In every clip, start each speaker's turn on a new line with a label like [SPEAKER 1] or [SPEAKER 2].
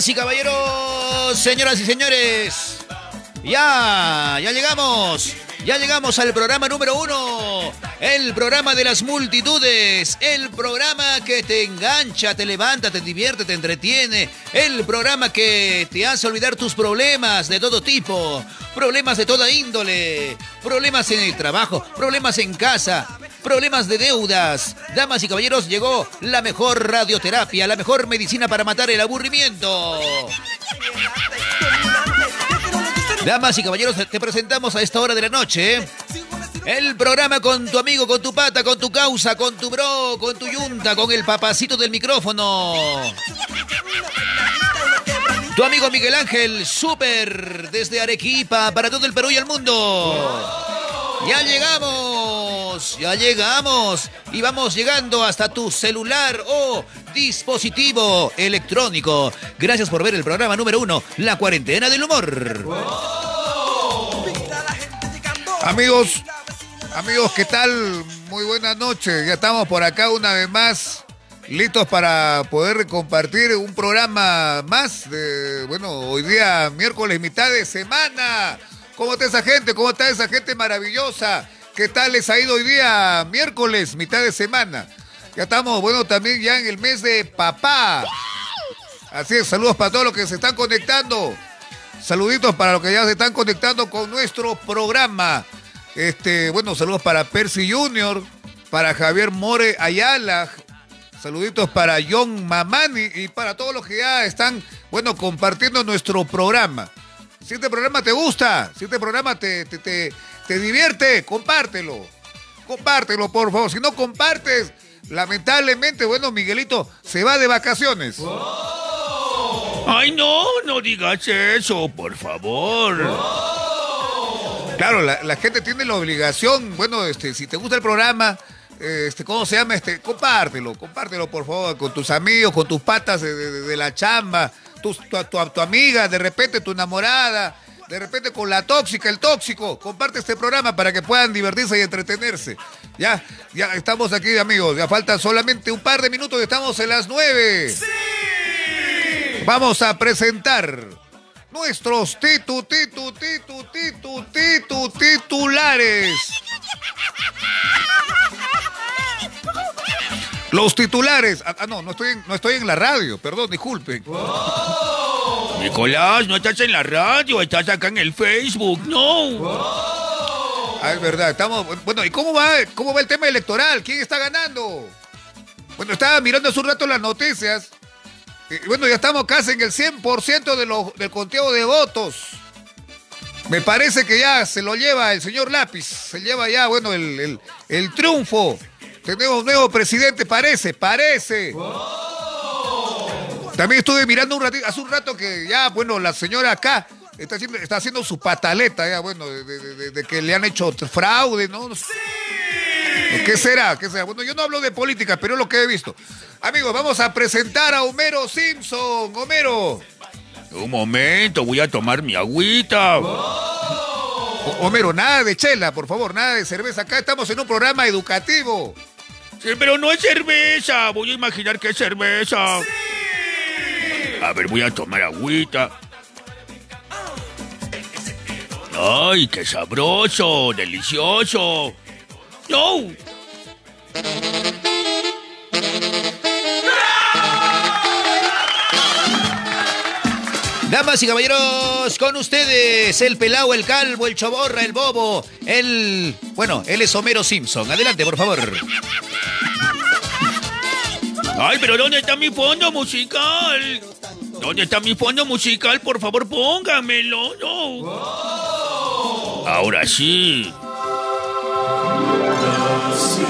[SPEAKER 1] Damas y caballeros, señoras y señores, ya, ya llegamos. Ya llegamos al programa número uno, el programa de las multitudes, el programa que te engancha, te levanta, te divierte, te entretiene, el programa que te hace olvidar tus problemas de todo tipo, problemas de toda índole, problemas en el trabajo, problemas en casa, problemas de deudas. Damas y caballeros, llegó la mejor radioterapia, la mejor medicina para matar el aburrimiento. Damas y caballeros, te presentamos a esta hora de la noche el programa con tu amigo, con tu pata, con tu causa, con tu bro, con tu yunta, con el papacito del micrófono. Tu amigo Miguel Ángel, súper, desde Arequipa, para todo el Perú y el mundo. Ya llegamos, ya llegamos y vamos llegando hasta tu celular o dispositivo electrónico. Gracias por ver el programa número uno, La Cuarentena del Humor.
[SPEAKER 2] Amigos, amigos, ¿qué tal? Muy buenas noches. Ya estamos por acá una vez más, listos para poder compartir un programa más de, bueno, hoy día miércoles, mitad de semana. ¿Cómo está esa gente? ¿Cómo está esa gente maravillosa? ¿Qué tal les ha ido hoy día miércoles, mitad de semana? Ya estamos, bueno, también ya en el mes de papá. Así es, saludos para todos los que se están conectando. Saluditos para los que ya se están conectando con nuestro programa. Este, bueno, saludos para Percy Junior, para Javier More Ayala, saluditos para John Mamani y para todos los que ya están, bueno, compartiendo nuestro programa. Si este programa te gusta, si este programa te, te, te, te divierte, compártelo. Compártelo, por favor. Si no compartes, lamentablemente, bueno, Miguelito se va de vacaciones.
[SPEAKER 3] Ay, no, no digas eso, por favor.
[SPEAKER 2] Claro, la, la gente tiene la obligación, bueno, este, si te gusta el programa, este, ¿cómo se llama? Este, compártelo, compártelo, por favor, con tus amigos, con tus patas de, de- de la chamba, tu, tu- tu amiga, de repente tu enamorada, de repente con la tóxica, el tóxico. Comparte este programa para que puedan divertirse y entretenerse. Ya, ya estamos aquí, amigos. Ya falta solamente un par de minutos y estamos en las nueve. Vamos a presentar nuestros titu, titu, titu, titu, titu, titulares. Los titulares. Ah, ah, no, no estoy, en, no estoy en la radio, perdón, disculpen.
[SPEAKER 3] Nicolás, no estás en la radio, estás acá en el Facebook, no.
[SPEAKER 2] Ah, es verdad, estamos. Bueno, ¿y cómo va, cómo va el tema electoral? ¿Quién está ganando? Bueno, estaba mirando hace un rato las noticias. Y bueno, ya estamos casi en el 100% de los, del conteo de votos. Me parece que ya se lo lleva el señor Lápiz. Se lleva ya, bueno, el, el- el triunfo. Tenemos nuevo presidente, parece, parece. También estuve mirando un ratito, hace un rato que ya, bueno, la señora acá está haciendo, está haciendo su pataleta, ya, bueno, de, de- de- de que le han hecho fraude, ¿no? Sé. ¿Qué será? ¿Qué será? Bueno, yo no hablo de política, pero es lo que he visto. Amigos, vamos a presentar a Homero Simpson. Homero.
[SPEAKER 3] Un momento, voy a tomar mi agüita.
[SPEAKER 2] Homero, nada de chela, por favor, nada de cerveza. Acá estamos en un programa educativo.
[SPEAKER 3] Sí, pero no es cerveza, voy a imaginar que es cerveza. A ver, voy a tomar agüita. Ay, qué sabroso, delicioso. No.
[SPEAKER 1] Damas y caballeros, con ustedes el pelao, el calvo, el choborra, el bobo, el... Bueno, él es Homero Simpson. Adelante, por favor.
[SPEAKER 3] Ay, pero ¿dónde está mi fondo musical? ¿Dónde está mi fondo musical? Por favor, póngamelo. No. Ahora sí.
[SPEAKER 2] Bueno,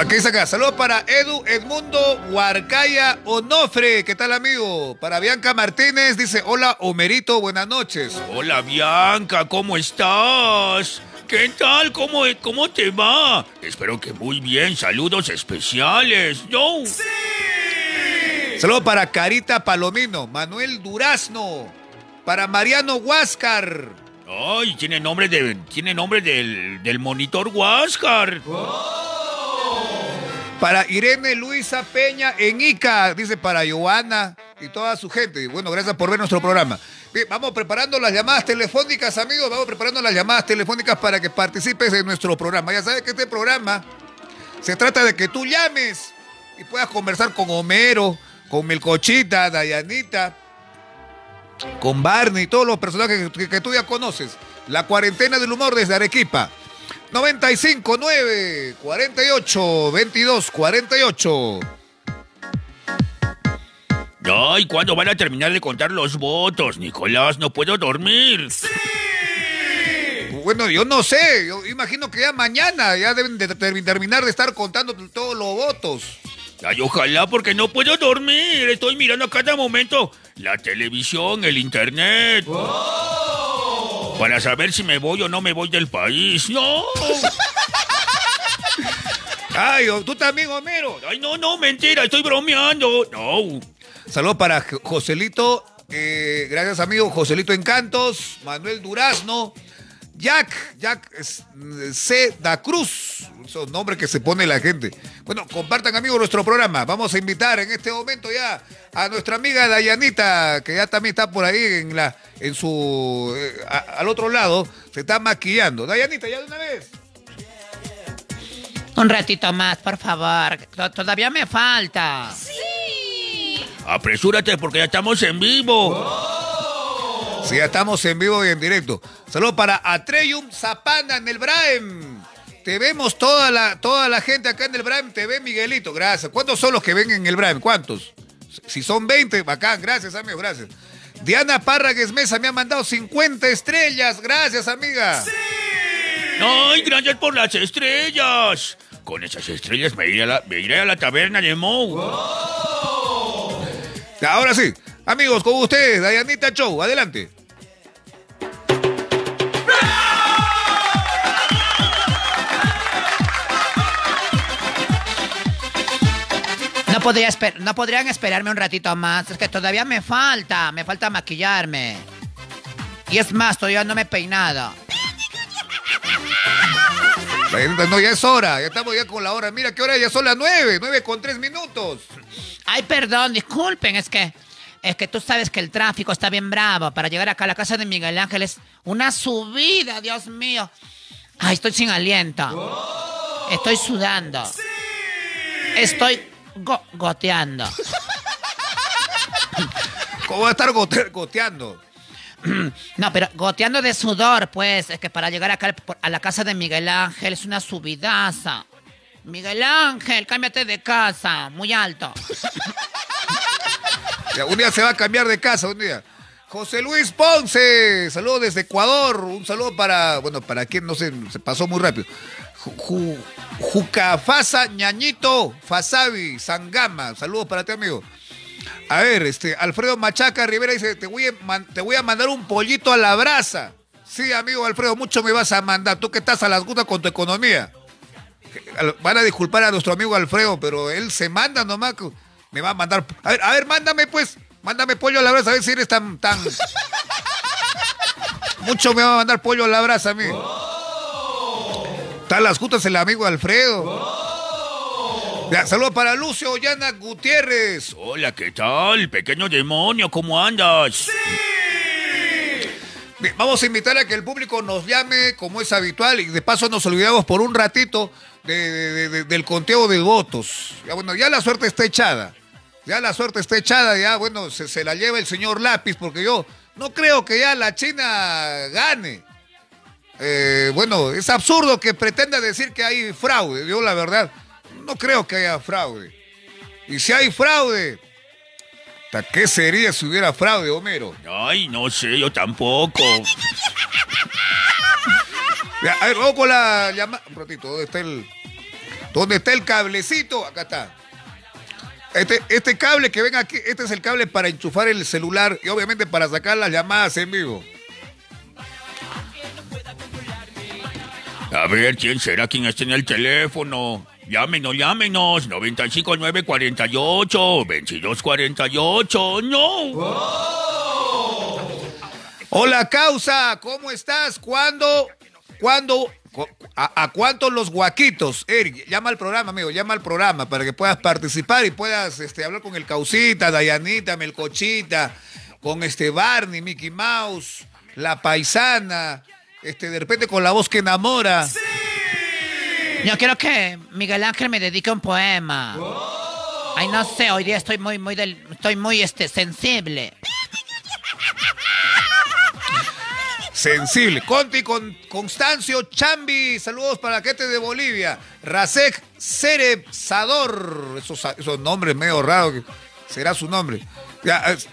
[SPEAKER 2] aquí dice acá. Saludos para Edu Edmundo Huarcaya Onofre. ¿Qué tal, amigo? Para Bianca Martínez dice, hola, Homerito, buenas noches.
[SPEAKER 3] Hola Bianca, ¿cómo estás? ¿Qué tal? ¿Cómo, ¿Cómo te va? Espero que muy bien. Saludos especiales. No.
[SPEAKER 2] Saludos para Carita Palomino, Manuel Durazno, para Mariano Huáscar.
[SPEAKER 3] Ay, tiene nombre de tiene nombre del, del monitor Huáscar.
[SPEAKER 2] Para Irene Luisa Peña en Ica, dice para Joana y toda su gente. Bueno, gracias por ver nuestro programa. Vamos preparando las llamadas telefónicas, amigos. Vamos preparando las llamadas telefónicas para que participes en nuestro programa. Ya sabes que este programa se trata de que tú llames y puedas conversar con Homero, con Melcochita, Dayanita, con Barney, todos los personajes que, que tú ya conoces. La cuarentena del humor desde Arequipa. 95 9 48 22 48.
[SPEAKER 3] Ay, ¿cuándo van a terminar de contar los votos? Nicolás, no puedo dormir.
[SPEAKER 2] Bueno, yo no sé, yo imagino que ya mañana ya deben de ter- terminar de estar contando todos los votos.
[SPEAKER 3] Ay, ojalá, porque no puedo dormir. Estoy mirando a cada momento la televisión, el internet. Para saber si me voy o no me voy del país. ¡No!
[SPEAKER 2] Ay, tú también, Homero.
[SPEAKER 3] Ay, no, no, mentira, estoy bromeando. No.
[SPEAKER 2] Saludos para Jo- Joselito, eh, gracias amigo, Joselito Encantos, Manuel Durazno, Jack, Jack mm, C. Da Cruz, esos nombres que se pone la gente. Bueno, compartan amigos nuestro programa. Vamos a invitar en este momento ya a nuestra amiga Dayanita, que ya también está por ahí en la, en su, eh, a- al otro lado, se está maquillando. Dayanita, ya de una vez.
[SPEAKER 4] Un ratito más, por favor. To- Todavía me falta.
[SPEAKER 3] Apresúrate porque ya estamos en vivo.
[SPEAKER 2] Sí, ya estamos en vivo y en directo. Saludos para Atreyum Zapana en el Braem. Te vemos toda la, toda la gente acá en el Braem. Te ve Miguelito, gracias. ¿Cuántos son los que ven en el Braem? ¿Cuántos? Si son 20, bacán, gracias, amigo, gracias. Diana Párragues Mesa me ha mandado 50 estrellas. Gracias, amiga.
[SPEAKER 3] Ay, gracias por las estrellas. Con esas estrellas me iré a la, me iré a la taberna de Moe.
[SPEAKER 2] Ahora sí, amigos, con ustedes, Dayanita Show, adelante.
[SPEAKER 4] No, podría esper- no podrían esperarme un ratito más. Es que todavía me falta. Me falta maquillarme. Y es más, todavía no me he peinado.
[SPEAKER 2] No, ya es hora, ya estamos ya con la hora. Mira qué hora, ya son las 9, 9 con 3 minutos.
[SPEAKER 4] Ay, perdón, disculpen. Es que, es que tú sabes que el tráfico está bien bravo. Para llegar acá a la casa de Miguel Ángel es una subida, Dios mío. Ay, estoy sin aliento. Estoy sudando. Estoy go- goteando.
[SPEAKER 2] ¿Cómo va a estar gote- goteando?
[SPEAKER 4] No, pero goteando de sudor, pues. Es que para llegar acá a la casa de Miguel Ángel es una subidaza. Miguel Ángel, cámbiate de casa. Muy alto.
[SPEAKER 2] Un día se va a cambiar de casa, un día. José Luis Ponce, saludos desde Ecuador. Un saludo para, bueno, para quien no sé, se pasó muy rápido. Ju- Ju- Jucafasa Ñañito Fasabi Sangama. Saludos para ti, amigo. A ver, este, Alfredo Machaca Rivera dice, te voy, a te voy a mandar un pollito a la brasa. Sí, amigo Alfredo, mucho me vas a mandar. Tú que estás a las gustas con tu economía. Van a disculpar a nuestro amigo Alfredo, pero él se manda nomás. Me va a mandar. A ver, a ver, mándame pues. Mándame pollo a la brasa, a ver si eres tan. tan... Mucho me va a mandar pollo a la brasa a mí. Está a las justas el amigo Alfredo. Ya, saludos para Lucio Ollana Gutiérrez.
[SPEAKER 3] Hola, ¿qué tal? Pequeño demonio, ¿cómo andas?
[SPEAKER 2] Bien, vamos a invitar a que el público nos llame como es habitual y de paso nos olvidamos por un ratito de- de- de- del conteo de votos. Ya bueno, ya la suerte está echada. Ya la suerte está echada, ya bueno, se, se la lleva el señor Lápiz porque yo no creo que ya la China gane. Eh, bueno, es absurdo que pretenda decir que hay fraude. Yo la verdad no creo que haya fraude. Y si hay fraude, ¿ta ¿qué sería si hubiera fraude, Homero?
[SPEAKER 3] Ay, no sé, yo tampoco.
[SPEAKER 2] Ya, a ver, vamos con la llamada. Un ratito, ¿dónde está el. ¿Dónde está el cablecito? Acá está. Este, este cable que ven aquí, este es el cable para enchufar el celular y obviamente para sacar las llamadas en vivo.
[SPEAKER 3] A ver, ¿quién será quien está en el teléfono? Llámenos, llámenos. 95948 2248. ¡No!
[SPEAKER 2] Hola, causa, ¿cómo estás? ¿Cuándo? ¿Cuándo? ¿A, cuántos los guaquitos? Eric, llama al programa, amigo, llama al programa para que puedas participar y puedas este, hablar con el Causita, Dayanita, Melcochita, con este Barney, Mickey Mouse, la paisana, este, de repente con la voz que enamora.
[SPEAKER 4] Yo quiero que Miguel Ángel me dedique un poema. Ay, no sé, hoy día estoy muy, muy, del, estoy muy, este, sensible.
[SPEAKER 2] Sensible. Conti con Constancio Chambi. Saludos para la gente de Bolivia. Rasek Sador. Esos, esos nombres medio raros. Será su nombre.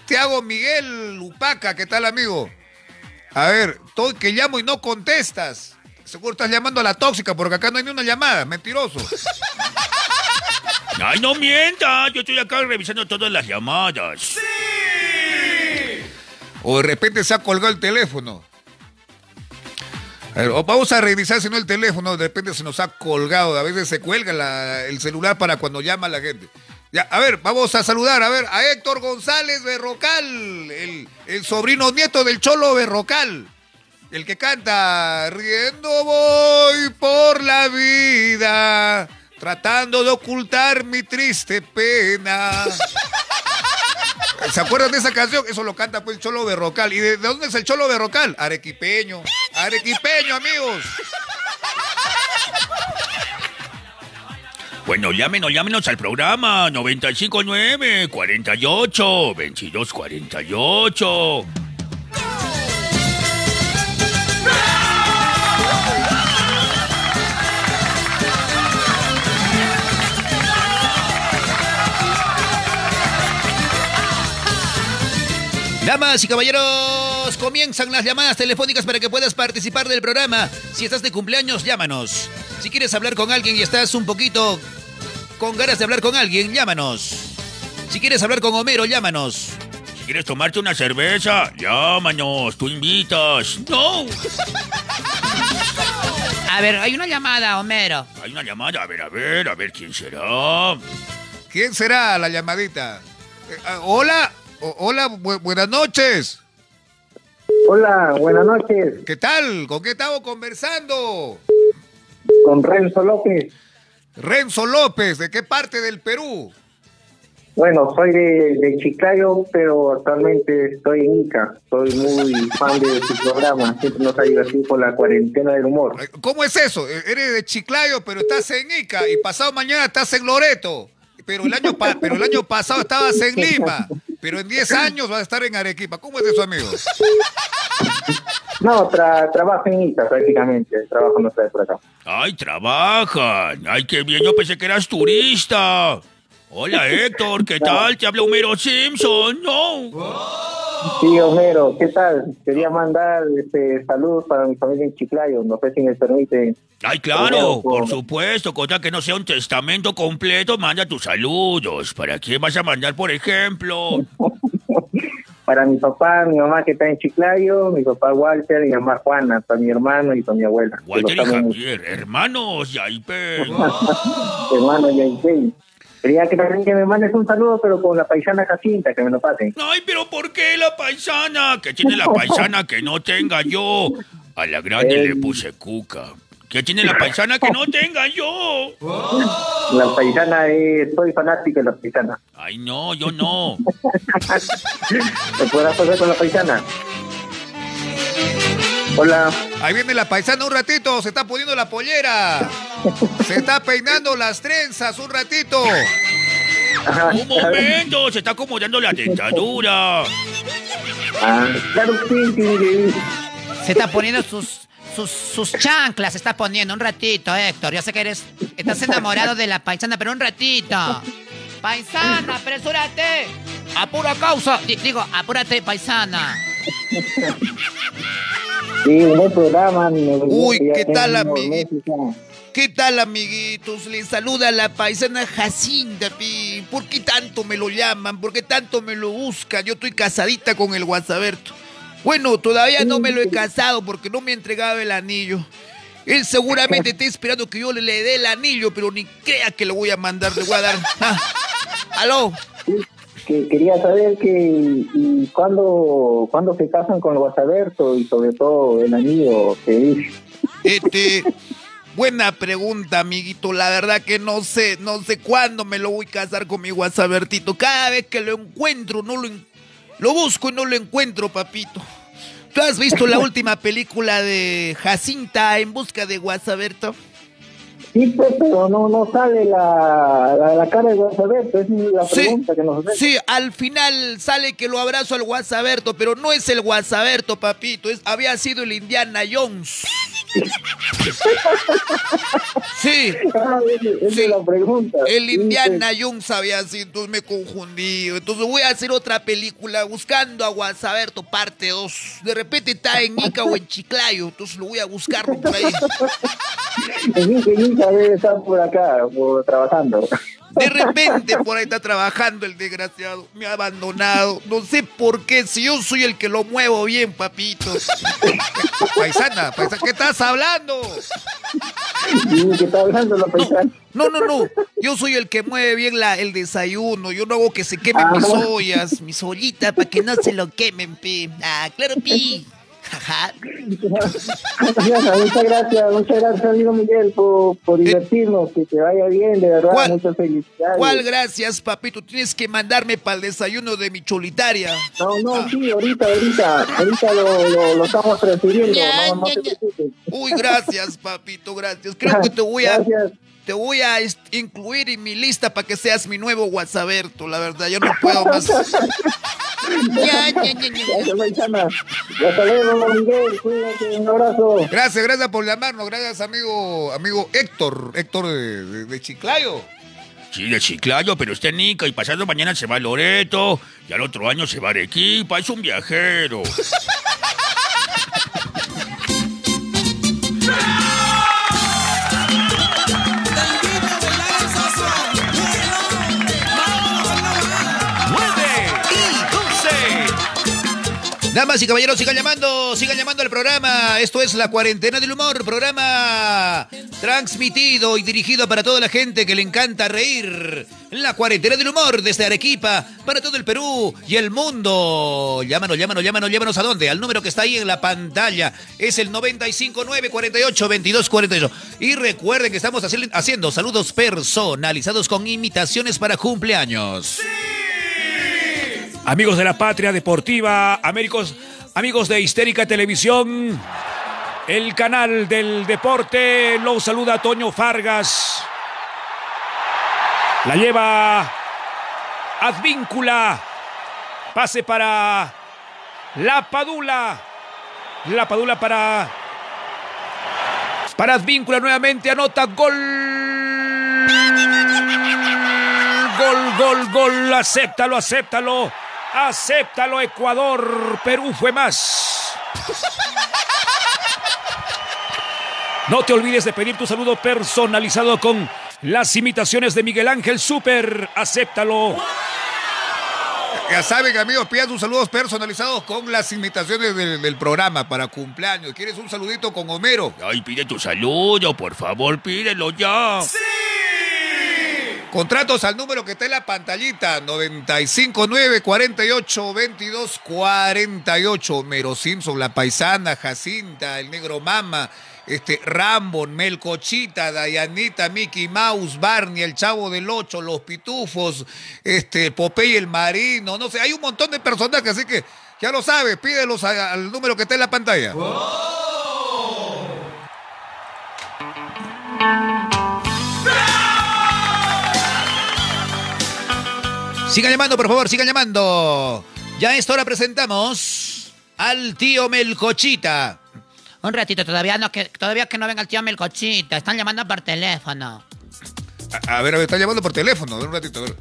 [SPEAKER 2] Tiago Miguel Upaca. ¿Qué tal, amigo? A ver, todo que llamo y no contestas. Seguro estás llamando a la tóxica porque acá no hay ni una llamada. Mentiroso.
[SPEAKER 3] Ay, no mienta. Yo estoy acá revisando todas las llamadas. ¡Sí!
[SPEAKER 2] O de repente se ha colgado el teléfono. Vamos a revisar si no el teléfono, de repente se nos ha colgado. A veces se cuelga el celular para cuando llama la gente. Ya, a ver, vamos a saludar, a ver, a Héctor González Berrocal, el, el sobrino nieto del Cholo Berrocal. El que canta, riendo voy por la vida, tratando de ocultar mi triste pena. ¿Se acuerdan de esa canción? Eso lo canta pues el Cholo Berrocal. ¿Y de, dónde es el Cholo Berrocal? Arequipeño. Arequipeño, amigos.
[SPEAKER 3] Bueno, llámenos, llámenos al programa 959 48 2248.
[SPEAKER 1] Damas y caballeros, comienzan las llamadas telefónicas para que puedas participar del programa. Si estás de cumpleaños, llámanos. Si quieres hablar con alguien y estás un poquito con ganas de hablar con alguien, llámanos. Si quieres hablar con Homero, llámanos.
[SPEAKER 3] Si quieres tomarte una cerveza, llámanos, tú invitas. No.
[SPEAKER 4] A ver, hay una llamada, Homero.
[SPEAKER 3] Hay una llamada, a ver, a ver, a ver quién será.
[SPEAKER 2] ¿Quién será la llamadita? Eh, ah, hola, hola, buenas noches.
[SPEAKER 5] Hola, buenas noches.
[SPEAKER 2] ¿Qué tal? ¿Con qué estamos conversando?
[SPEAKER 5] Con Renzo López.
[SPEAKER 2] Renzo López, ¿de qué parte del Perú?
[SPEAKER 5] Bueno, soy de, Chiclayo, pero actualmente estoy en Ica. Soy muy fan de su programa. Siempre nos ha divertido por la cuarentena del humor.
[SPEAKER 2] ¿Cómo es eso? E-, eres de Chiclayo, pero estás en Ica y pasado mañana estás en Loreto. Pero el año, pero el año pasado estabas en Lima. Pero en 10 años vas a estar en Arequipa. ¿Cómo es eso, amigo?
[SPEAKER 5] No, trabajo en ITA prácticamente. Trabajo no sé por acá.
[SPEAKER 3] Ay, trabajan. Ay, qué bien. Yo pensé que eras turista. Hola, Héctor. ¿Qué tal? Te habla Homero Simpson. No.
[SPEAKER 5] Sí, Homero, ¿qué tal? Quería mandar este, saludos para mi familia en Chiclayo, no sé si me permite.
[SPEAKER 3] Ay, claro, por... supuesto, cosa que no sea un testamento completo, manda tus saludos. ¿Para quién vas a mandar, por ejemplo?
[SPEAKER 5] para mi papá, mi mamá que está en Chiclayo, mi papá Walter y mi mamá Juana, para mi hermano y para mi abuela.
[SPEAKER 3] Walter y Javier, hermanos, Yaipe.
[SPEAKER 5] hermanos Yaipe. Quería que también que me mandes un saludo, pero con la paisana Jacinta, que me lo pasen.
[SPEAKER 3] Ay, pero ¿por qué la paisana? ¿Qué tiene la paisana que no tenga yo? A la grande le puse cuca. ¿Qué tiene la paisana que no tenga yo?
[SPEAKER 5] La paisana es... Soy fanático de la paisana.
[SPEAKER 3] Ay, no, yo no.
[SPEAKER 5] ¿Me podrás pasar con la paisana? Hola.
[SPEAKER 2] Ahí viene la paisana un ratito, se está poniendo la pollera. Se está peinando las trenzas un ratito.
[SPEAKER 3] Un momento, se está acomodando la dentadura.
[SPEAKER 5] Ah, claro, sí,
[SPEAKER 4] Se está poniendo sus, sus, sus chanclas, se está poniendo un ratito, Héctor. Yo sé que eres, estás enamorado de la paisana, pero un ratito. Paisana, apresúrate. Apura causa. Digo, apúrate, paisana.
[SPEAKER 5] Sí, un buen programa.
[SPEAKER 2] Uy, ¿qué tal, amiguitos? ¿Qué tal, amiguitos? Les saluda la paisana Jacinta, ¿Por qué tanto me lo llaman? ¿Por qué tanto me lo buscan? Yo estoy casadita con el Guasaberto. Bueno, todavía no me lo he casado porque no me ha entregado el anillo. Él seguramente está esperando que yo le, dé el anillo, pero ni crea que lo voy a mandar, le voy a dar. Ah, ¿Aló?
[SPEAKER 5] Que quería saber que y cuándo, cuándo se casan con Guasaberto y sobre todo el anillo que dice.
[SPEAKER 6] Este, buena pregunta, amiguito. La verdad que no sé, no sé cuándo me lo voy a casar con mi WhatsAppertito. Cada vez que lo encuentro, no lo, lo busco y no lo encuentro, papito. ¿Tú has visto la última película de Jacinta en busca de WhatsApperto?
[SPEAKER 5] Sí, pues, pero no, no sale la, la, cara de Guasaberto, es la pregunta que nos hace.
[SPEAKER 6] Sí, al final sale que lo abrazo al Guasaberto, pero no es el Guasaberto, papito, es, había sido el Indiana Jones. sí.
[SPEAKER 5] Ah, esa es la pregunta.
[SPEAKER 6] El Indiana Jones había sido, entonces me confundí. Entonces voy a hacer otra película buscando a Guasaberto, parte 2. De repente está en Ica o en Chiclayo, entonces lo voy a buscar por ahí.
[SPEAKER 5] debe estar por acá, por, trabajando.
[SPEAKER 6] De repente por ahí está trabajando el desgraciado. Me ha abandonado. No sé por qué. Si yo soy el que lo muevo bien, papito.
[SPEAKER 2] Paisana, paisana, ¿qué estás hablando?
[SPEAKER 5] ¿Qué está hablando la paisana?
[SPEAKER 6] No, no, no. Yo soy el que mueve bien la, el desayuno. Yo no hago que se quemen mis ollas, mis ollitas, para que no se lo quemen, pi. Ah, claro, pi.
[SPEAKER 5] Muchas gracias, muchas gracias, amigo Miguel, por, por divertirnos, que te vaya bien, de verdad, muchas felicidades.
[SPEAKER 6] ¿Cuál gracias, papito? Tienes que mandarme para el desayuno de mi cholitaria.
[SPEAKER 5] No, no, sí, ahorita, ahorita, ahorita lo, lo, estamos no, no
[SPEAKER 6] Uy, gracias, papito, gracias. Creo que te voy a... Te voy a incluir en mi lista para que seas mi nuevo WhatsApperto, la verdad, yo no puedo más.
[SPEAKER 5] ya, ya, ya, Un abrazo.
[SPEAKER 2] Gracias, gracias por llamarnos. Gracias, amigo, amigo Héctor, Héctor de, de, Chiclayo.
[SPEAKER 7] Sí, de Chiclayo, pero está Nica y pasado mañana se va a Loreto y al otro año se va a Arequipa. Es un viajero.
[SPEAKER 6] Damas y caballeros, sigan llamando, sigan llamando al programa. Esto es La Cuarentena del Humor, programa transmitido y dirigido para toda la gente que le encanta reír. La Cuarentena del Humor desde Arequipa para todo el Perú y el mundo. Llámanos, llámanos, llámanos, llámanos a dónde? Al número que está ahí en la pantalla. Es el 959 48 22 Y recuerden que estamos haciendo saludos personalizados con imitaciones para cumpleaños.
[SPEAKER 7] Amigos de la Patria Deportiva, amigos, amigos de Histérica Televisión, el canal del deporte, lo saluda Toño Fargas. La lleva Advíncula. Pase para La Padula. La Padula para. Para Advíncula nuevamente. Anota gol. Gol, gol, gol. Acéptalo, acéptalo. Acéptalo, Ecuador. Perú fue más. No te olvides de pedir tu saludo personalizado con las imitaciones de Miguel Ángel Super. Acéptalo.
[SPEAKER 2] Ya saben, amigos, pidan sus saludos personalizados con las imitaciones del, programa para cumpleaños. ¿Quieres un saludito con Homero?
[SPEAKER 7] Ay, pide tu saludo, por favor, pídelo ya. ¡Sí!
[SPEAKER 2] Contratos al número que está en la pantallita, 959 48 22 48. Mero Simpson, la paisana, Jacinta, el negro Mama, este Rambo, Melcochita, Dayanita, Mickey Mouse, Barney, el Chavo del Ocho, los Pitufos, este Popeye el Marino, no sé, hay un montón de personajes, así que ya lo sabes, pídelos al número que está en la pantalla.
[SPEAKER 6] Sigan llamando, por favor, sigan llamando. Ya a esta hora presentamos al tío Melcochita.
[SPEAKER 4] Un ratito, todavía no, que, todavía que no venga el tío Melcochita. Están llamando por teléfono.
[SPEAKER 2] A, ver, a ver, están llamando por teléfono. A ver, un ratito, a ver.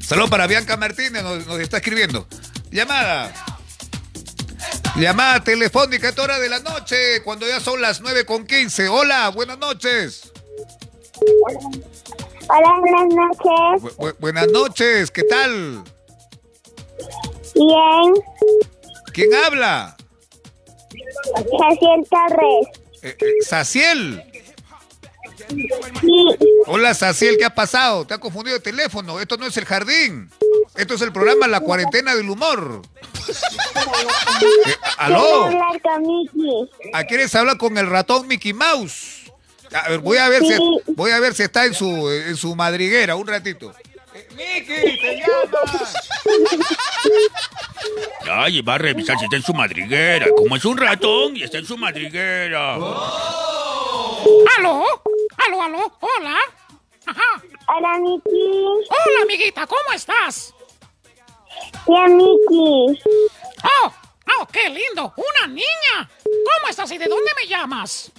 [SPEAKER 2] Saludos para Bianca Martínez, nos, está escribiendo. Llamada. Llamada telefónica a esta hora de la noche, cuando ya son las 9 con 15. Hola, buenas noches.
[SPEAKER 8] Hola, buenas noches.
[SPEAKER 2] buenas noches, ¿qué tal?
[SPEAKER 8] Bien.
[SPEAKER 2] ¿Quién habla?
[SPEAKER 8] Saciel Torres.
[SPEAKER 2] Eh, eh, Saciel.
[SPEAKER 8] Sí.
[SPEAKER 2] Hola, Saciel, ¿qué ha pasado? Te ha confundido el teléfono. Esto no es el jardín. Esto es el programa La Cuarentena del Humor. Eh, ¿Aló?
[SPEAKER 8] hablar con Mickey.
[SPEAKER 2] ¿A quieres hablar con el ratón Mickey Mouse? A ver, voy a ver si voy a ver si está en su en su madriguera un ratito. Eh, Mickey, te llamas.
[SPEAKER 9] Ay, va a revisar si está en su madriguera. Como es un ratón y está en su madriguera.
[SPEAKER 10] ¿Aló? ¿Aló, aló? Hola. Ajá.
[SPEAKER 8] Hola, Mickey.
[SPEAKER 10] Hola, amiguita, ¿cómo estás?
[SPEAKER 8] Bien, Mickey.
[SPEAKER 10] Oh, oh, qué lindo. Una niña. ¿Cómo estás y de dónde me llamas?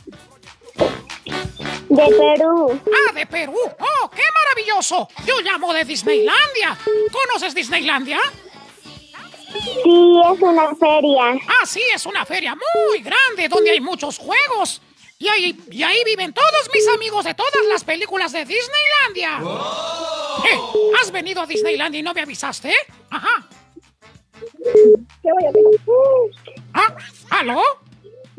[SPEAKER 8] De Perú.
[SPEAKER 10] Ah, de Perú. Oh, qué maravilloso. Yo llamo de Disneylandia. ¿Conoces Disneylandia?
[SPEAKER 8] Sí, es una feria.
[SPEAKER 10] Ah, sí, es una feria muy grande donde hay muchos juegos. Y ahí, y ahí viven todos mis amigos de todas las películas de Disneylandia. Eh, ¿Has venido a Disneylandia y no me avisaste? Ajá. Ah, ¿aló?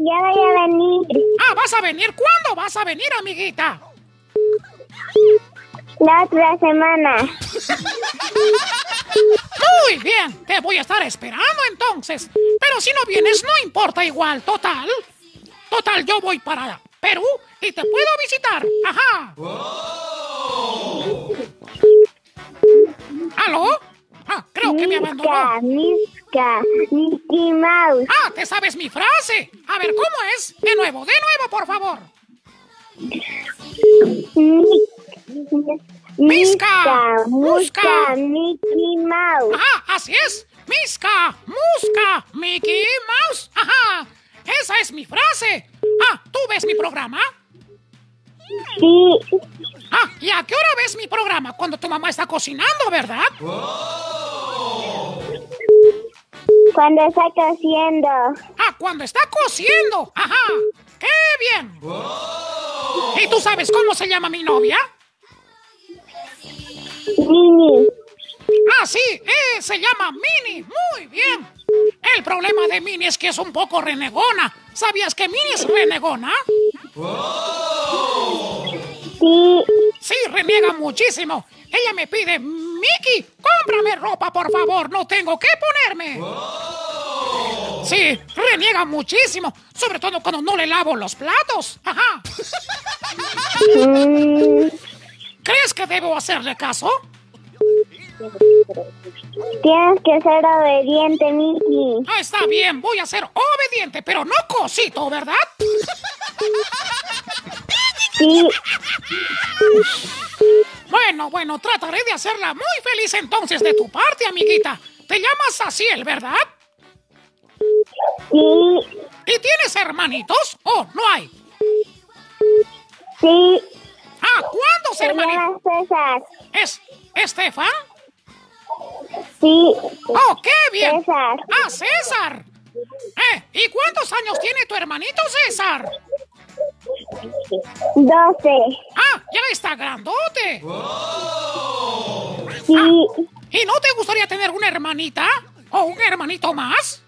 [SPEAKER 8] Ya voy a venir.
[SPEAKER 10] Ah, ¿vas a venir? ¿Cuándo vas a venir, amiguita?
[SPEAKER 8] La otra semana.
[SPEAKER 10] Muy bien, te voy a estar esperando entonces. Pero si no vienes, no importa igual, total. Total, yo voy para Perú y te puedo visitar. Ajá. ¿Aló? Ah, creo que me abandonó.
[SPEAKER 8] Misca, Mickey Mouse.
[SPEAKER 10] Ah, te sabes mi frase. A ver, ¿cómo es? De nuevo, de nuevo, por favor.
[SPEAKER 8] Mi-
[SPEAKER 10] Misca. Musca,
[SPEAKER 8] Mickey Mouse.
[SPEAKER 10] Ajá, así es. Misca, Musca, Mickey Mouse. Ajá. Esa es mi frase. Ah, ¿tú ves mi programa?
[SPEAKER 8] Sí,
[SPEAKER 10] Ah, ¿y a qué hora ves mi programa? Cuando tu mamá está cocinando, ¿verdad?
[SPEAKER 8] cuando está cociendo.
[SPEAKER 10] Ah, cuando está cociendo. Ajá. ¡Qué bien! ¿Y tú sabes cómo se llama mi novia?
[SPEAKER 8] Mini.
[SPEAKER 10] Ah, sí, eh, se llama Mini. Muy bien. El problema de Mini es que es un poco renegona. ¿Sabías que Mini es renegona?
[SPEAKER 8] Sí,
[SPEAKER 10] Sí, reniega muchísimo. Ella me pide, Mickey, cómprame ropa, por favor. No tengo que ponerme. Sí, reniega muchísimo. Sobre todo cuando no le lavo los platos. Ajá.
[SPEAKER 8] mm,
[SPEAKER 10] ¿Crees que debo hacerle caso?
[SPEAKER 8] tienes que ser obediente, Mickey.
[SPEAKER 10] Ah, está bien, voy a ser obediente, pero no cosito, ¿verdad? Bueno, bueno, trataré de hacerla muy feliz entonces de tu parte, amiguita. Te llamas Asiel, ¿verdad?
[SPEAKER 8] sí,
[SPEAKER 10] ¿Y tienes hermanitos? ¿O no hay?
[SPEAKER 8] sí.
[SPEAKER 10] Ah, ¿cuántos hermanitos?
[SPEAKER 8] César.
[SPEAKER 10] ¿Es Estefan?
[SPEAKER 8] Sí,
[SPEAKER 10] ¡Oh, qué bien!
[SPEAKER 8] César.
[SPEAKER 10] ¡Ah, César! Eh, ¿y cuántos años tiene tu hermanito César?
[SPEAKER 8] Doce.
[SPEAKER 10] ¡Ah, ya está grandote!
[SPEAKER 8] Sí,
[SPEAKER 10] ¿Y no te gustaría tener una hermanita? ¿O un hermanito más?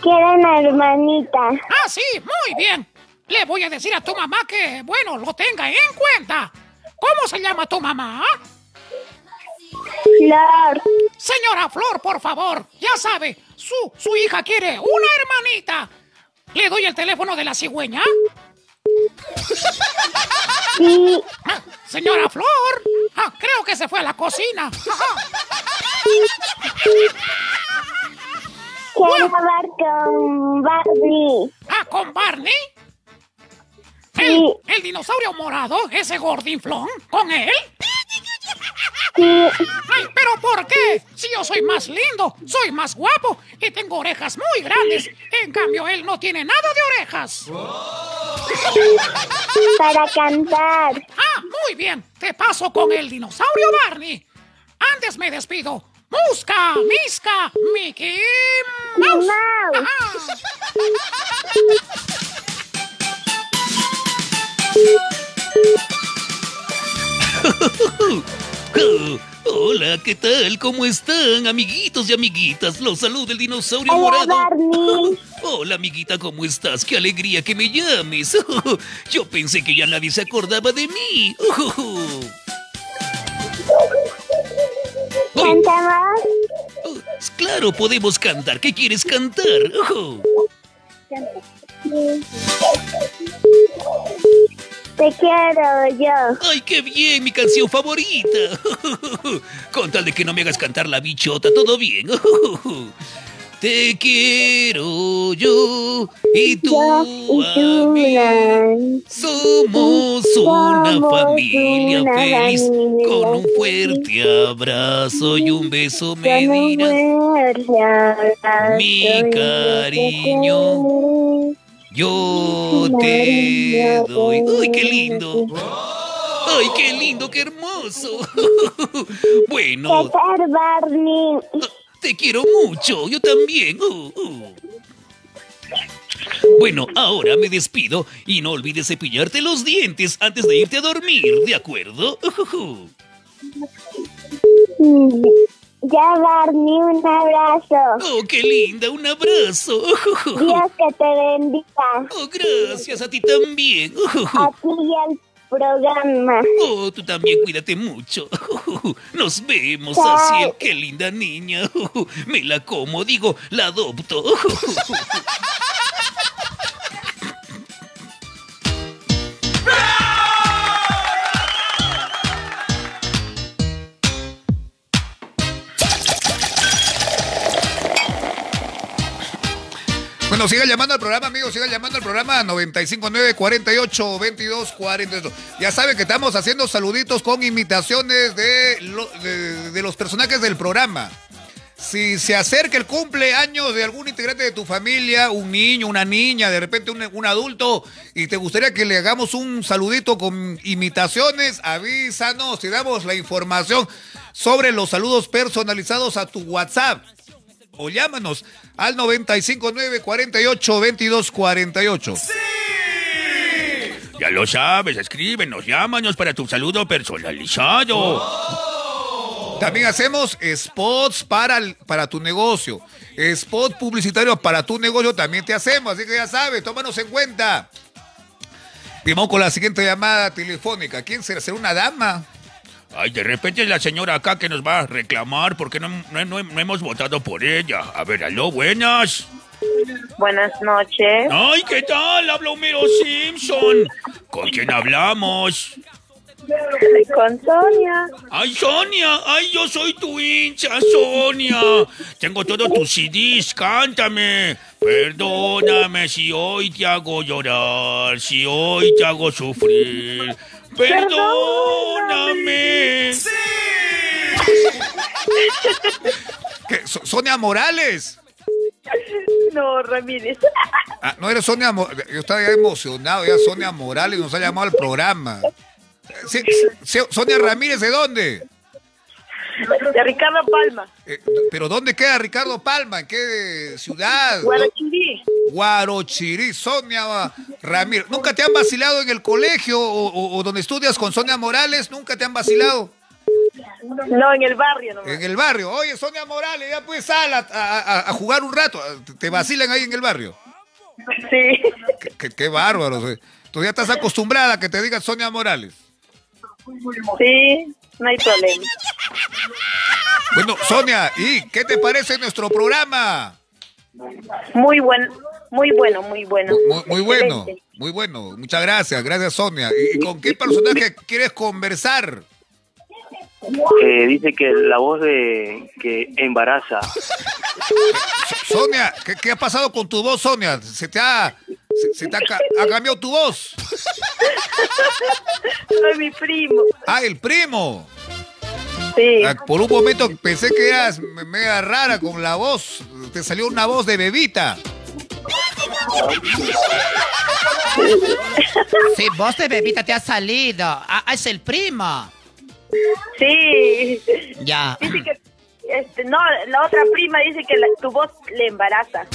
[SPEAKER 8] quiero una hermanita.
[SPEAKER 10] Ah, sí, muy bien. Le voy a decir a tu mamá que, bueno, lo tenga en cuenta. ¿Cómo se llama tu mamá?
[SPEAKER 8] Flor.
[SPEAKER 10] Señora Flor, por favor, ya sabe, su, su hija quiere una hermanita. ¿Le doy el teléfono de la cigüeña?
[SPEAKER 8] Sí,
[SPEAKER 10] Ah, señora Flor. Ah, creo que se fue a la cocina.
[SPEAKER 8] Quiero hablar con Barbie.
[SPEAKER 10] Ah, con Barney. El, el dinosaurio morado, ese gordinflón, con él. Ay, pero ¿por qué? Si yo soy más lindo, soy más guapo y tengo orejas muy grandes. En cambio, él no tiene nada de orejas.
[SPEAKER 8] para cantar.
[SPEAKER 10] Ah, muy bien. Te paso con el dinosaurio Barney. Antes me despido. Musca, Misca, Mickey Mouse.
[SPEAKER 8] Mouse.
[SPEAKER 9] Oh, hola, ¿qué tal? ¿Cómo están, amiguitos y amiguitas? Los saluda el dinosaurio
[SPEAKER 8] Hola,
[SPEAKER 9] morado. Hola, amiguita, ¿cómo estás? Qué alegría que me llames. Yo pensé que ya nadie se acordaba de mí.
[SPEAKER 8] ¿Cantamos?
[SPEAKER 9] Oh, claro, podemos cantar. ¿Qué quieres cantar? Oh.
[SPEAKER 8] Te quiero yo.
[SPEAKER 9] ¡Ay, qué bien! Mi canción favorita. Con tal de que no me hagas cantar la bichota, todo bien. Te quiero yo y tú
[SPEAKER 8] Yo y
[SPEAKER 9] a
[SPEAKER 8] tú,
[SPEAKER 9] mí.
[SPEAKER 8] Nan.
[SPEAKER 9] Somos una
[SPEAKER 8] Somos
[SPEAKER 9] familia
[SPEAKER 8] una
[SPEAKER 9] feliz
[SPEAKER 8] familia
[SPEAKER 9] con un fuerte abrazo y un beso me dirás. Mi cariño. Yo te doy. ¡Ay, qué lindo! ¡Ay, qué lindo, qué hermoso! Bueno,
[SPEAKER 8] Barney.
[SPEAKER 9] te quiero mucho, yo también. Uh, uh. Bueno, ahora me despido y no olvides cepillarte los dientes antes de irte a dormir, ¿de acuerdo? Uh,
[SPEAKER 8] Mm, Ya, Barney, un abrazo.
[SPEAKER 9] Oh, qué linda, un abrazo.
[SPEAKER 8] Dios que te bendiga.
[SPEAKER 9] Oh, gracias a ti también.
[SPEAKER 8] A ti y al programa.
[SPEAKER 9] Oh, tú también cuídate mucho. Nos vemos. Asiel. Qué linda niña. Me la como, digo, la adopto.
[SPEAKER 2] Bueno, siga llamando al programa, amigos, siga llamando al programa 959 48 22 42. Ya saben que estamos haciendo saluditos con imitaciones de los personajes del programa. Si se acerca el cumpleaños de algún integrante de tu familia, un niño, una niña, de repente un, un adulto, y te gustaría que le hagamos un saludito con imitaciones, avísanos y damos la información sobre los saludos personalizados a tu WhatsApp o llámanos al 959 48 22 48.
[SPEAKER 9] Ya lo sabes, escríbenos, llámanos para tu saludo personalizado.
[SPEAKER 2] También hacemos spots para, el- para tu negocio. Spot publicitario para tu negocio también te hacemos, así que ya sabes, tómanos en cuenta. Vamos con la siguiente llamada telefónica. ¿Quién será? ¿Será una dama?
[SPEAKER 9] Ay, de repente es la señora acá que nos va a reclamar porque no, no- no- no hemos votado por ella. A ver, aló, buenas.
[SPEAKER 11] Buenas noches.
[SPEAKER 9] Ay, ¿qué tal? Habla Homero Simpson. ¿Con quién hablamos?
[SPEAKER 11] Con Sonia.
[SPEAKER 9] Ay, Sonia, ay, yo soy tu hincha, Sonia. Tengo todos tus CDs, cántame. Perdóname si hoy te hago llorar, si hoy te hago sufrir. Perdóname.
[SPEAKER 2] ¿Qué? So- ¿Sonia Morales?
[SPEAKER 11] No, Ramírez.
[SPEAKER 2] Ah, no eres Sonia Morales. Yo estaba ya emocionado, ya Sonia Morales nos ha llamado al programa. Sí, sí, Sonia Ramírez, ¿de dónde?
[SPEAKER 11] De Ricardo Palma.
[SPEAKER 2] Eh, ¿Pero dónde queda Ricardo Palma? ¿En qué ciudad?
[SPEAKER 11] Guarachirí.
[SPEAKER 2] Guarochirí, Sonia Ramírez. ¿Nunca te han vacilado en el colegio o, o- o donde estudias con Sonia Morales? ¿Nunca te han vacilado?
[SPEAKER 11] No, en el barrio nomás.
[SPEAKER 2] En el barrio. Oye, Sonia Morales, ya pues sal a, a- a- a jugar un rato. Te- vacilan ahí en el barrio.
[SPEAKER 11] Sí.
[SPEAKER 2] Qué, qué- qué bárbaro. Tú ya estás acostumbrada a que te digan Sonia Morales.
[SPEAKER 11] Sí, no hay problema.
[SPEAKER 2] Bueno, Sonia, ¿y qué te parece nuestro programa?
[SPEAKER 11] Muy buen, muy bueno, muy bueno.
[SPEAKER 2] Muy, muy bueno, muy bueno. Muchas gracias, gracias Sonia. ¿Y, y con qué personaje quieres conversar?
[SPEAKER 12] Eh, dice que la voz de que embaraza.
[SPEAKER 2] Sonia, ¿qué, qué ha pasado con tu voz, Sonia? ¿Se te ha, se, se te ha, ha cambiado tu voz?
[SPEAKER 11] Soy mi primo.
[SPEAKER 2] Ah, el primo.
[SPEAKER 11] Sí.
[SPEAKER 2] Ah, Por un momento pensé que eras me- mega rara con la voz. Te salió una voz de bebita.
[SPEAKER 4] Sí, vos de bebita te has salido. Ah, es el primo.
[SPEAKER 11] Sí.
[SPEAKER 4] Ya.
[SPEAKER 11] Dice que, este, no, la otra prima dice que la- tu voz le embaraza.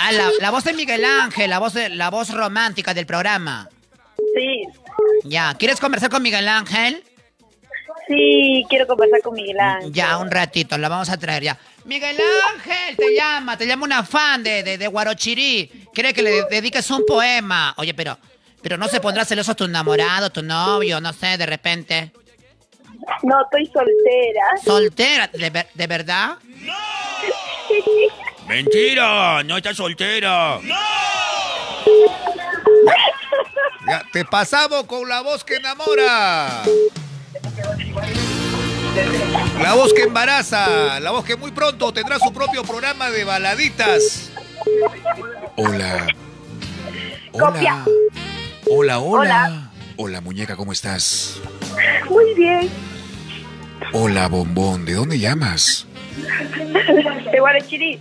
[SPEAKER 4] Ah, la, la voz de Miguel Ángel, la voz, de, la voz romántica del programa.
[SPEAKER 11] Sí.
[SPEAKER 4] Ya, ¿quieres conversar con Miguel Ángel?
[SPEAKER 11] Sí, quiero conversar con Miguel Ángel.
[SPEAKER 4] Ya, un ratito, la vamos a traer ya. Miguel Ángel, te llama, te llama una fan de, de, de Guarochirí. Quiere que le dediques un poema. Oye, pero, pero no se pondrá celoso tu enamorado, tu novio, no sé, de repente.
[SPEAKER 11] No, estoy soltera.
[SPEAKER 4] ¿Soltera? ¿De, ver- de verdad?
[SPEAKER 3] Mentira, no estás soltera.
[SPEAKER 2] Ya, te pasamos con la voz que enamora. La voz que embaraza, la voz que muy pronto tendrá su propio programa de baladitas.
[SPEAKER 13] Hola.
[SPEAKER 11] Copia.
[SPEAKER 13] Hola. Hola, hola. Muñeca, ¿cómo estás?
[SPEAKER 11] Muy bien.
[SPEAKER 13] Hola, bombón, ¿de dónde llamas?
[SPEAKER 11] De Guarachirí.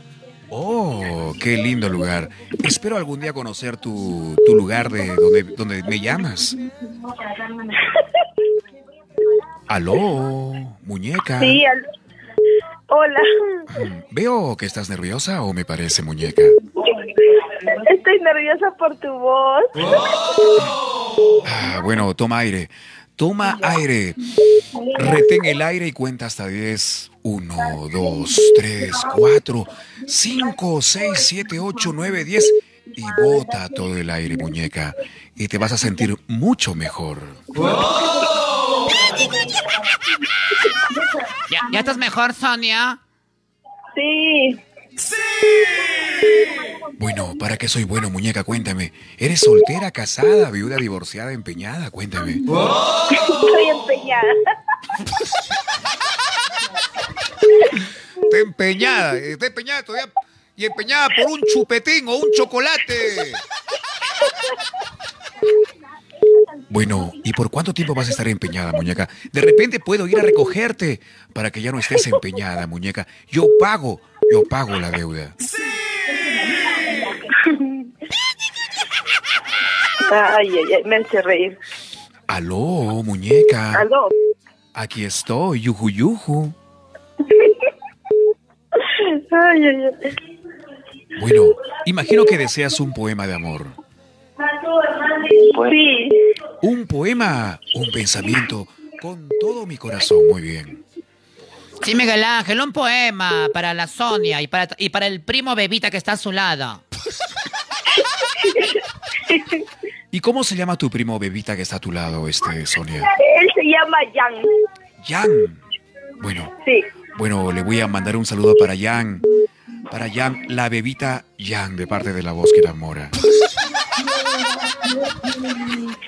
[SPEAKER 13] Oh, qué lindo lugar. Espero algún día conocer tu, tu lugar de donde, donde me llamas. Aló, muñeca.
[SPEAKER 11] Sí, al- Hola.
[SPEAKER 13] Veo que estás nerviosa o me parece muñeca.
[SPEAKER 11] Estoy nerviosa por tu voz.
[SPEAKER 13] Ah, bueno, toma aire. Toma aire. Retén el aire y cuenta hasta 10. 1, 2, 3, 4, 5, 6, 7, 8, 9, 10. Y bota todo el aire, muñeca. Y te vas a sentir mucho mejor.
[SPEAKER 4] ¿Ya, ya estás mejor, Sonia?
[SPEAKER 11] Sí.
[SPEAKER 13] Bueno, ¿para qué soy bueno, muñeca? Cuéntame. ¿Eres soltera, casada, viuda, divorciada, empeñada? Cuéntame.
[SPEAKER 11] Estoy empeñada.
[SPEAKER 2] Está empeñada, está empeñada todavía. Y empeñada por un chupetín o un chocolate.
[SPEAKER 13] Bueno, ¿y por cuánto tiempo vas a estar empeñada, muñeca? De repente puedo ir a recogerte para que ya no estés empeñada, muñeca. Yo pago, yo pago la deuda.
[SPEAKER 11] Ay, ay, ay, me hace reír.
[SPEAKER 13] Aló, muñeca.
[SPEAKER 11] Aló.
[SPEAKER 13] Aquí estoy, yuju yuju.
[SPEAKER 11] Ay, ay, ay.
[SPEAKER 13] Bueno, imagino que deseas un poema de amor.
[SPEAKER 11] Sí.
[SPEAKER 13] Un poema, un pensamiento, con todo mi corazón, muy bien.
[SPEAKER 4] Sí, Miguel Ángel, un poema para la Sonia y para, y para el primo bebita que está a su lado.
[SPEAKER 13] ¿Y cómo se llama tu primo bebita que está a tu lado, este, Sonia?
[SPEAKER 11] Él se llama Jan.
[SPEAKER 13] Jan. Bueno,
[SPEAKER 11] Sí.
[SPEAKER 13] bueno, le voy a mandar un saludo para Jan. Para Jan, la bebita Jan, de parte de la voz que enamora.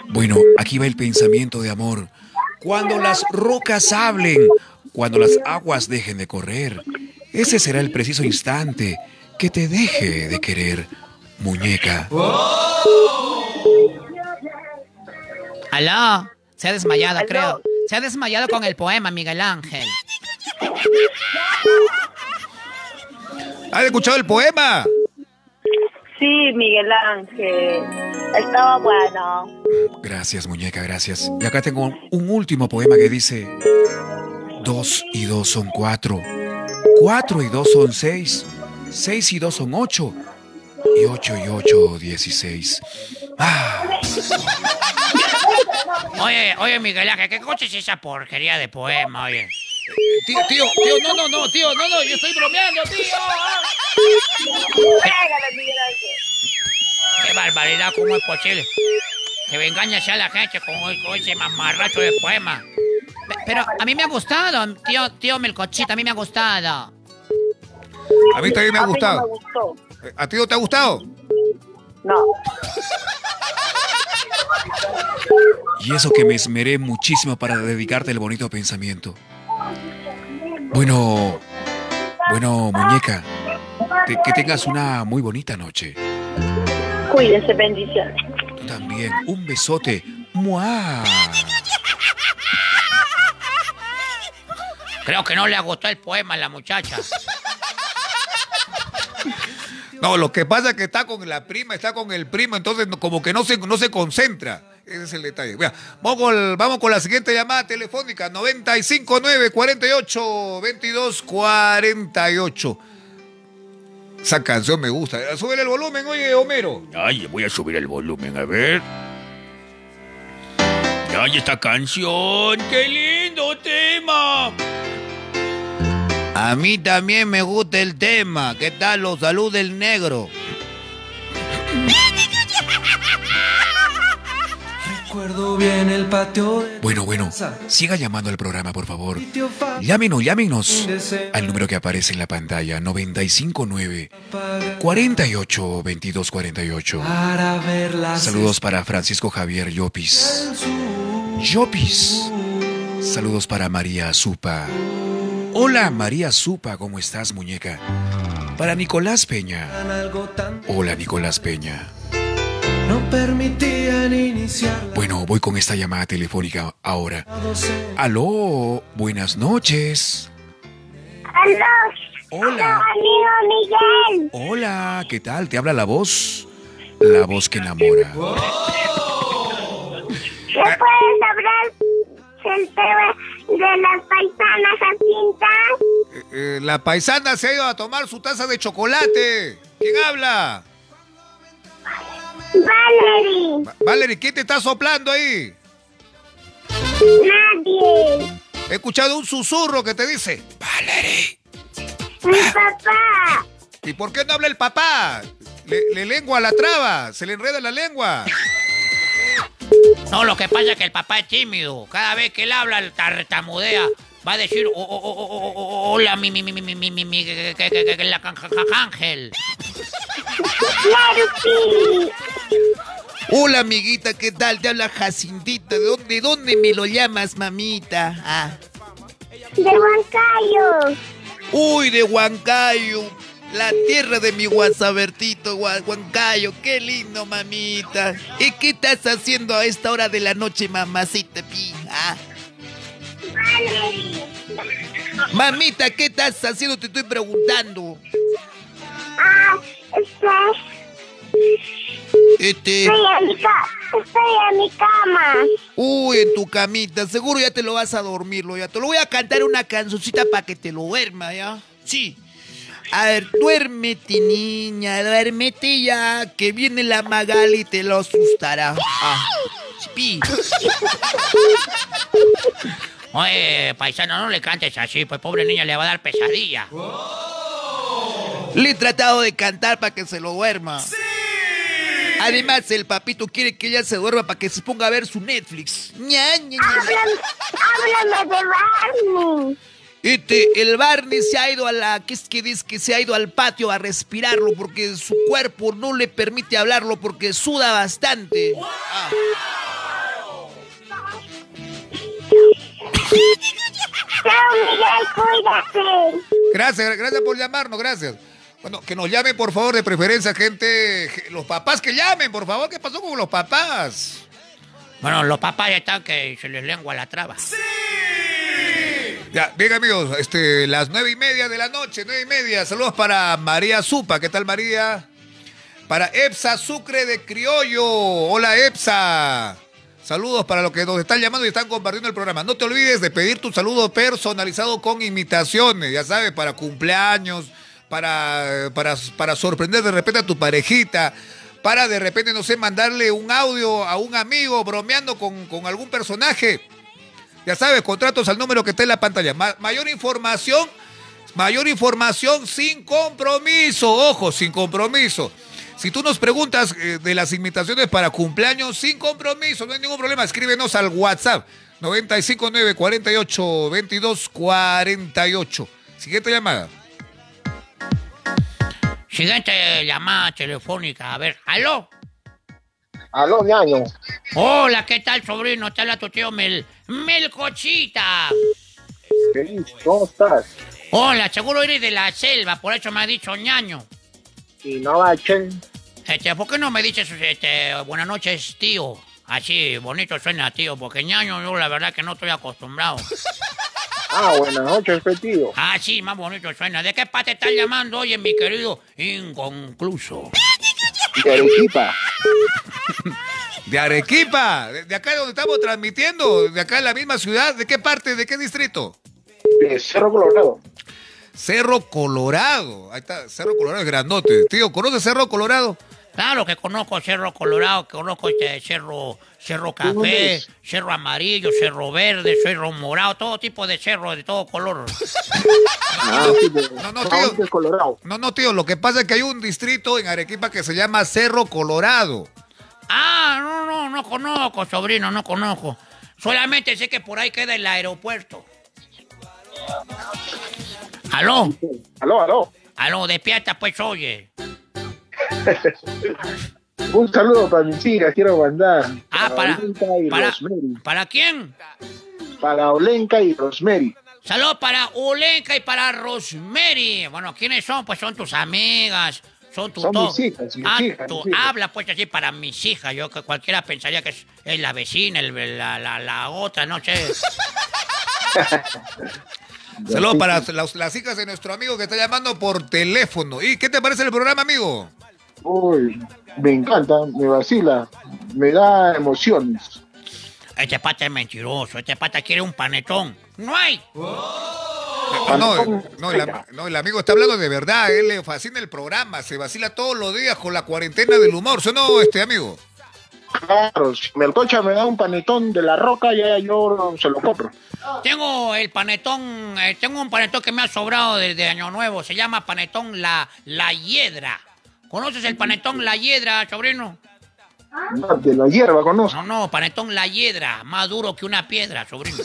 [SPEAKER 13] Bueno, aquí va el pensamiento de amor. Cuando las rocas hablen, cuando las aguas dejen de correr, ese será el preciso instante que te deje de querer, muñeca.
[SPEAKER 4] ¿Aló? Se ha desmayado,
[SPEAKER 11] Aló.
[SPEAKER 4] creo. Se ha desmayado con el poema, Miguel Ángel.
[SPEAKER 2] ¿Has escuchado el poema?
[SPEAKER 11] Sí, Miguel Ángel. Estaba bueno.
[SPEAKER 13] Gracias, muñeca, gracias. Y acá tengo un último poema que dice: Dos y dos son cuatro, cuatro y dos son seis, seis y dos son ocho, y ocho y ocho, dieciséis. Ah,
[SPEAKER 4] Oye, oye, Miguel Ángel, ¿qué coche es esa porquería de poema, oye?
[SPEAKER 2] Tío, tío, tío, no, no, no, tío, no, no, yo estoy bromeando, tío.
[SPEAKER 4] ¡Qué barbaridad! ¿Cómo es posible? Que me engañas a la gente con, con ese mamarracho de poema. Pe- Pero a mí me ha gustado, tío, tío Melcochita, a mí me ha gustado.
[SPEAKER 2] A mí también me ha gustado. ¿A ti no te ha gustado?
[SPEAKER 11] No.
[SPEAKER 13] y eso que me esmeré muchísimo para dedicarte el bonito pensamiento. Bueno, bueno, muñeca, te- que tengas una muy bonita noche.
[SPEAKER 11] Cuídese, bendiciones.
[SPEAKER 13] Tú también, un besote. ¡Mua!
[SPEAKER 4] Creo que no le gustó el poema a la muchacha.
[SPEAKER 2] No, lo que pasa es que está con la prima, está con el primo, entonces como que no se, no se concentra. Ese es el detalle. Mira, vamos, con, vamos con la siguiente llamada telefónica, 959 48 22 48 Esa canción me gusta. Sube el volumen, oye, Homero.
[SPEAKER 3] Ay, voy a subir el volumen, a ver. Ay, esta canción, qué lindo tema.
[SPEAKER 1] A mí también me gusta el tema. ¿Qué tal los salud del negro?
[SPEAKER 13] Bueno, bueno, siga llamando al programa, por favor. Llámenos, llámenos al número que aparece en la pantalla, 959 48 22 48. Saludos para Francisco Javier Llopis. Llopis. Saludos para María Supa. Hola María Supa, ¿cómo estás, muñeca? Para Nicolás Peña. Hola Nicolás Peña.
[SPEAKER 14] No permitían iniciar.
[SPEAKER 13] Bueno, voy con esta llamada telefónica ahora. Aló, buenas noches.
[SPEAKER 8] Aló.
[SPEAKER 13] Hola.
[SPEAKER 8] Amigo Miguel.
[SPEAKER 13] Hola, ¿qué tal? Te habla la voz. La voz que enamora.
[SPEAKER 8] ¿Qué puedes hablar del tema de las paisanas a pintar?
[SPEAKER 2] Eh, eh, la paisana se ha ido a tomar su taza de chocolate. ¿Quién habla?
[SPEAKER 8] Valerie.
[SPEAKER 2] Va- Valerie, ¿quién te está soplando ahí?
[SPEAKER 8] Nadie.
[SPEAKER 2] He escuchado un susurro que te dice, Valerie.
[SPEAKER 8] Mi papá.
[SPEAKER 2] ¿Y por qué no habla el papá? Le, le lengua la traba, se le enreda la lengua.
[SPEAKER 4] No, lo que pasa es que el papá es tímido. Cada vez que él habla, tartamudea. Va a decir, oh, oh, oh, hola, mi, mi, mi, mi, mi, mi, mi, la ángel.
[SPEAKER 6] Hola, amiguita, ¿qué tal? Te habla Jacintita. ¿De dónde, dónde me lo llamas, mamita? Ah.
[SPEAKER 8] De Huancayo.
[SPEAKER 6] Uy, de Huancayo. La tierra de mi guasabertito, Huancayo. Qué lindo, mamita. ¿Y qué estás haciendo a esta hora de la noche, mamacita? pi?
[SPEAKER 8] Valerie.
[SPEAKER 6] Mamita, ¿qué estás haciendo? Te estoy preguntando.
[SPEAKER 8] Ah, estoy,
[SPEAKER 6] Este.
[SPEAKER 8] estoy en mi ca- estoy en mi cama.
[SPEAKER 6] Uy, en tu camita. Seguro ya te lo vas a dormir, lo ya. Te lo voy a cantar una cancioncita para que te lo duerma, ¿ya? Sí. A ver, duérmete, niña, duérmete ya, que viene la Magali y te lo asustará. Ah.
[SPEAKER 4] Oye, paisano, no le cantes así, pues pobre niña le va a dar pesadilla.
[SPEAKER 6] Le he tratado de cantar para que se lo duerma. Además, el papito quiere que ella se duerma para que se ponga a ver su Netflix. Ña, ña, ña.
[SPEAKER 8] Háblame, háblame de Barney.
[SPEAKER 6] Este, el Barney se ha ido a la, ¿qué es que dice? Que se ha ido al patio a respirarlo porque su cuerpo no le permite hablarlo porque suda bastante. Ah.
[SPEAKER 2] Gracias, gracias por llamarnos, gracias. Bueno, que nos llamen, por favor, de preferencia, gente. ge- Los papás que llamen, por favor. ¿Qué pasó con los papás?
[SPEAKER 4] Bueno, los papás ya están que se les lengua la traba.
[SPEAKER 2] Ya, bien, amigos, este, las nueve y media de la noche, nueve y media. Saludos para María Supa. ¿Qué tal, María? Para Epsa Sucre de Criollo. Hola, Epsa. Saludos para los que nos están llamando y están compartiendo el programa. No te olvides de pedir tu saludo personalizado con imitaciones, ya sabes, para cumpleaños, para, para, para sorprender de repente a tu parejita, para de repente, no sé, mandarle un audio a un amigo bromeando con, con algún personaje. Ya sabes, contratos al número que está en la pantalla. Ma- mayor información, mayor información sin compromiso. Ojo, sin compromiso. Si tú nos preguntas eh, de las invitaciones para cumpleaños sin compromiso, no hay ningún problema, escríbenos al WhatsApp 959 48 22 48. Siguiente llamada.
[SPEAKER 4] Siguiente llamada telefónica. A ver, ¿aló?
[SPEAKER 15] Aló, ñaño.
[SPEAKER 4] Hola, ¿qué tal, sobrino? Te habla tu tío Mel... Melcochita.
[SPEAKER 15] Feliz, ¿cómo estás?
[SPEAKER 4] Hola, seguro eres de la selva, por eso me ha dicho ñaño.
[SPEAKER 15] Y no bachen.
[SPEAKER 4] Este, ¿por qué no me dices, este, buenas noches, tío? Así, bonito suena, tío, porque ñaño yo la verdad que no estoy acostumbrado.
[SPEAKER 15] Ah, buenas noches, fe, tío.
[SPEAKER 4] Ah, sí, más bonito suena. ¿De qué parte estás llamando, oye, mi querido inconcluso?
[SPEAKER 15] De Arequipa.
[SPEAKER 2] De Arequipa, de, de acá donde estamos transmitiendo, de acá en la misma ciudad. ¿De qué parte, de qué distrito?
[SPEAKER 15] De Cerro Colorado.
[SPEAKER 2] Cerro Colorado. Ahí está, Cerro Colorado es grandote. Tío, ¿conoces Cerro Colorado?
[SPEAKER 4] Claro que conozco Cerro Colorado, que conozco este Cerro, Cerro
[SPEAKER 15] ¿Dónde
[SPEAKER 4] Café? Cerro Amarillo, Cerro Verde, Cerro Morado, todo tipo de cerro de todo color.
[SPEAKER 15] Ah,
[SPEAKER 2] No, no, tío. No, no, tío, lo que pasa es que hay un distrito en Arequipa que se llama Cerro Colorado.
[SPEAKER 4] Ah, no, no, no conozco, sobrino, no conozco. Solamente sé que por ahí queda el aeropuerto. ¿Aló?
[SPEAKER 15] Aló, aló.
[SPEAKER 4] Aló, despierta pues, oye.
[SPEAKER 15] Un saludo para mis hijas, quiero mandar.
[SPEAKER 4] Ah, para-
[SPEAKER 15] Olenka y
[SPEAKER 4] para-. ¿Para quién?
[SPEAKER 15] Para Olenka y Rosemary.
[SPEAKER 4] Saludos para Ulenka y para Rosemary. Bueno, ¿quiénes son? Pues son tus amigas. Son tus
[SPEAKER 15] Son mis hijas, mis
[SPEAKER 4] ah,
[SPEAKER 15] hijas,
[SPEAKER 4] tú
[SPEAKER 15] mis hijas.
[SPEAKER 4] pues así para mis hijas. Yo que cualquiera pensaría que es, es la vecina, el- la, la, la otra, no sé.
[SPEAKER 2] Saludos para las, las hijas de nuestro amigo que está llamando por teléfono. ¿Y qué te parece el programa, amigo?
[SPEAKER 15] Uy, me encanta, me vacila, me da emociones.
[SPEAKER 4] Este pata es mentiroso. Este pata quiere un panetón. ¡No hay!
[SPEAKER 2] No, no, no, el, am- no, el amigo está hablando de verdad. Él le fascina el programa. Se vacila todos los días con la cuarentena del humor. ¿Sí o no, este amigo?
[SPEAKER 15] Claro, si Melcocha me da un panetón de la roca, ya yo se lo compro.
[SPEAKER 4] Tengo el panetón, eh, tengo un panetón que me ha sobrado desde Año Nuevo. Se llama panetón La, la Hiedra. ¿Conoces el panetón La Hiedra, sobrino?
[SPEAKER 15] No, de la hierba conozco.
[SPEAKER 4] No, no, panetón La Hiedra. Más duro que una piedra, sobrino.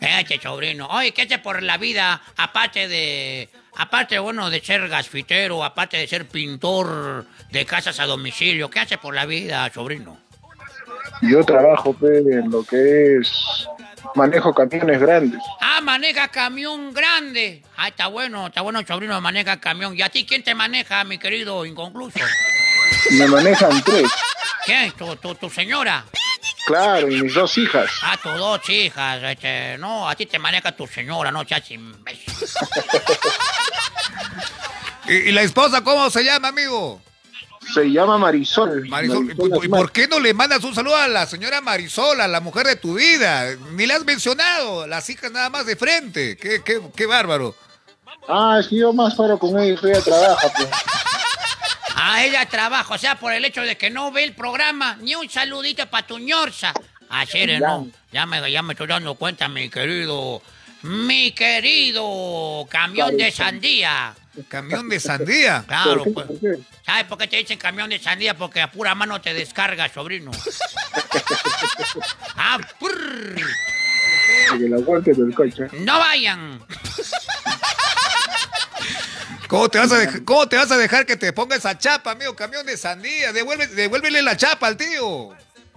[SPEAKER 4] Este sobrino. Oye, ¿qué hace por la vida? Aparte de. Aparte, bueno, de ser gasfitero, aparte de ser pintor de casas a domicilio, ¿qué hace por la vida, sobrino?
[SPEAKER 15] Yo trabajo pe, en lo que es manejo camiones grandes.
[SPEAKER 4] Ah, maneja camión grande. Ah, está bueno, está bueno, sobrino, maneja camión. ¿Y a ti quién te maneja, mi querido inconcluso?
[SPEAKER 15] Me manejan tres,
[SPEAKER 4] ¿Quién? ¿Tu, tu, tu señora?
[SPEAKER 15] claro, y mis dos hijas.
[SPEAKER 4] Ah, tus dos hijas. Este, no, a ti te maneja tu señora, no seas imbécil.
[SPEAKER 2] ¿Y, y la esposa cómo se llama, amigo?
[SPEAKER 15] Se llama Marisol.
[SPEAKER 2] Marisol. ¿Y por- ¿Y por qué no le mandas un saludo a la señora Marisol, a la mujer de tu vida? Ni la has mencionado. Las hijas nada más de frente. Qué, qué, qué bárbaro.
[SPEAKER 15] Ah, es que yo más paro con ella, ella trabaja, pues.
[SPEAKER 4] Ah, ella trabaja, o sea, por el hecho de que no ve el programa, ni un saludito para tu ñorza. Ayer, no, ya me, ya me estoy dando cuenta, mi querido, mi querido camión de sandía.
[SPEAKER 2] ¿Camión de sandía?
[SPEAKER 4] Claro, pues. ¿Sabes por qué te dicen camión de sandía? Porque a pura mano te descarga, sobrino. ah.
[SPEAKER 15] Que del coche.
[SPEAKER 4] no vayan.
[SPEAKER 2] ¿Cómo te, vas a dej- ¿Cómo te vas a dejar que te ponga esa chapa, amigo? Camión de sandía. Devuelve, devuélvele la chapa al tío.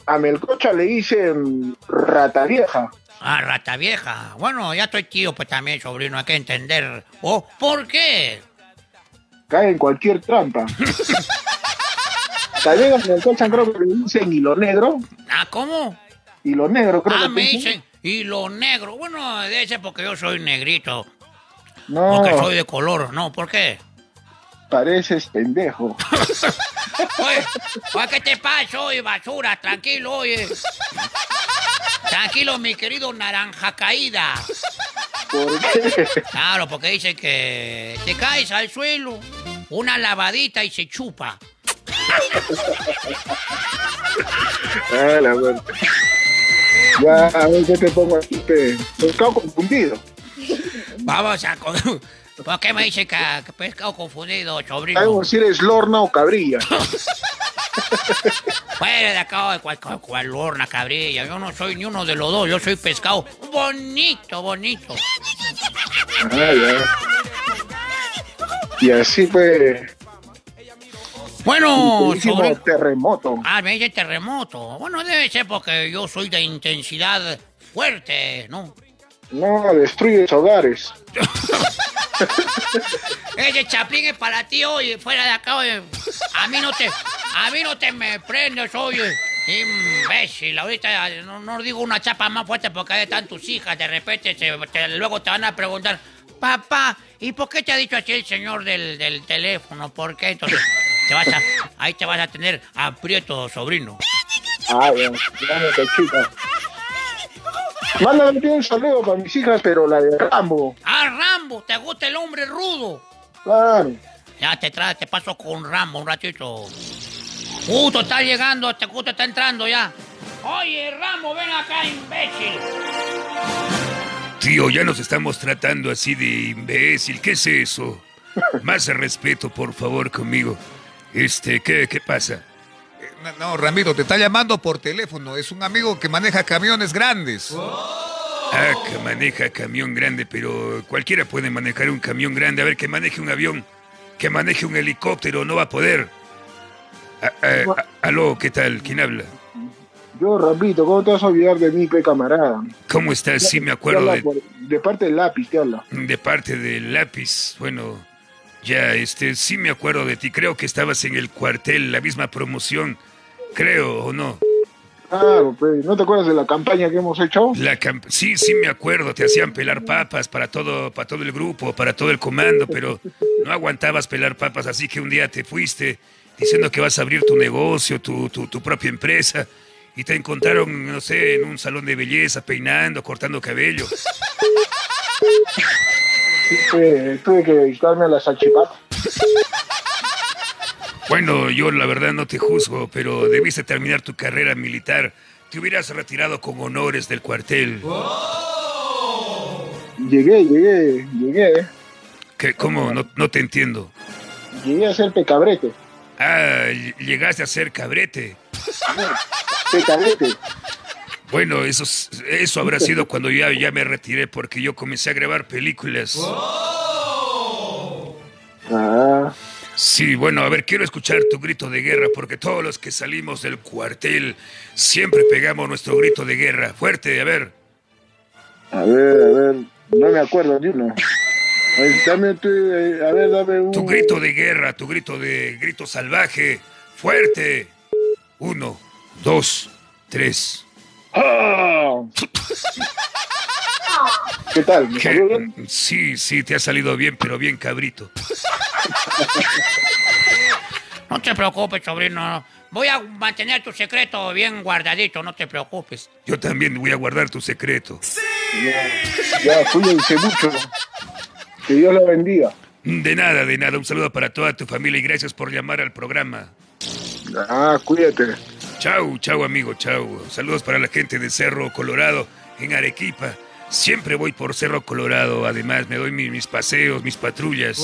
[SPEAKER 15] A Melcocha le dicen rata vieja.
[SPEAKER 4] Ah, rata vieja. Bueno, ya estoy tío, pues también, sobrino, hay que entender. Oh, ¿por qué?
[SPEAKER 15] Cae en cualquier trampa. También a Melcocha creo que le dicen hilo negro.
[SPEAKER 4] Ah, ¿cómo?
[SPEAKER 15] Hilo negro, creo
[SPEAKER 4] Ah,
[SPEAKER 15] que
[SPEAKER 4] me dicen, y lo negro. Bueno, debe ser porque yo soy negrito.
[SPEAKER 15] No,
[SPEAKER 4] Porque soy de color. No, ¿por qué?
[SPEAKER 15] Pareces pendejo.
[SPEAKER 4] Oye, ¿qué te pasa, oye, basura? Tranquilo, oye. Tranquilo, mi querido naranja caída.
[SPEAKER 15] ¿Por qué?
[SPEAKER 4] Claro, porque dicen que te caes al suelo, una lavadita y se chupa.
[SPEAKER 15] Ah, la verdad. Ya, a ver qué te pongo aquí, pe. Pescado confundido.
[SPEAKER 4] Vamos a... ¿Por qué me dice que, que pescado confundido, sobrino?
[SPEAKER 15] Sabemos si eres lorna o cabrilla.
[SPEAKER 4] Fuera de acá, cual, cual, cual lorna, cabrilla. Yo no soy ni uno de los dos, yo soy pescado bonito, bonito.
[SPEAKER 15] Ah, ya. Y así pues.
[SPEAKER 4] Bueno, sobrino.
[SPEAKER 15] terremoto.
[SPEAKER 4] Ah, me dice terremoto. Bueno, debe ser porque yo soy de intensidad fuerte, ¿no?
[SPEAKER 15] No, destruyes hogares.
[SPEAKER 4] Ese chaplín es para ti, oye, fuera de acá, oye. A mí no te, a mí no te me prendes, oye. Imbécil, ahorita no, no digo una chapa más fuerte porque ahí están tus hijas, de repente se- te- luego te van a preguntar, papá, ¿y por qué te ha dicho así el señor del, del teléfono? ¿Por qué? Entonces, te vas a, ahí te vas a tener aprieto, sobrino.
[SPEAKER 15] Ah. Ya me cachita. Mándame un saludo para mis hijas, pero la de Rambo.
[SPEAKER 4] Ah, Rambo, ¿te gusta el hombre rudo?
[SPEAKER 15] Claro.
[SPEAKER 4] Ya te trae, te paso con Rambo un ratito. Justo está llegando, este justo está entrando ya. Oye, Rambo, ven acá, imbécil.
[SPEAKER 16] Tío, ya nos estamos tratando así de imbécil. ¿Qué es eso? Más respeto, por favor, conmigo. Este, ¿qué, qué pasa?
[SPEAKER 2] No, no, Ramiro, te está llamando por teléfono. Es un amigo que maneja camiones grandes.
[SPEAKER 16] Ah, que maneja camión grande, pero cualquiera puede manejar un camión grande. A ver, que maneje un avión, que maneje un helicóptero, no va a poder. Ah, ah, ah, aló, ¿qué tal? ¿Quién habla?
[SPEAKER 17] Yo, Rapito, ¿cómo te vas a olvidar de mí, pe camarada?
[SPEAKER 16] ¿Cómo estás? Sí, me acuerdo de,
[SPEAKER 17] de parte del lápiz, te habla.
[SPEAKER 16] de parte del lápiz. Bueno, ya, este, sí me acuerdo de ti. Creo que estabas en el cuartel, la misma promoción. Creo, ¿o no?
[SPEAKER 17] Claro, pe, ¿no te acuerdas de la campaña que hemos hecho?
[SPEAKER 16] La camp- sí, sí me acuerdo, te hacían pelar papas para todo, para todo el grupo, para todo el comando, pero no aguantabas pelar papas, así que un día te fuiste diciendo que vas a abrir tu negocio, tu, tu, tu propia empresa, y te encontraron, no sé, en un salón de belleza, peinando, cortando cabello.
[SPEAKER 17] Tuve que dedicarme a la salchipapa.
[SPEAKER 16] Bueno, yo la verdad no te juzgo, pero debiste terminar tu carrera militar. Te hubieras retirado con honores del cuartel.
[SPEAKER 17] Llegué, llegué, llegué,
[SPEAKER 16] ¿Qué, ¿Cómo? No, no te entiendo.
[SPEAKER 17] llegué a ser pecabrete.
[SPEAKER 16] Ah, llegaste a ser cabrete.
[SPEAKER 17] Pecabrete.
[SPEAKER 16] Bueno, eso, es- eso habrá sido cuando ya, ya me retiré porque yo comencé a grabar películas.
[SPEAKER 17] Ah,
[SPEAKER 16] Sí, bueno, a ver, quiero escuchar tu grito de guerra porque todos los que salimos del cuartel siempre pegamos nuestro grito de guerra. Fuerte, a ver.
[SPEAKER 17] a ver, a ver, no me acuerdo ni uno. A ver, dame tu, eh, a ver, dame un...
[SPEAKER 16] Tu grito de guerra, tu grito de grito salvaje. Fuerte. Uno, dos, tres.
[SPEAKER 17] ¡Ah! ¿Qué tal? ¿Me
[SPEAKER 16] ¿Qué?
[SPEAKER 17] salió bien?
[SPEAKER 16] Sí, sí, te ha salido bien, pero bien cabrito.
[SPEAKER 4] No te preocupes, sobrino. Voy a mantener tu secreto bien guardadito, no te preocupes.
[SPEAKER 16] Yo también voy a guardar tu secreto.
[SPEAKER 17] Ya, ya, cuídense mucho. Que Dios la bendiga.
[SPEAKER 16] De nada, de nada. Un saludo para toda tu familia y gracias por llamar al programa.
[SPEAKER 17] Ah, cuídate.
[SPEAKER 16] Chau, chau, amigo, chau. Saludos para la gente de Cerro Colorado, en Arequipa. Siempre voy por Cerro Colorado. Además, me doy mi- mis paseos, mis patrullas.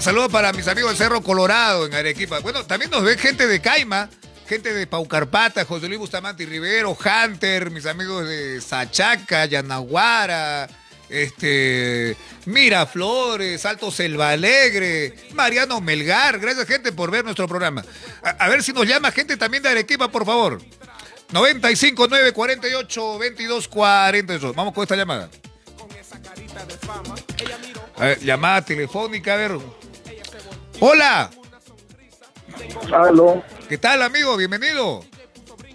[SPEAKER 2] Saludos para mis amigos del Cerro Colorado en Arequipa. Bueno, también nos ve gente de Caima, gente de Paucarpata, José Luis Bustamante y Rivero, Hunter, mis amigos de Sachaca, Yanaguara, este, Miraflores, Alto Selva Alegre, Mariano Melgar. Gracias, gente, por ver nuestro programa. A, a ver si nos llama gente también de Arequipa, por favor. 95 9 48 22 48. Vamos con esta llamada. A ver, llamada telefónica, a ver. Hola.
[SPEAKER 17] Aló.
[SPEAKER 2] ¿Qué tal, amigo? Bienvenido.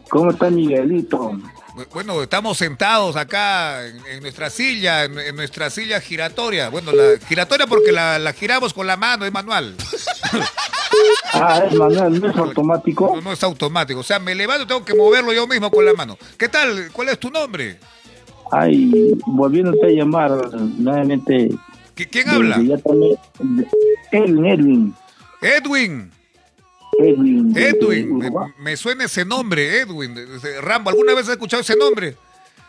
[SPEAKER 17] ¿Cómo está Miguelito?
[SPEAKER 2] Bu- Bueno, estamos sentados acá en, en nuestra silla, en, en nuestra silla giratoria. Bueno, la giratoria porque la, la giramos con la mano, es manual.
[SPEAKER 17] Ah, es Manuel, ¿no es automático?
[SPEAKER 2] No, no es automático. O sea, me levanto, tengo que moverlo yo mismo con la mano. ¿Qué tal? ¿Cuál es tu nombre?
[SPEAKER 18] Ay, volviéndote a llamar nuevamente.
[SPEAKER 2] ¿Quién habla?
[SPEAKER 18] ya también- Edwin, Edwin.
[SPEAKER 2] Edwin.
[SPEAKER 18] Edwin.
[SPEAKER 2] Edwin. Me, suena ese nombre, Edwin. Rambo, ¿alguna vez has escuchado ese nombre?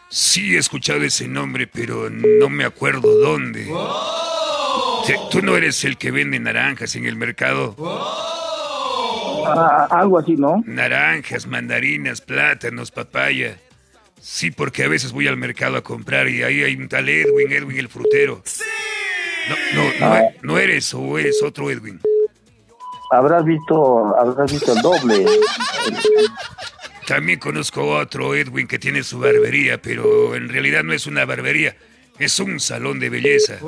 [SPEAKER 16] Sí, he escuchado ese nombre, pero no me acuerdo dónde. Te- Tú no eres el que vende naranjas en el mercado.
[SPEAKER 18] Ah, algo así, ¿no?
[SPEAKER 16] Naranjas, mandarinas, plátanos, papaya. Sí, porque a veces voy al mercado a comprar y ahí hay un tal Edwin, Edwin el frutero. No, no, no,
[SPEAKER 18] Ah.
[SPEAKER 16] no eres o eres otro Edwin.
[SPEAKER 18] Habrás visto, habrás visto el doble.
[SPEAKER 16] También conozco otro Edwin que tiene su barbería, pero en realidad no es una barbería, es un salón de belleza.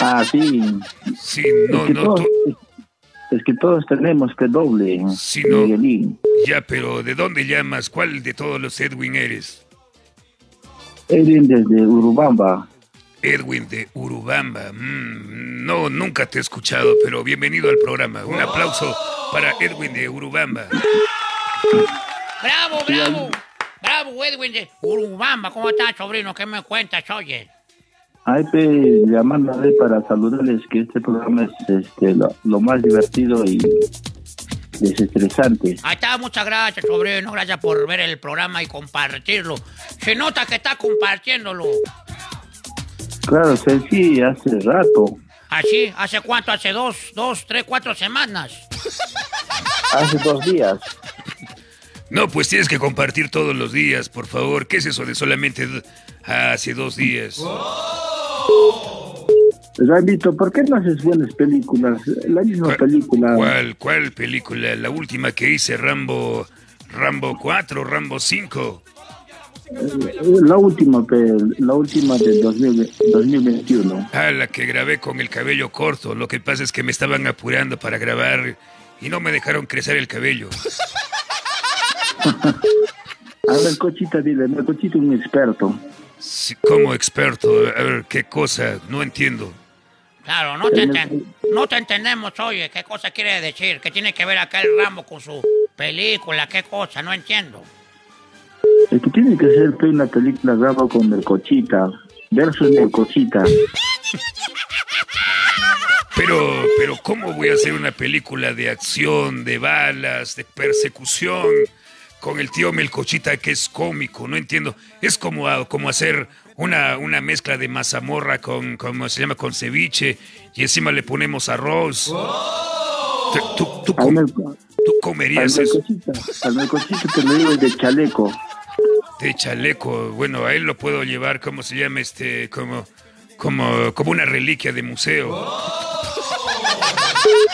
[SPEAKER 18] Ah, sí.
[SPEAKER 16] Sí, no,
[SPEAKER 18] es que
[SPEAKER 16] no,
[SPEAKER 18] todos,
[SPEAKER 16] tú-
[SPEAKER 18] es que todos tenemos que doble.
[SPEAKER 16] Sí, no.
[SPEAKER 18] Miguelín.
[SPEAKER 16] Ya, pero ¿de dónde llamas? ¿Cuál de todos los Edwin eres?
[SPEAKER 18] Edwin desde Urubamba.
[SPEAKER 16] Edwin de Urubamba. Mm, no, nunca te he escuchado, pero bienvenido al programa. Un aplauso para Edwin de Urubamba.
[SPEAKER 4] ¡Bravo, bravo! ¡Bravo, Edwin de Urubamba! ¿Cómo estás, sobrino? ¿Qué me cuentas, oye?
[SPEAKER 18] Ay, pe, llamándole para saludarles que este programa es este, lo, lo más divertido y, desestresante.
[SPEAKER 4] Ahí está, muchas gracias, sobrino. Gracias por ver el programa y compartirlo. Se nota que está compartiéndolo.
[SPEAKER 18] Claro, sí, sí, hace rato.
[SPEAKER 4] Así, ¿hace cuánto? Hace dos, dos, tres, cuatro semanas.
[SPEAKER 18] Hace dos días.
[SPEAKER 16] No, pues tienes que compartir todos los días, por favor. ¿Qué es eso de solamente d- hace dos días?
[SPEAKER 18] Rambito, ¿por qué no haces buenas películas? La misma película.
[SPEAKER 16] ¿Cuál, cuál película? La última que hice, Rambo, Rambo 4, Rambo 5.
[SPEAKER 18] La última, la última 2000 2021.
[SPEAKER 16] Ah, la que grabé con el cabello corto. Lo que pasa es que me estaban apurando para grabar y no me dejaron crecer el cabello.
[SPEAKER 18] A ver, Cochita, dile, el Cochita es un experto.
[SPEAKER 16] Sí, como experto, a ver, ¿qué cosa? No entiendo.
[SPEAKER 4] Claro, no te, enten- no te entendemos, oye. ¿Qué cosa quiere decir? ¿Qué tiene que ver acá el Rambo con su película? ¿Qué cosa? No entiendo.
[SPEAKER 18] El que tiene que hacer pe, una película graba con el Cochita versus el Cochita.
[SPEAKER 16] Pero, pero, ¿cómo voy a hacer una película de acción, de balas, de persecución con el tío Melcochita que es cómico? No entiendo. Es como, a- como hacer una, una mezcla de mazamorra con, ¿cómo se llama? Con ceviche y encima le ponemos arroz. ¿Tú, tú- tú com- tú comerías
[SPEAKER 18] al
[SPEAKER 16] eso?
[SPEAKER 18] Al Melcochita te lo digo de chaleco.
[SPEAKER 16] De chaleco, bueno, a él lo puedo llevar, ¿cómo se llama? Este, como, como, como una reliquia de museo.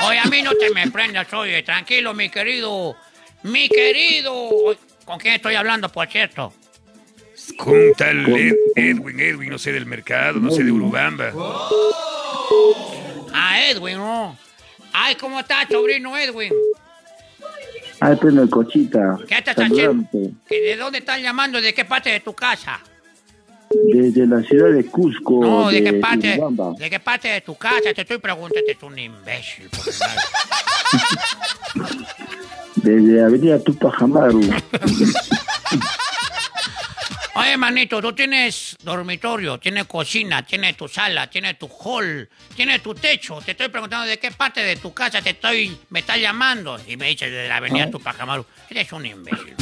[SPEAKER 4] Oye, a mí no te me prendas, oye. Tranquilo, mi querido. Mi querido. ¿Con quién estoy hablando, por cierto?
[SPEAKER 16] Con tal Ed- Edwin, Edwin, no sé del mercado, no sé de Urubamba.
[SPEAKER 4] Ah, Edwin, ¿no? Ay, ¿cómo está, sobrino Edwin?
[SPEAKER 18] Ay, pues el Cochita.
[SPEAKER 4] ¿Qué está ¿De dónde estás llamando? ¿De qué parte de tu casa?
[SPEAKER 18] Desde la ciudad de Cusco.
[SPEAKER 4] No, ¿de
[SPEAKER 18] de
[SPEAKER 4] qué parte? ¿De qué parte de tu casa? Te estoy preguntando, es un imbécil.
[SPEAKER 18] Desde Avenida Tupac Amaru.
[SPEAKER 4] Oye, manito, tú tienes dormitorio, tienes cocina, tienes tu sala, tienes tu hall, tienes tu techo. Te estoy preguntando de qué parte de tu casa te estoy, me estás llamando. Y me dices de la avenida Tupac Amaru. Eres un imbécil.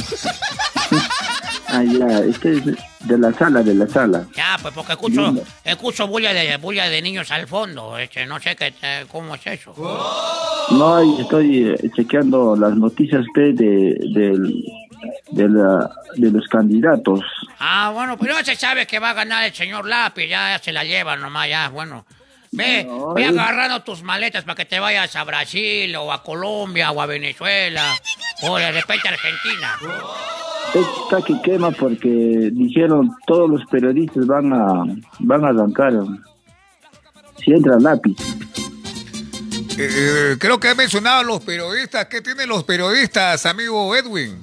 [SPEAKER 18] Ah, ya, este es de la sala, de la sala.
[SPEAKER 4] Ya, pues porque escucho, escucho bulla de, bulla de niños al fondo. Este, no sé qué, eh, cómo es eso.
[SPEAKER 18] No, estoy eh, chequeando las noticias pe, de, del- de, la- de los candidatos.
[SPEAKER 4] Ah, bueno, pero ya se sabe que va a ganar el señor Lápiz, ya se la lleva nomás, ya, bueno. Ve, ve
[SPEAKER 18] es-
[SPEAKER 4] agarrando tus maletas para que te vayas a Brasil o a Colombia o a Venezuela o de repente a Argentina.
[SPEAKER 18] Está que quema porque dijeron todos los periodistas van a van a arrancar si entra lápiz.
[SPEAKER 2] Eh, eh, creo que he mencionado a los periodistas. ¿Qué tienen los periodistas, amigo Edwin?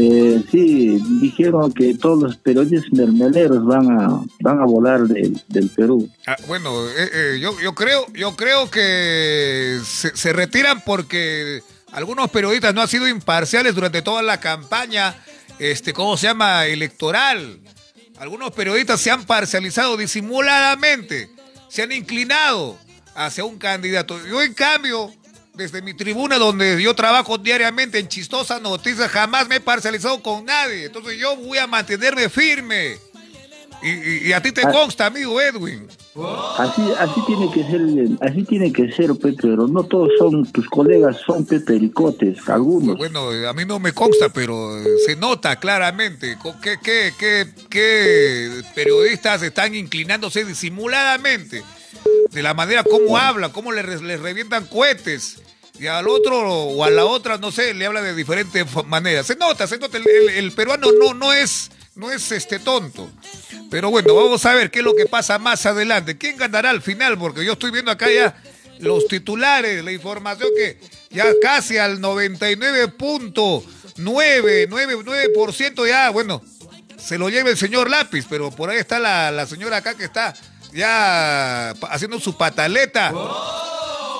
[SPEAKER 18] Eh, sí, dijeron que todos los periodistas mermeleros van a van a volar del, del Perú.
[SPEAKER 2] Ah, bueno, eh, eh, yo, yo creo, yo creo que se, se retiran porque algunos periodistas no han sido imparciales durante toda la campaña, este, ¿cómo se llama? Electoral. Algunos periodistas se han parcializado disimuladamente, se han inclinado hacia un candidato. Yo, en cambio, desde mi tribuna donde yo trabajo diariamente en Chistosa Noticias, jamás me he parcializado con nadie. Entonces yo voy a mantenerme firme. Y, y- y a ti te
[SPEAKER 18] Ah.
[SPEAKER 2] consta, amigo Edwin.
[SPEAKER 18] Así así tiene que ser, así tiene que ser, pe, pero no todos son tus colegas son pe, pericotes, algunos.
[SPEAKER 2] Bueno, a mí no me consta, pero eh, se nota claramente que, que, que, que periodistas están inclinándose disimuladamente de la manera como hablan, cómo les, re- les revientan cohetes. Y al otro o a la otra, no sé, le habla de diferentes maneras. Se nota, se nota. El, el- peruano no, no es, no es este tonto. Pero bueno, vamos a ver qué es lo que pasa más adelante. ¿Quién ganará al final? Porque yo estoy viendo acá ya los titulares, la información que ya casi al 99.999% ya, bueno, se lo lleva el señor Lápiz, pero por ahí está la, la señora acá que está ya haciendo su pataleta,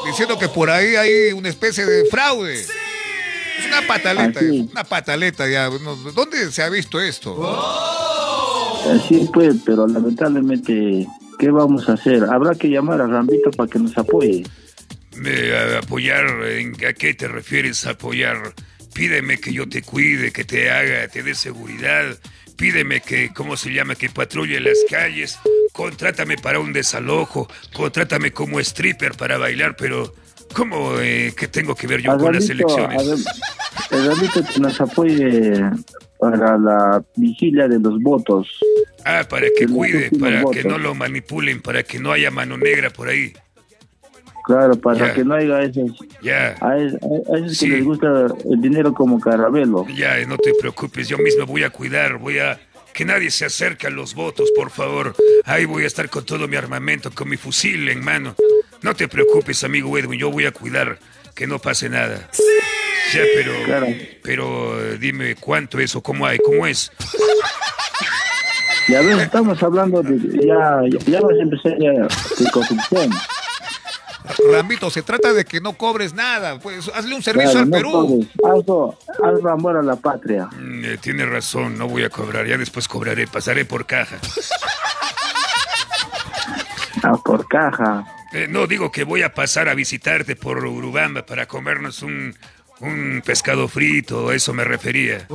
[SPEAKER 2] diciendo que por ahí hay una especie de fraude. Es una pataleta, es una pataleta ya. ¿Dónde se ha visto esto?
[SPEAKER 18] Así pues, pero lamentablemente, ¿qué vamos a hacer? Habrá que llamar a Rambito para que nos apoye.
[SPEAKER 16] Me, a- apoyar, ¿en ¿a qué te refieres apoyar? Pídeme que yo te cuide, que te haga, te dé seguridad. Pídeme que, ¿cómo se llama? Que patrulle las calles. Contrátame para un desalojo. Contrátame como stripper para bailar, pero ¿cómo eh, que tengo que ver yo con las elecciones?
[SPEAKER 18] Adalito que nos apoye para la vigilia de los votos.
[SPEAKER 16] Ah, para que
[SPEAKER 18] no
[SPEAKER 16] cuide, para que
[SPEAKER 18] votos.
[SPEAKER 16] no lo manipulen, para que no haya mano negra por ahí.
[SPEAKER 18] Claro, para
[SPEAKER 16] Ya.
[SPEAKER 18] que no haya esos,
[SPEAKER 16] Ya.
[SPEAKER 18] a, es- a- a esos
[SPEAKER 16] Sí.
[SPEAKER 18] que les gusta el dinero como caramelo.
[SPEAKER 16] Ya, no te preocupes, yo mismo voy a cuidar, voy a... Que nadie se acerque a los votos, por favor. Ahí voy a estar con todo mi armamento, con mi fusil en mano. No te preocupes, amigo Edwin, yo voy a cuidar que no pase nada. Ya, pero...
[SPEAKER 18] Claro.
[SPEAKER 16] Pero eh, dime cuánto es o cómo hay, cómo es.
[SPEAKER 18] Y a ver, estamos hablando de, ya, ya, ya vas a empezar ya de corrupción.
[SPEAKER 2] Rambito, se trata de que no cobres nada. Pues hazle un servicio
[SPEAKER 18] Claro,
[SPEAKER 2] al
[SPEAKER 18] no
[SPEAKER 2] Perú.
[SPEAKER 18] Hazlo, hazlo amor a la patria.
[SPEAKER 16] Mm, eh, tiene razón, no voy a cobrar, ya después cobraré, pasaré por caja.
[SPEAKER 18] Ah, por caja.
[SPEAKER 16] Eh, no, digo que voy a pasar a visitarte por Urubamba para comernos un, un pescado frito, a eso me refería.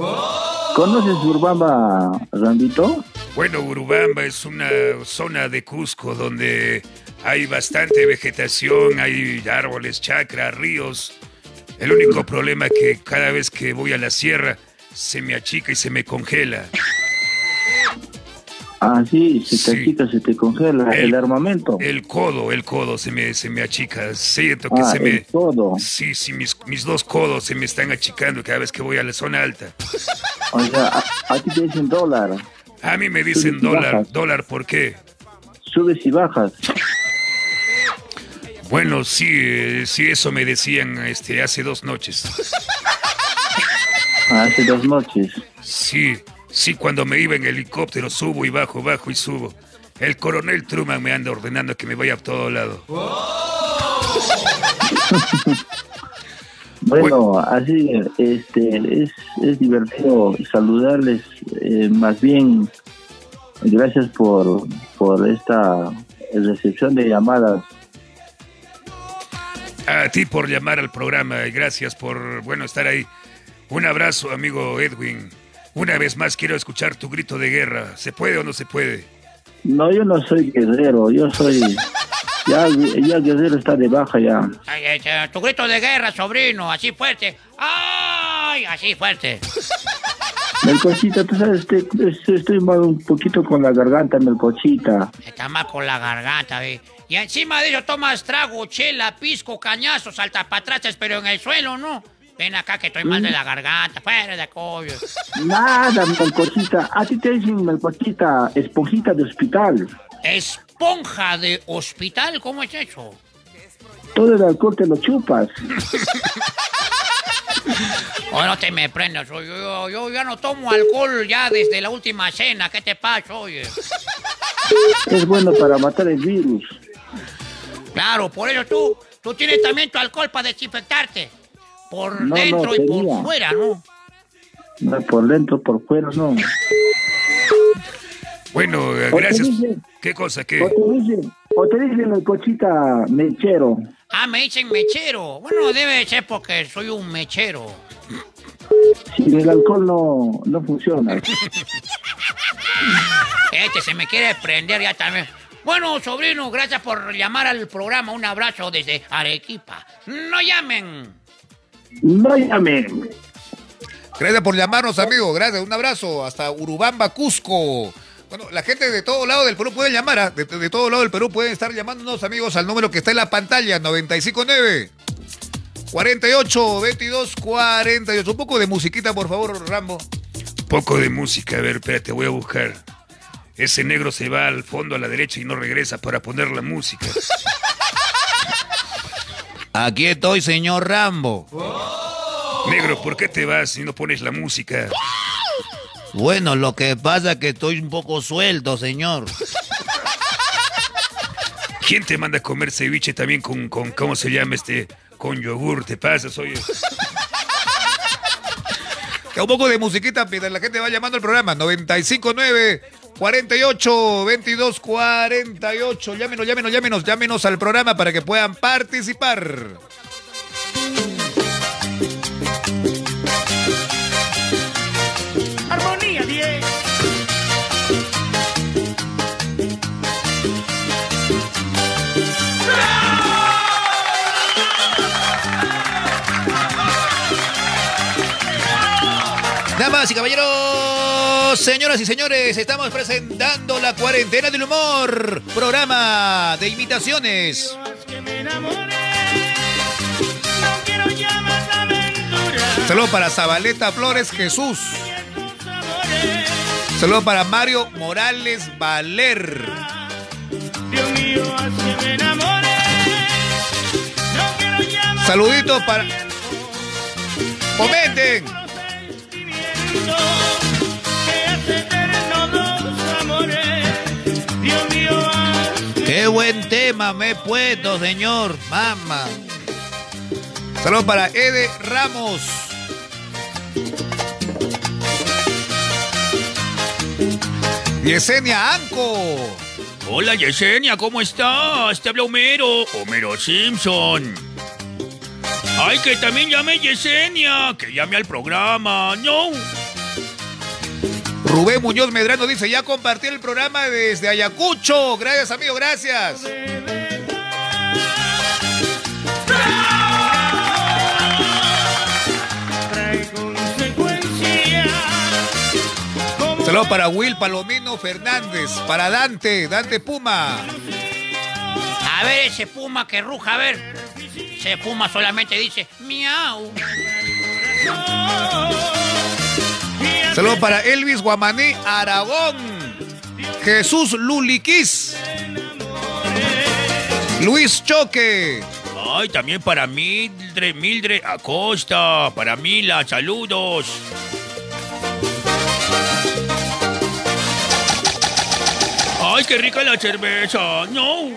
[SPEAKER 18] ¿Conoces Urbamba, Randito?
[SPEAKER 16] Bueno, Urubamba es una zona de Cusco donde hay bastante vegetación, hay árboles, chacras, ríos. El único problema es que cada vez que voy a la sierra se me achica y se me congela.
[SPEAKER 18] Ah, sí, se te
[SPEAKER 16] Sí.
[SPEAKER 18] achica, se te congela el,
[SPEAKER 16] El-
[SPEAKER 18] armamento.
[SPEAKER 16] El codo, el codo se me, se me achica. Siento que
[SPEAKER 18] Ah,
[SPEAKER 16] se me...
[SPEAKER 18] el codo.
[SPEAKER 16] Sí, sí, mis, mis dos codos se me están achicando cada vez que voy a la zona alta.
[SPEAKER 18] O sea, a, a ti te dicen dólar.
[SPEAKER 16] A mí me dicen dólar, dólar, ¿por qué?
[SPEAKER 18] Subes y bajas.
[SPEAKER 16] Bueno, sí, eh, sí, eso me decían este, hace dos noches.
[SPEAKER 18] Hace dos noches.
[SPEAKER 16] Sí, sí, cuando me iba en helicóptero subo y bajo, bajo y subo. El coronel Truman me anda ordenando que me vaya a todo lado.
[SPEAKER 18] Bueno, así este, es, es divertido saludarles. eh, más bien, gracias por, por esta recepción de llamadas.
[SPEAKER 16] A ti por llamar al programa y gracias por, bueno, estar ahí. Un abrazo, amigo Edwin. Una vez más quiero escuchar tu grito de guerra. ¿Se puede o no se puede?
[SPEAKER 18] No, yo no soy guerrero, yo soy... Ya, ya Guerrero está de baja ya.
[SPEAKER 4] Ay, ay, ay, tu grito de guerra, sobrino, así fuerte. ¡Ay! Así fuerte.
[SPEAKER 18] Melcochita, tú sabes, estoy, mal un poquito con la garganta, Melcochita.
[SPEAKER 4] Está mal con la garganta, ve. Y encima de eso tomas trago, chela, pisco, cañazo, saltapatraches, pero en el suelo, ¿no? Ven acá que estoy mal de la garganta, fuera de collo.
[SPEAKER 18] Nada, Melcochita. A ti te dicen, Melcochita, esponjita de hospital.
[SPEAKER 4] Esponja de hospital, ¿cómo es eso?
[SPEAKER 18] Todo el alcohol te lo chupas.
[SPEAKER 4] Oh, no te me prendas, oye, yo, yo ya no tomo alcohol ya desde la última cena, ¿qué te pasa, oye?
[SPEAKER 18] Es bueno para matar el virus.
[SPEAKER 4] Claro, por eso tú, tú tienes también tu alcohol para desinfectarte. Por
[SPEAKER 18] No, no,
[SPEAKER 4] dentro y por fuera, ¿no?
[SPEAKER 18] No, por dentro, por fuera, no.
[SPEAKER 16] Bueno, eh,
[SPEAKER 18] O
[SPEAKER 16] gracias.
[SPEAKER 18] dicen-
[SPEAKER 16] ¿Qué cosa?
[SPEAKER 18] O
[SPEAKER 16] ¿Qué?
[SPEAKER 18] te dicen, o te dicen Melcochita, mechero.
[SPEAKER 4] Ah, me dicen mechero. Bueno, debe ser porque soy un mechero.
[SPEAKER 18] Sin el alcohol no, no funciona.
[SPEAKER 4] Este se me quiere prender ya también. Bueno, sobrino, gracias por llamar al programa. Un abrazo desde Arequipa. No llamen.
[SPEAKER 18] No llamen.
[SPEAKER 2] Gracias por llamarnos, amigo. Gracias. Un abrazo. Hasta Urubamba, Cusco. Bueno, la gente de todo lado del Perú puede llamar. ¿ah? De, de todo lado del Perú pueden estar llamándonos, amigos, al número que está en la pantalla: 959 48 22 48. Un poco de musiquita, por favor, Rambo.
[SPEAKER 16] Poco de música. A ver, espérate, voy a buscar. Ese negro se va al fondo a la derecha y no regresa para poner la música.
[SPEAKER 1] Aquí estoy, señor Rambo.
[SPEAKER 16] Negro, ¿por qué te vas y no pones la música?
[SPEAKER 1] Bueno, lo que pasa es que estoy un poco suelto, señor.
[SPEAKER 16] ¿Quién te manda a comer ceviche también con, con ¿cómo se llama este? Con yogur, te pasas, oye.
[SPEAKER 2] Que un poco de musiquita mientras la gente va llamando al programa. 959 48 22 48. Llámenos, llámenos, llámenos, llámenos al programa para que puedan participar.
[SPEAKER 1] Damas y caballeros, señoras y señores, estamos presentando la cuarentena del humor, programa de imitaciones.
[SPEAKER 2] Saludos para Zabaleta Flores Jesús. Saludos para Mario Morales Valer. Saluditos para. Comenten.
[SPEAKER 1] Tema me he señor. Mamá.
[SPEAKER 2] Saludos para Ede Ramos. Yesenia Anco.
[SPEAKER 3] Hola Yesenia, ¿cómo estás? Te habla Homero, Homero Simpson. Ay, que también llame Yesenia, que llame al programa, no.
[SPEAKER 2] Rubén Muñoz Medrano dice, ya compartí el programa desde Ayacucho. Gracias, amigo, gracias. Saludos para Will Palomino Fernández, para Dante, Dante Puma.
[SPEAKER 4] A ver ese puma que ruja, a ver. Ese puma solamente dice miau.
[SPEAKER 2] Saludos para Elvis Guamaní Aragón. Jesús Luliquis. Luis Choque.
[SPEAKER 3] Ay, también para Mildred, Mildred Acosta, para Mila, saludos. Ay, qué rica la cerveza, no.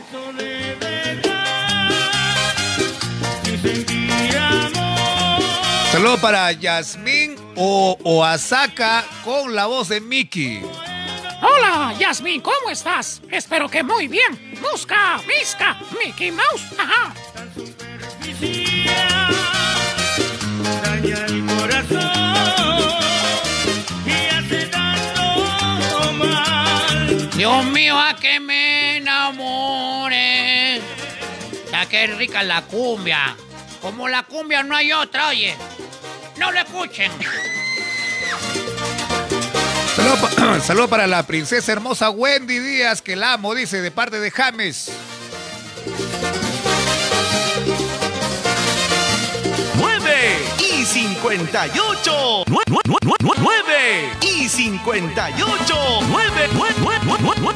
[SPEAKER 2] Saludos para Yasmín o Oaxaca con la voz de Mickey.
[SPEAKER 10] Hola, Yasmin, ¿cómo estás? Espero que muy bien. Musca, Misca, Mickey Mouse. Ajá.
[SPEAKER 3] Daña el corazón.
[SPEAKER 4] Dios mío, a que me enamore. Ya qué rica la cumbia. Como la cumbia no hay otra, oye. No lo escuchen.
[SPEAKER 2] Saludos pa- saludo para la princesa hermosa Wendy Díaz, que la amo, dice, de parte de James.
[SPEAKER 19] 9 y 58. 9 y 58. 9,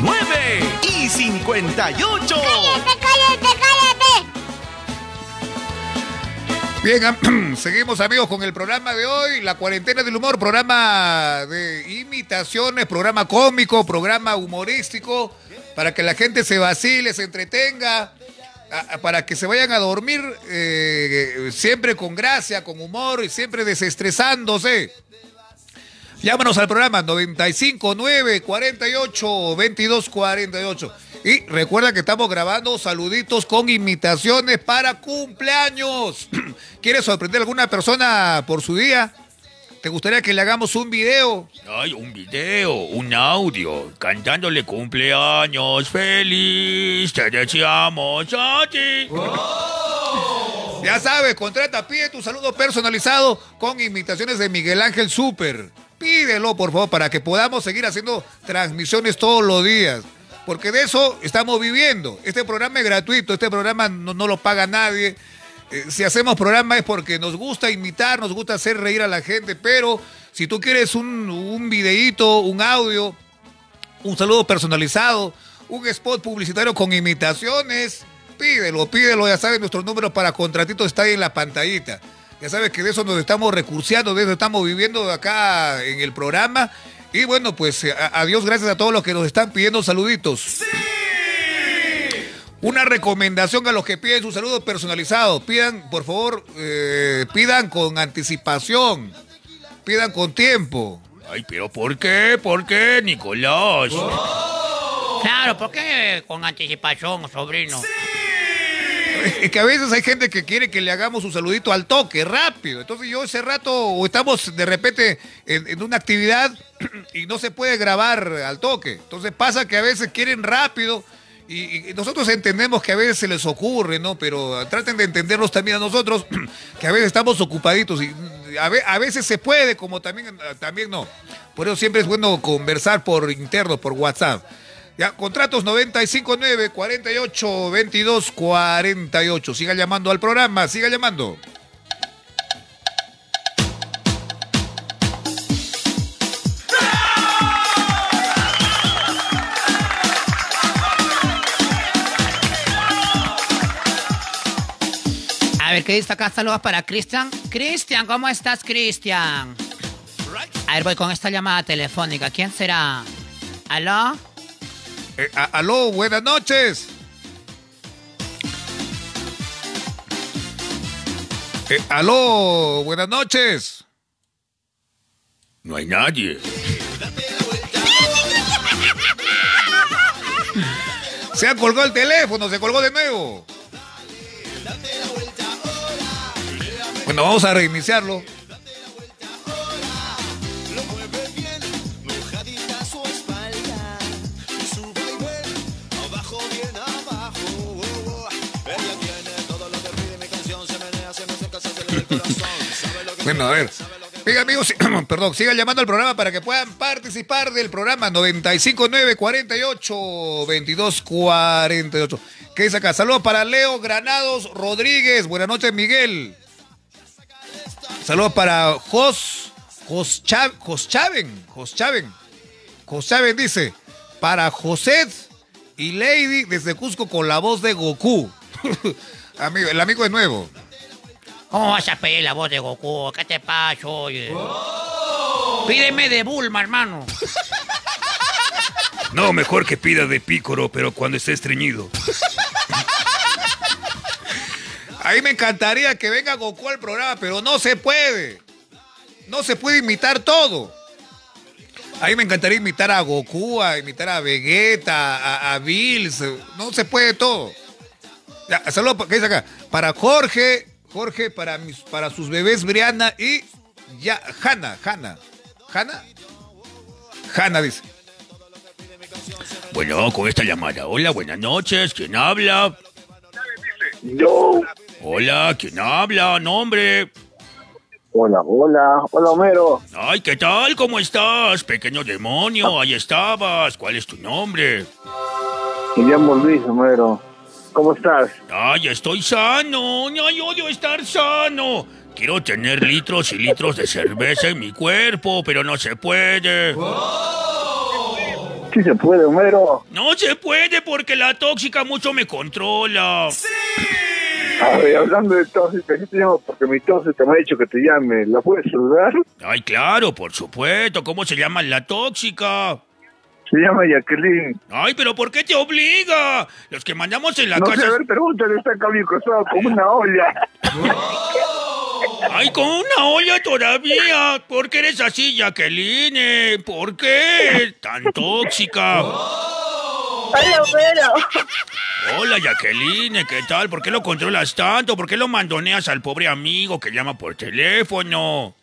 [SPEAKER 19] 9 y 58.
[SPEAKER 20] ¡Cállate, cállate, cállate!
[SPEAKER 2] Bien, am- seguimos amigos con el programa de hoy, la cuarentena del humor, programa de imitaciones, programa cómico, programa humorístico, para que la gente se vacile, se entretenga, para que se vayan a dormir eh, siempre con gracia, con humor y siempre desestresándose. Llámanos al programa 95 9 48 22 48. Y recuerda que estamos grabando saluditos con imitaciones para cumpleaños. ¿Quieres sorprender a alguna persona por su día? ¿Te gustaría que le hagamos un video?
[SPEAKER 3] Ay, un video, un audio, cantándole cumpleaños feliz, te deseamos a ti.
[SPEAKER 2] Ya sabes, contrata, pide tu saludo personalizado con imitaciones de Miguel Ángel Super. Pídelo, por favor, para que podamos seguir haciendo transmisiones todos los días. Porque de eso estamos viviendo. Este programa es gratuito, este programa no, no lo paga nadie. Eh, si hacemos programa es porque nos gusta imitar, nos gusta hacer reír a la gente, pero si tú quieres un, un videíto, un audio, un saludo personalizado, un spot publicitario con imitaciones, pídelo, pídelo, ya sabes, nuestros números para contratitos está ahí en la pantallita. Ya sabes que de eso nos estamos recurseando, de eso estamos viviendo acá en el programa. Y bueno, pues eh, adiós, gracias a todos los que nos están pidiendo saluditos. Una recomendación a los que piden su saludo personalizado. Pidan, por favor, eh, pidan con anticipación. Pidan con tiempo.
[SPEAKER 3] Ay, pero ¿por qué? ¿Por qué, Nicolás?
[SPEAKER 4] Claro, ¿por qué con anticipación, sobrino?
[SPEAKER 2] Es que a veces hay gente que quiere que le hagamos un saludito al toque, rápido. Entonces yo ese rato, o estamos de repente en, una actividad y no se puede grabar al toque. Entonces pasa que a veces quieren rápido y, nosotros entendemos que a veces se les ocurre, ¿no? Pero traten de entendernos también a nosotros, que a veces estamos ocupaditos y a, a veces se puede, como también, también no. Por eso siempre es bueno conversar por interno, por WhatsApp. Ya, contratos 959 48 22 48. Siga llamando al programa, siga llamando.
[SPEAKER 4] A ver, ¿qué dice acá? Saludos para Cristian. Cristian, ¿cómo estás, Cristian? A ver, voy con esta llamada telefónica. ¿Quién será? ¿Aló?
[SPEAKER 2] Eh, a- aló, buenas noches. Eh, aló, buenas noches.
[SPEAKER 3] No hay nadie.
[SPEAKER 2] Se ha colgado el teléfono, se colgó de nuevo. Bueno, vamos a reiniciarlo. Bueno, a ver. Oiga, amigos, perdón, sigan llamando al programa para que puedan participar del programa 959 48 22 48. ¿Qué dice acá? Saludos para Leo Granados Rodríguez. Buenas noches, Miguel. Saludos para Jos, Jos, Cha- Jos Chaven, Jos Chaven. Dice, para José y Lady desde Cusco con la voz de Goku. amigo, el amigo es nuevo.
[SPEAKER 4] ¿Cómo vas a pedir la voz de Goku? ¿Qué te pasa, oye? Pídeme de Bulma, hermano.
[SPEAKER 3] No, mejor que pida de pícoro, pero cuando esté estreñido.
[SPEAKER 2] Ahí me encantaría que venga Goku al programa, pero no se puede. No se puede imitar todo. Ahí me encantaría imitar a Goku, a imitar a Vegeta, a, a Bills. No se puede todo. Ya, saludos, ¿qué dice acá? Para Jorge, Jorge, para, mis, para sus bebés Brianna y ya, Hanna, Hanna. ¿Hanna? Hanna dice.
[SPEAKER 3] Bueno, con esta llamada. Hola, buenas noches. ¿Quién habla?
[SPEAKER 17] Yo.
[SPEAKER 3] Hola, ¿quién habla? Nombre.
[SPEAKER 17] Hola, hola. Hola, Homero.
[SPEAKER 3] Ay, ¿qué tal? ¿Cómo estás? Pequeño demonio, ahí estabas. ¿Cuál es tu nombre?
[SPEAKER 17] Me llamo Luis, Homero. ¿Cómo estás?
[SPEAKER 3] Ay, estoy sano. Ay, odio estar sano. Quiero tener litros y litros de cerveza en mi cuerpo, pero no se puede.
[SPEAKER 17] Sí se puede, Homero.
[SPEAKER 3] No se puede porque la tóxica mucho me controla.
[SPEAKER 17] A ver, hablando de tóxica, yo te llamo porque mi tóxica me ha dicho que te llame. ¿La puedes saludar?
[SPEAKER 3] Ay, claro, por supuesto. ¿Cómo se llama la tóxica?
[SPEAKER 17] Se llama Jacqueline.
[SPEAKER 3] Ay, pero ¿por qué te obliga? Los que mandamos en la
[SPEAKER 17] no
[SPEAKER 3] casa.
[SPEAKER 17] sé, a ver, pregúntale, está costado con una olla.
[SPEAKER 3] Ay, con una olla todavía. ¿Por qué eres así, Jacqueline? ¿Por qué tan tóxica?
[SPEAKER 11] Hola, Homero.
[SPEAKER 3] Hola, Jacqueline, ¿qué tal? ¿Por qué lo controlas tanto? ¿Por qué lo mandoneas al pobre amigo que llama por teléfono?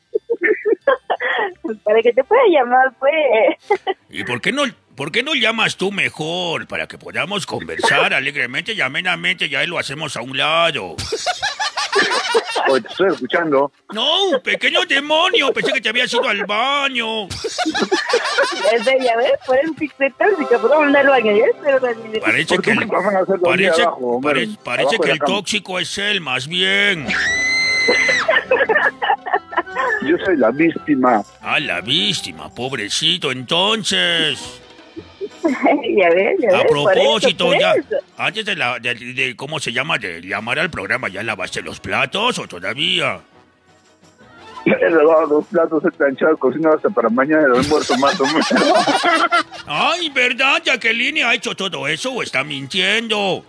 [SPEAKER 11] Para que te pueda llamar, pues.
[SPEAKER 3] ¿Y por qué no, por qué no llamas tú mejor? Para que podamos conversar alegremente y amenamente, ya lo hacemos a un lado.
[SPEAKER 17] Oye, te estoy escuchando.
[SPEAKER 3] No, pequeño demonio, pensé que te habías ido al baño.
[SPEAKER 11] Es de ya ves, por el pixel tóxica, por un al baño, ¿ya? Pero también-
[SPEAKER 3] Parece que el, parece,
[SPEAKER 17] abajo,
[SPEAKER 3] parece
[SPEAKER 17] abajo
[SPEAKER 3] que el tóxico es él, más bien.
[SPEAKER 17] Yo soy la víctima.
[SPEAKER 3] Ah, la víctima, pobrecito, entonces.
[SPEAKER 11] ya ves, ya ves.
[SPEAKER 3] A
[SPEAKER 11] por eso,
[SPEAKER 3] propósito, ya, antes de, la, de, de- ¿cómo se llama? De llamar al programa, ¿ya lavaste los platos o todavía?
[SPEAKER 17] He lavado los platos, he planchado, cocinado hasta para mañana el almuerzo más o menos.
[SPEAKER 3] Ay, ¿verdad? Jacqueline ha hecho todo eso o está mintiendo.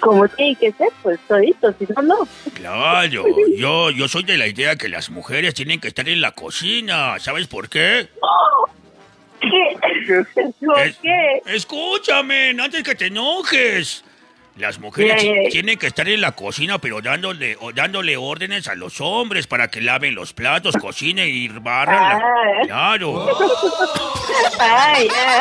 [SPEAKER 11] Como tiene que ser, pues todito, si no, no.
[SPEAKER 3] Claro, yo, yo soy de la idea que las mujeres tienen que estar en la cocina. ¿Sabes por qué?
[SPEAKER 11] ¿Qué? ¿Por
[SPEAKER 3] Es-
[SPEAKER 11] qué?
[SPEAKER 3] Escúchame, antes que te enojes. Las mujeres tienen que estar en la cocina, pero dándole, o dándole órdenes a los hombres para que laven los platos, cocinen y barran. la-
[SPEAKER 11] Ah.
[SPEAKER 3] Claro.
[SPEAKER 11] Ay, ya.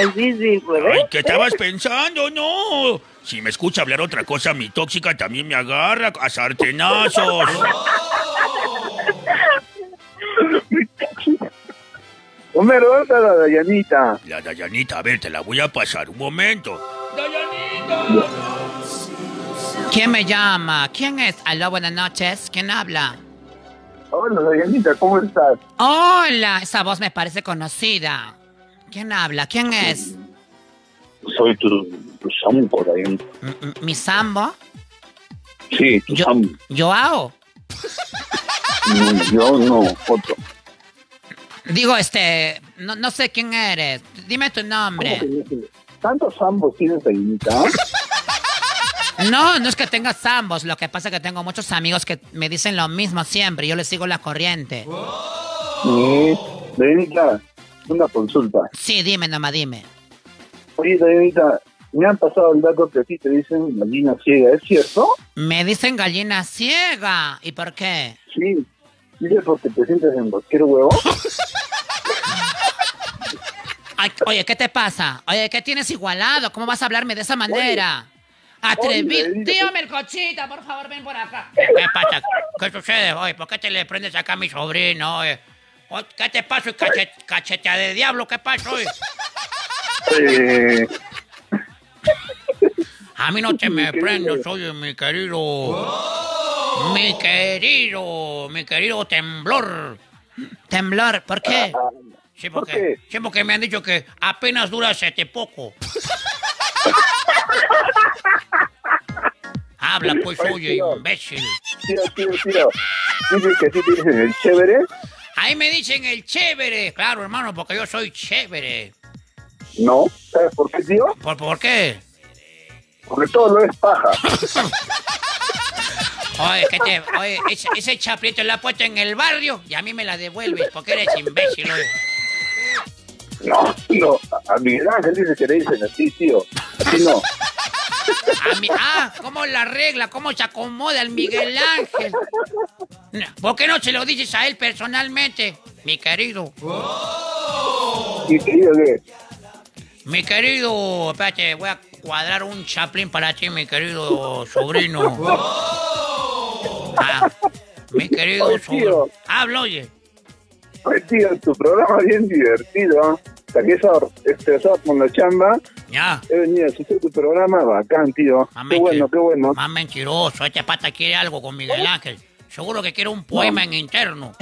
[SPEAKER 11] Así sí, pues.
[SPEAKER 3] Ay, ¿qué estabas pensando? No. Si me escucha hablar otra cosa, mi tóxica también me agarra a sartenazos.
[SPEAKER 17] Homero, ¿dónde está la Dayanita?
[SPEAKER 3] La Dayanita, a ver, te la voy a pasar un momento.
[SPEAKER 4] ¿Quién me llama? ¿Quién es? Aló, buenas noches. ¿Quién habla?
[SPEAKER 17] Hola, Dayanita, ¿cómo estás?
[SPEAKER 4] Hola, esa voz me parece conocida. ¿Quién habla? ¿Quién es?
[SPEAKER 17] Soy tu, tu.
[SPEAKER 4] M- m- ¿Mi sambo?
[SPEAKER 17] Sí, tu sampo.
[SPEAKER 4] ¿Joao?
[SPEAKER 17] No, yo no, otro.
[SPEAKER 4] Digo, este, no, no sé quién eres. Dime tu nombre.
[SPEAKER 17] ¿Tantos sambos tienes, Dayanita?
[SPEAKER 4] No, no es que tenga zambos. Lo que pasa es que tengo muchos amigos que me dicen lo mismo siempre. Yo les sigo la corriente.
[SPEAKER 17] Sí. Dayanita, una consulta.
[SPEAKER 4] Sí, dime nomás, dime.
[SPEAKER 17] Oye, Dayanita, me han pasado el dato que a ti te dicen gallina ciega, ¿es cierto?
[SPEAKER 4] Me dicen gallina ciega. ¿Y por qué?
[SPEAKER 17] Sí. Dice porque te sientes en cualquier huevo.
[SPEAKER 4] Ay, oye, ¿qué te pasa? Oye, ¿qué tienes igualado? ¿Cómo vas a hablarme de esa manera? Atrevido. Tío Melcochita, por favor, ven por acá. ¿Qué pasa? ¿Qué sucede hoy? ¿Por qué te le prendes acá a mi sobrino? oye? ¿Qué te pasa, cache- cachetea de diablo? ¿Qué pasa hoy? A mí no te me prendes, oye, mi querido. Mi querido, mi querido temblor. Temblor, ¿por qué? Sí, porque, sí, porque me han dicho que apenas dura siete poco. Habla, pues, oye, imbécil.
[SPEAKER 17] tío, tío, tío. Dice que te dicen el chévere.
[SPEAKER 4] Ahí me dicen el chévere. Claro, hermano, porque yo soy chévere.
[SPEAKER 17] No. ¿Sabes por qué, tío?
[SPEAKER 4] ¿Por, por qué?
[SPEAKER 17] Porque todo lo es paja.
[SPEAKER 4] Oye, ¿qué te, oye ese, ese chaprito lo ha puesto en el barrio y a mí me la devuelves porque eres imbécil, oye.
[SPEAKER 17] No, no. A Miguel Ángel dice que le dicen así, tío. Así no.
[SPEAKER 4] A ah, ¿cómo la regla? ¿Cómo se acomoda el Miguel Ángel? ¿Por qué no se lo dices a él personalmente, mi querido?
[SPEAKER 17] ¿Y querido qué?
[SPEAKER 4] Mi querido, espérate, voy a cuadrar un chaplín para ti, mi querido sobrino. Ah, mi querido
[SPEAKER 17] Oye,
[SPEAKER 4] sobrino. Habla, oye.
[SPEAKER 17] Oye, tío, tu programa es bien divertido. Estaba estresado con la chamba.
[SPEAKER 4] Ya.
[SPEAKER 17] He venido a asistir tu programa, bacán, tío.
[SPEAKER 4] Mami,
[SPEAKER 17] Qué bueno, qué bueno.
[SPEAKER 4] Más mentiroso, este pata quiere algo con Miguel Ángel. Seguro que quiere un poema en interno.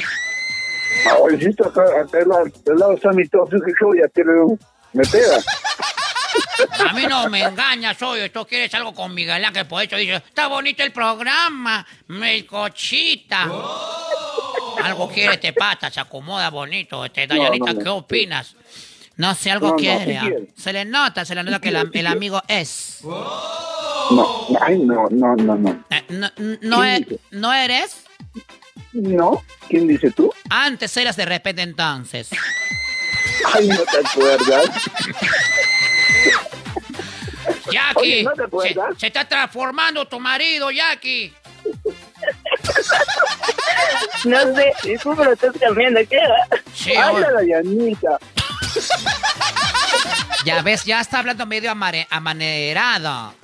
[SPEAKER 17] Ah, Oye, si esto acá, acá al lado, está mi ya quiero... Me pega.
[SPEAKER 4] A mí no me engañas, oye. Tú quieres algo con Miguel Ángel, por eso dice, está bonito el programa, melcochita. Algo quiere este pata, se acomoda bonito. Este, Dayanita,
[SPEAKER 17] no, no.
[SPEAKER 4] ¿qué opinas? No sé, algo
[SPEAKER 17] No, no,
[SPEAKER 4] quiere. Se le nota, se le nota que la- el amigo es.
[SPEAKER 17] No, ay, no, no, no, no.
[SPEAKER 4] Eh, no, no, e- ¿No eres?
[SPEAKER 17] ¿No? ¿Quién dice tú?
[SPEAKER 4] Antes eras de repente entonces.
[SPEAKER 17] Ay, no te acuerdas.
[SPEAKER 4] Jackie,
[SPEAKER 17] Oye, ¿no te
[SPEAKER 4] se,
[SPEAKER 17] acuerdas?
[SPEAKER 4] se está transformando tu marido, Jackie.
[SPEAKER 11] No sé, me lo estás cambiando, ¿qué?
[SPEAKER 4] Sí,
[SPEAKER 17] Ay, la.
[SPEAKER 4] Ya ves, ya está hablando medio amare- amanerado.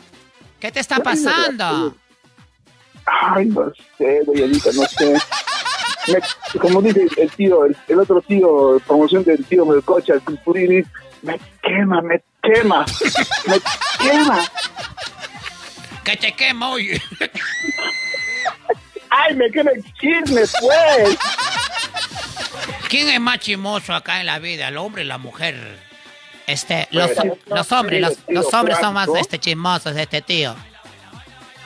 [SPEAKER 4] ¿Qué te está pasando?
[SPEAKER 17] Ay, no sé, Dayanita, no sé. Me- como dice el tío, el, el otro tío, promoción del tío Melcocha, el Pulpurini, me quema, me quema, me quema.
[SPEAKER 4] Que te quemo, oye.
[SPEAKER 17] Ay, me quema el chisme, pues.
[SPEAKER 4] ¿Quién es más chimoso acá en la vida, el hombre o la mujer? Este, los, los hombres, los, hombres son más este, chismosos, este tío.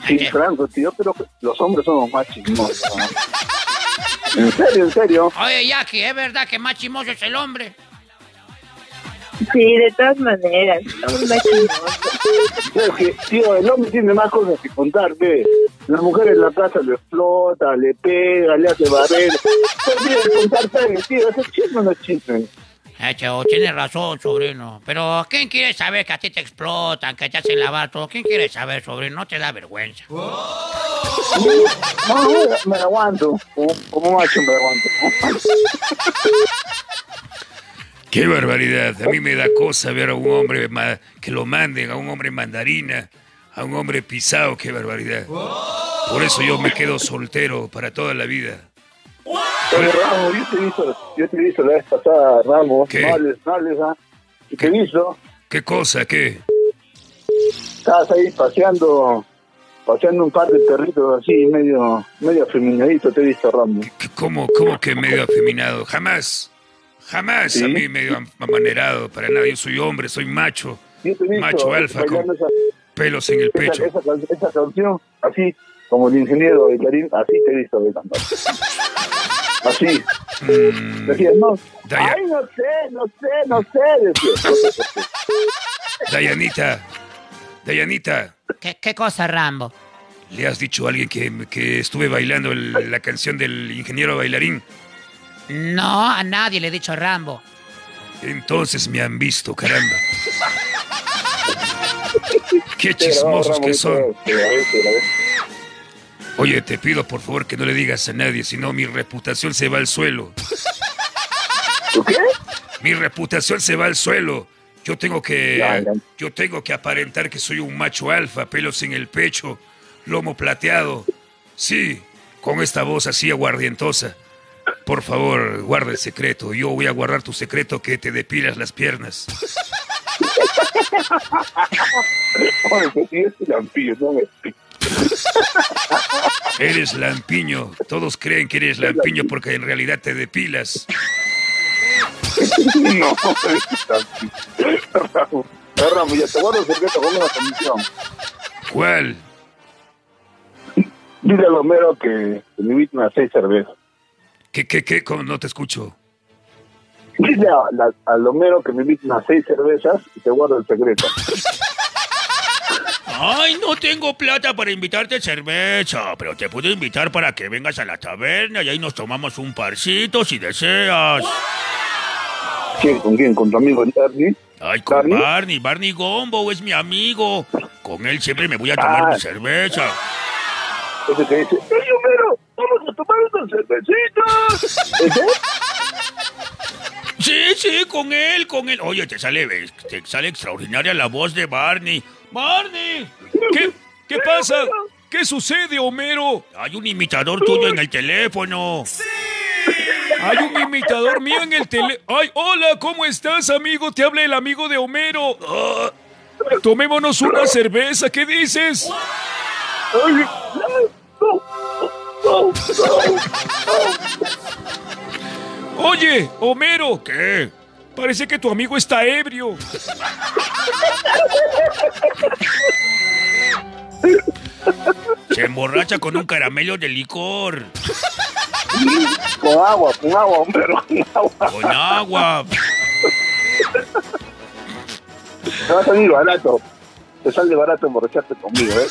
[SPEAKER 17] Sí, Franco, tío, pero los hombres somos más chismosos. ¿no? En serio, en serio.
[SPEAKER 4] Oye, Jackie, ¿es verdad que más chimoso es el hombre?
[SPEAKER 11] Sí, de todas maneras. Estamos más.
[SPEAKER 17] Es que, tío, el hombre tiene más cosas que contar, ve. La mujer en la casa le explota, le pega, le hace barrer. No tiene que contar tío, ese chisme no es chisme.
[SPEAKER 4] Eh, Cheo, tienes razón, sobrino. Pero ¿quién quiere saber que a ti te explotan, que te hacen lavar todo? ¿Quién quiere saber, sobrino? No te da vergüenza.
[SPEAKER 17] No, no, me aguanto. Como, como macho me aguanto.
[SPEAKER 16] Qué barbaridad. A mí me da cosa ver a un hombre que lo manden, a un hombre mandarina, a un hombre pisado. Qué barbaridad. Por eso yo me quedo soltero para toda la vida.
[SPEAKER 17] Oye, Ramos, yo te visto, yo te visto la vez pasada, Ramos.
[SPEAKER 16] ¿Qué?
[SPEAKER 17] No hables, ¿ah? Y te visto,
[SPEAKER 16] ¿Qué cosa? ¿Qué?
[SPEAKER 17] estabas ahí paseando, paseando un par de perritos así, medio, medio afeminadito, te he visto, Ramos.
[SPEAKER 16] ¿Cómo, cómo que medio afeminado? Jamás. Jamás
[SPEAKER 17] ¿Sí?
[SPEAKER 16] a mí medio am- amanerado. Para nada. Yo soy hombre, soy macho. Macho alfa con
[SPEAKER 17] esa,
[SPEAKER 16] pelos en el
[SPEAKER 17] esa,
[SPEAKER 16] pecho.
[SPEAKER 17] esa, esa canción, así, como el ingeniero de Karim, así te he visto bailando. Así.
[SPEAKER 16] Mm,
[SPEAKER 17] Decías, no,
[SPEAKER 16] Daya-
[SPEAKER 17] ay, no sé, no sé, no sé, qué.
[SPEAKER 16] Dayanita. Dayanita.
[SPEAKER 4] ¿Qué, qué cosa, Rambo?
[SPEAKER 16] ¿Le has dicho a alguien que, que estuve bailando el- la canción del ingeniero bailarín?
[SPEAKER 4] No, a nadie le he dicho Rambo.
[SPEAKER 16] Entonces me han visto, caramba. Qué chismosos que son. Oye, te pido por favor que no le digas a nadie, si no mi reputación se va al suelo.
[SPEAKER 17] qué?
[SPEAKER 16] Mi reputación se va al suelo. Yo tengo que yo tengo que aparentar que soy un macho alfa, pelos en el pecho, lomo plateado. Sí, con esta voz así aguardientosa. Por favor, guarda el secreto. Yo voy a guardar tu secreto que te depilas las piernas. Eres lampiño. Todos creen que eres lampiño porque en realidad te depilas.
[SPEAKER 17] No, Ramos, Ramos, ya te guardo el secreto con una condición.
[SPEAKER 16] ¿Cuál?
[SPEAKER 17] Dile a Homero que, me invite unas seis cervezas.
[SPEAKER 16] ¿Qué, qué, qué? ¿Cómo no te escucho?
[SPEAKER 17] Dile a, la, a Homero que me invite unas seis cervezas y te guardo el secreto.
[SPEAKER 3] Ay, no tengo plata para invitarte cerveza, pero te puedo invitar para que vengas a la taberna y ahí nos tomamos un parcito si deseas.
[SPEAKER 17] ¿Quién? ¿Con quién? ¿Con tu amigo Ernie?
[SPEAKER 3] Ay, con Barney, Barney Gombo es mi amigo. Con él siempre me voy a tomar
[SPEAKER 17] Ah.
[SPEAKER 3] mi cerveza.
[SPEAKER 17] Ese que dice, ¡Ey, Homero! ¡Vamos a tomar unas cervecitas!
[SPEAKER 3] Sí, sí, con él, con él. Oye, te sale, te sale extraordinaria la voz de Barney. ¡Barney!
[SPEAKER 16] ¿Qué, ¿Qué pasa? ¿Qué sucede, Homero?
[SPEAKER 3] Hay un imitador tuyo en el teléfono.
[SPEAKER 16] Hay un imitador mío en el tele. ¡Ay, hola! ¿Cómo estás, amigo? Te habla el amigo de Homero. Ah, tomémonos una cerveza. ¿Qué dices? Oye, Homero.
[SPEAKER 3] ¿Qué?
[SPEAKER 16] Parece que tu amigo está ebrio.
[SPEAKER 3] Se emborracha con un caramelo de licor.
[SPEAKER 17] Con agua, con agua, Homero, con agua.
[SPEAKER 3] Con agua.
[SPEAKER 17] Te va a salir barato. Te sale barato emborracharte conmigo, ¿eh?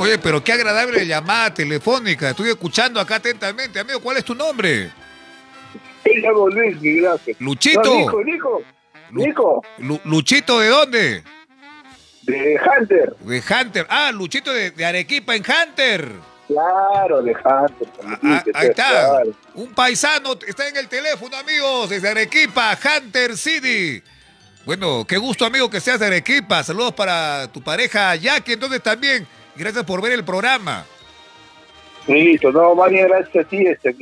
[SPEAKER 2] Oye, pero qué agradable llamada telefónica. Estoy escuchando acá atentamente. Amigo, ¿cuál es tu nombre?
[SPEAKER 17] Me llamo Luis, mi gracias.
[SPEAKER 2] Luchito.
[SPEAKER 17] No, Nico, Nico. Nico,
[SPEAKER 2] Lu- ¿Luchito de dónde?
[SPEAKER 17] de Hunter.
[SPEAKER 2] De Hunter. Ah, Luchito de, de Arequipa en Hunter.
[SPEAKER 17] Claro, de Hunter.
[SPEAKER 2] Ah, ahí está.
[SPEAKER 17] Claro.
[SPEAKER 2] Un paisano está en el teléfono, amigos, desde Arequipa, Hunter City. Bueno, qué gusto, amigo, que seas de Arequipa. Saludos para tu pareja Jackie, entonces también. Gracias por ver el programa.
[SPEAKER 17] Listo, no, bien gracias a ti, este,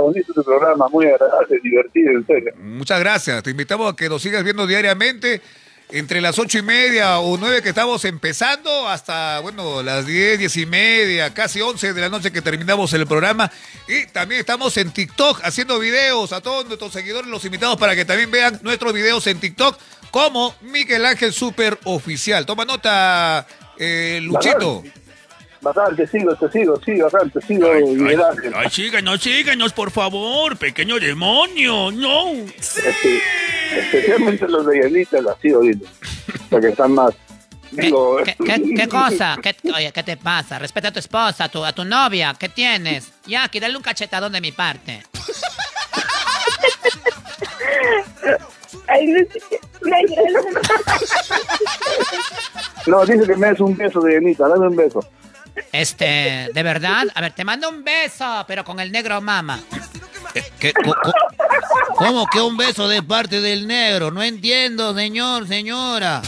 [SPEAKER 17] bonito tu programa, muy agradable, divertido, en serio.
[SPEAKER 2] Muchas gracias. Te invitamos a que nos sigas viendo diariamente entre las ocho y media o nueve que estamos empezando hasta, bueno, las diez, diez y media, casi once de la noche que terminamos el programa. Y también estamos en TikTok haciendo videos a todos nuestros seguidores, los invitados para que también vean nuestros videos en TikTok como Miguel Ángel Super Oficial. Toma nota, eh, Luchito.
[SPEAKER 17] Bacán, te sigo, te sigo, sí, bacán, te sigo,
[SPEAKER 3] Ay,
[SPEAKER 17] Ángel.
[SPEAKER 3] ay, síganos, síganos, por favor, pequeño demonio. No.
[SPEAKER 17] Este, especialmente los de Yanita la sigo viendo. Porque están más. Digo,
[SPEAKER 4] ¿Qué, qué- qué cosa? ¿Qué, oye, ¿qué te pasa? Respeta a tu esposa, a tu, a tu novia. ¿Qué tienes? Ya, que dale un cachetadón de mi parte.
[SPEAKER 20] Ay, no sé qué.
[SPEAKER 17] No, dice que me des un beso de dame un beso.
[SPEAKER 4] Este, ¿de verdad? A ver, te mando un beso, pero con el negro mama.
[SPEAKER 1] ¿Qué, co- co- ¿Cómo que un beso de parte del negro? No entiendo, señor, señora.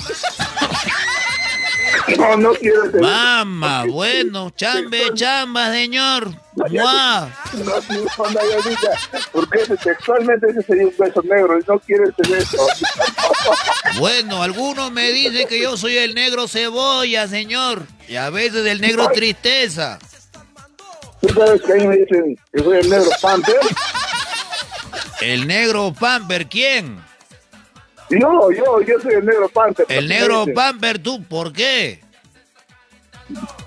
[SPEAKER 17] No, no quiero beso.
[SPEAKER 1] Mamá, bueno, chambe, chamba, señor. Mua.
[SPEAKER 17] No, no, no, porque ese, textualmente ese sería un beso negro y no quiero ese beso.
[SPEAKER 1] Bueno, algunos me dicen que yo soy el negro cebolla, señor. Y a veces el negro tristeza.
[SPEAKER 17] ¿Tú sabes que ahí me dicen que soy el negro Panther?
[SPEAKER 1] El negro pamper, ¿quién?
[SPEAKER 17] Yo, yo, yo soy el negro Panther.
[SPEAKER 1] El negro pamper, ¿tú por qué?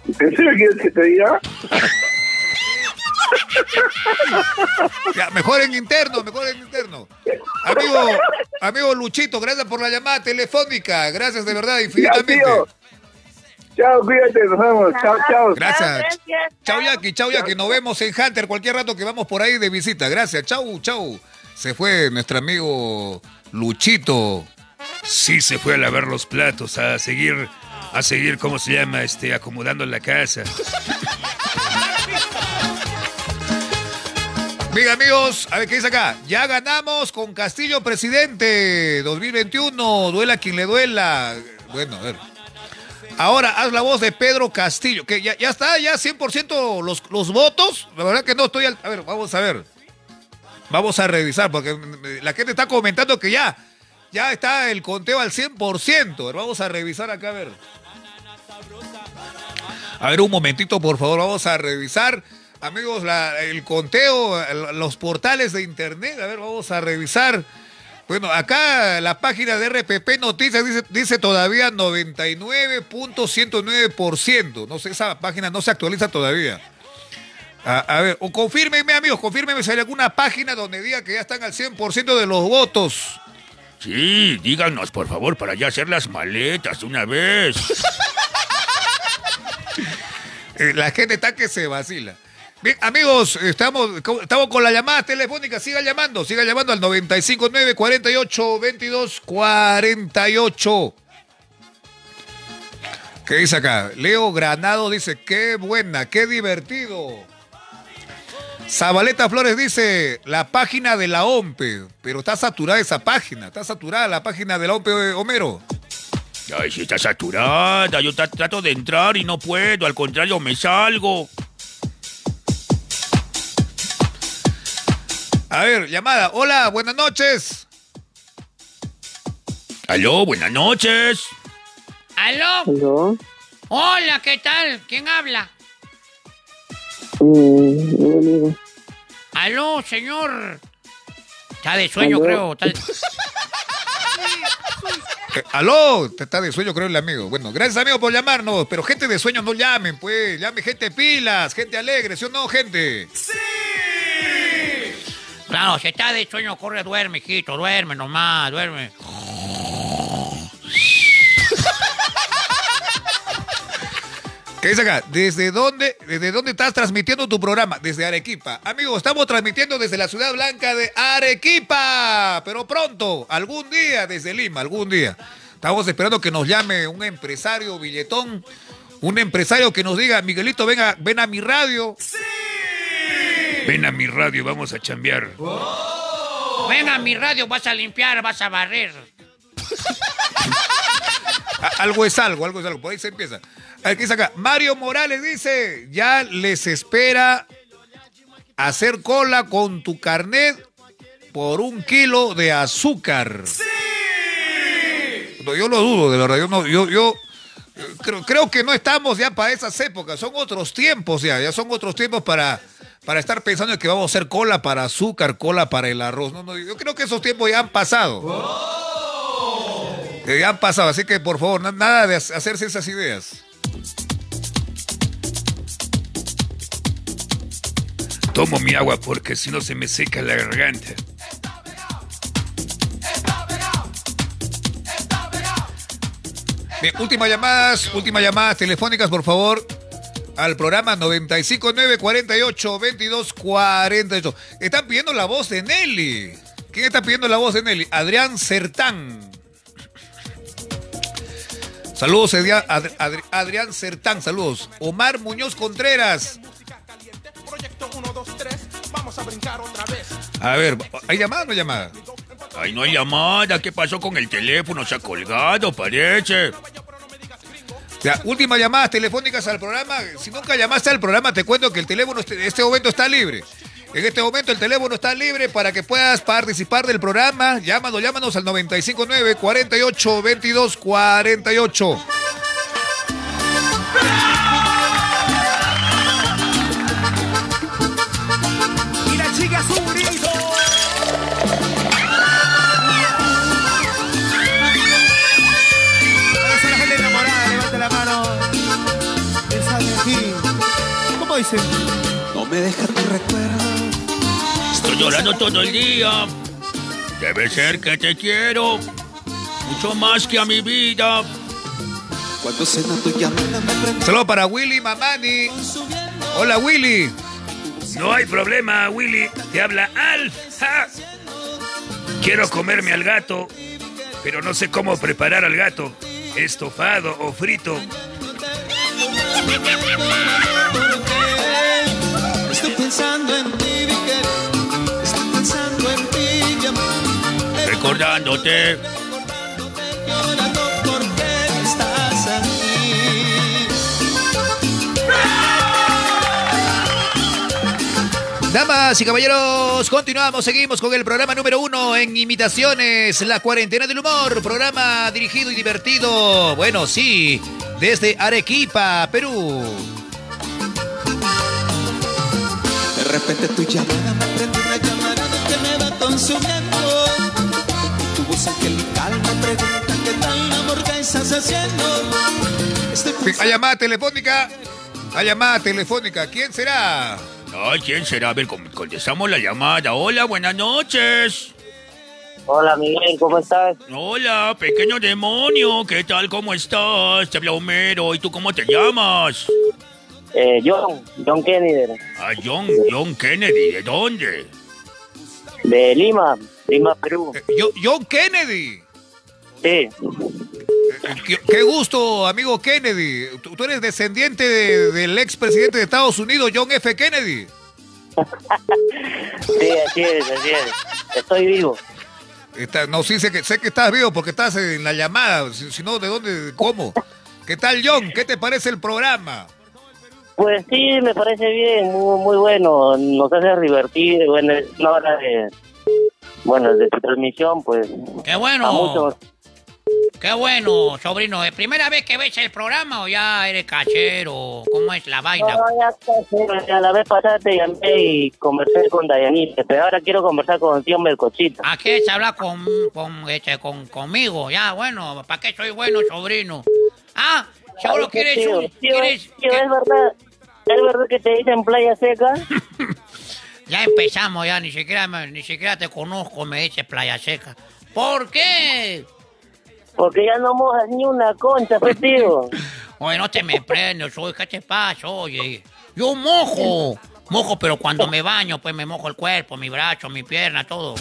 [SPEAKER 17] ¿En serio quieres que te diga?
[SPEAKER 2] Ya, mejor en interno, mejor en interno. Amigo, amigo Luchito, gracias por la llamada telefónica. Gracias de verdad, infinitamente.
[SPEAKER 17] Chao, cuídate, nos vemos. Chao, chao.
[SPEAKER 2] Gracias. Chao, Jackie, chao, Jackie. Nos vemos en Hunter cualquier rato que vamos por ahí de visita. Gracias, chau, chau. Se fue nuestro amigo Luchito.
[SPEAKER 3] Sí, se fue a lavar los platos, a seguir, a seguir, ¿cómo se llama? Este, acomodando la casa.
[SPEAKER 2] Bien, amigos, a ver qué dice acá. Ya ganamos con Castillo Presidente 2021. Duela quien le duela. Bueno, a ver. Ahora haz la voz de Pedro Castillo. Que ya, ya está, ya 100% los, los votos. La verdad que no estoy al. A ver, vamos a ver. Vamos a revisar, porque la gente está comentando que ya. Ya está el conteo al 100%. A ver, Vamos a revisar acá, a ver. A ver, un momentito, por favor, vamos a revisar. Amigos, la- el conteo, los portales de internet, a ver, vamos a revisar. Bueno, acá la página de RPP Noticias dice, dice todavía 99.109%. No sé, esa página no se actualiza todavía. A, a ver, o confírmenme, amigos, confírmenme si hay alguna página donde diga que ya están al 100% de los votos.
[SPEAKER 3] Sí, díganos, por favor, para ya hacer las maletas una vez.
[SPEAKER 2] Eh, la gente está que se vacila. Bien, amigos, estamos, estamos con la llamada telefónica. Siga llamando, siga llamando al 959 48 22 48. ¿Qué dice acá? Leo Granado dice, qué buena, qué divertido. Zabaleta Flores dice, la página de la OMPE, pero está saturada esa página, está saturada la página de la OMPE, Homero.
[SPEAKER 3] Ay, si está saturada, yo tra- trato de entrar y no puedo, al contrario, me salgo.
[SPEAKER 2] A ver, llamada. Hola, buenas noches.
[SPEAKER 3] Aló, buenas noches.
[SPEAKER 4] ¿Aló? Hola, ¿qué tal? ¿Quién habla?
[SPEAKER 5] Mm,
[SPEAKER 4] Aló, señor. Está de sueño,
[SPEAKER 2] Aló.
[SPEAKER 4] creo. está de-
[SPEAKER 2] Eh, aló, te está de sueño, creo el amigo. Bueno, gracias amigo por llamarnos, pero gente de sueño no llamen, pues. Llame gente pilas, gente alegre, ¿sí o no, gente?
[SPEAKER 4] Claro, si está de sueño, corre, duerme, hijito, duerme nomás, duerme.
[SPEAKER 2] ¿Qué dice acá? ¿Desde dónde, ¿Desde dónde estás transmitiendo tu programa? Desde Arequipa. Amigos, estamos transmitiendo desde la ciudad blanca de Arequipa. Pero pronto, algún día, desde Lima, algún día. Estamos esperando que nos llame un empresario billetón. Un empresario que nos diga, Miguelito, ven a, ven a mi radio.
[SPEAKER 3] Ven a mi radio, vamos a chambear.
[SPEAKER 4] Ven a mi radio, vas a limpiar, vas a barrer.
[SPEAKER 2] Algo es algo, algo es algo. Por ahí se empieza. A ver, ¿qué dice acá? Mario Morales dice, ya les espera hacer cola con tu carnet por un kilo de azúcar. No, yo lo dudo, de verdad. Yo no, yo, yo creo, creo que no estamos ya para esas épocas. Son otros tiempos ya. Ya son otros tiempos para, para estar pensando en que vamos a hacer cola para azúcar, cola para el arroz. No, no, yo creo que esos tiempos ya han pasado. Eh, ya han pasado, así que por favor, na- nada de ha- hacerse esas ideas.
[SPEAKER 16] Tomo mi agua porque si no se me seca la garganta.
[SPEAKER 2] Bien, últimas llamadas, últimas llamadas telefónicas, por favor. Al programa 959 48 22 48. Están pidiendo la voz de Nelly. ¿Quién está pidiendo la voz de Nelly? Adrián Sertán. Saludos, Adrián, Ad- Adri- Adrián Sertán, saludos. Omar Muñoz Contreras. A ver, ¿hay llamada o no hay llamada?
[SPEAKER 3] Ay, no hay llamada. ¿Qué pasó con el teléfono? Se ha colgado, parece.
[SPEAKER 2] Ya, últimas llamadas telefónicas al programa. Si nunca llamaste al programa, te cuento que el teléfono este- en este momento está libre. En este momento el teléfono está libre para que puedas participar del programa. Llámanos, llámanos al 959 48 22 48.
[SPEAKER 21] Y la chica su grito. Parece la gente enamorada, levanta la mano. Esa de aquí. ¿Cómo dice? No me deja tu recuerdo.
[SPEAKER 3] Estoy llorando todo el día. Debe ser que te quiero. Mucho más que a mi vida.
[SPEAKER 21] Cuando cena tu llamada me prende.
[SPEAKER 2] Saludos para Willy Mamani. Hola Willy.
[SPEAKER 3] No hay problema, Willy. Te habla Alf. Ja. Quiero comerme al gato, pero no sé cómo preparar al gato. Estofado o frito.
[SPEAKER 21] Estoy pensando en ti,
[SPEAKER 3] Recordándote.
[SPEAKER 21] Llorando porque no estás aquí.
[SPEAKER 1] Damas y caballeros, continuamos, seguimos con el programa número uno en imitaciones, La Cuarentena del Humor, programa dirigido y divertido, bueno, sí, desde Arequipa, Perú.
[SPEAKER 21] De repente tu llamada me prende una llamarada que me va consumiendo. Tu estás haciendo.
[SPEAKER 2] Bien, Hay llamada telefónica. Hay llamada telefónica. ¿Quién será?
[SPEAKER 3] Ay, ¿quién será? A ver, con- contestamos la llamada. Hola, buenas noches.
[SPEAKER 22] Hola Miguel, ¿cómo estás?
[SPEAKER 3] Hola, pequeño demonio. ¿Qué tal? ¿Cómo estás? Te habla Homero. ¿Y tú cómo te llamas?
[SPEAKER 22] Eh, John, John Kennedy,
[SPEAKER 3] Ah, John, John Kennedy. ¿De dónde?
[SPEAKER 22] de Lima, Lima, Perú.
[SPEAKER 2] Yo- John Kennedy.
[SPEAKER 22] Sí.
[SPEAKER 2] Qué, qué gusto, amigo Kennedy. Tú, tú eres descendiente de- del expresidente de Estados Unidos, John F. Kennedy.
[SPEAKER 22] Sí, así es, así es. Estoy vivo.
[SPEAKER 2] Está- no, sí, sé que, sé que estás vivo porque estás en la llamada. Si, si no, ¿de dónde? ¿Cómo? ¿Qué tal, John? ¿Qué te parece el programa?
[SPEAKER 22] Pues sí, me parece bien, muy, muy bueno. Nos hace divertir. Bueno, es una hora de. Bueno, de tu transmisión, pues.
[SPEAKER 4] ¡Qué
[SPEAKER 22] A
[SPEAKER 4] bueno!
[SPEAKER 22] muchos.
[SPEAKER 4] ¡Qué bueno, sobrino! ¿Es primera vez que ves el programa o ya eres cachero? ¿Cómo es la vaina?
[SPEAKER 22] No, ya a la vez pasada te llamé y conversé con Dayanita, pero ahora quiero conversar con el tío Melcochito.
[SPEAKER 4] ¿A qué se habla con, con, este, con, conmigo? Ya, bueno, ¿para qué soy bueno, sobrino? Ah, seguro quieres
[SPEAKER 22] tío,
[SPEAKER 4] un...
[SPEAKER 22] tío,
[SPEAKER 4] quieres-
[SPEAKER 22] tío, ¿es verdad? ¿Es verdad que te dicen playa seca?
[SPEAKER 4] Ya empezamos, ya, ni siquiera, ni siquiera te conozco, me dices Playa Seca. ¿Por qué?
[SPEAKER 22] Porque ya no mojas ni una concha, pues, tío.
[SPEAKER 4] Oye, no te me prendes, oye, ¿qué te pasa? Oye, yo mojo. Mojo, pero cuando me baño, pues me mojo el cuerpo, mi brazo, mi pierna, todo.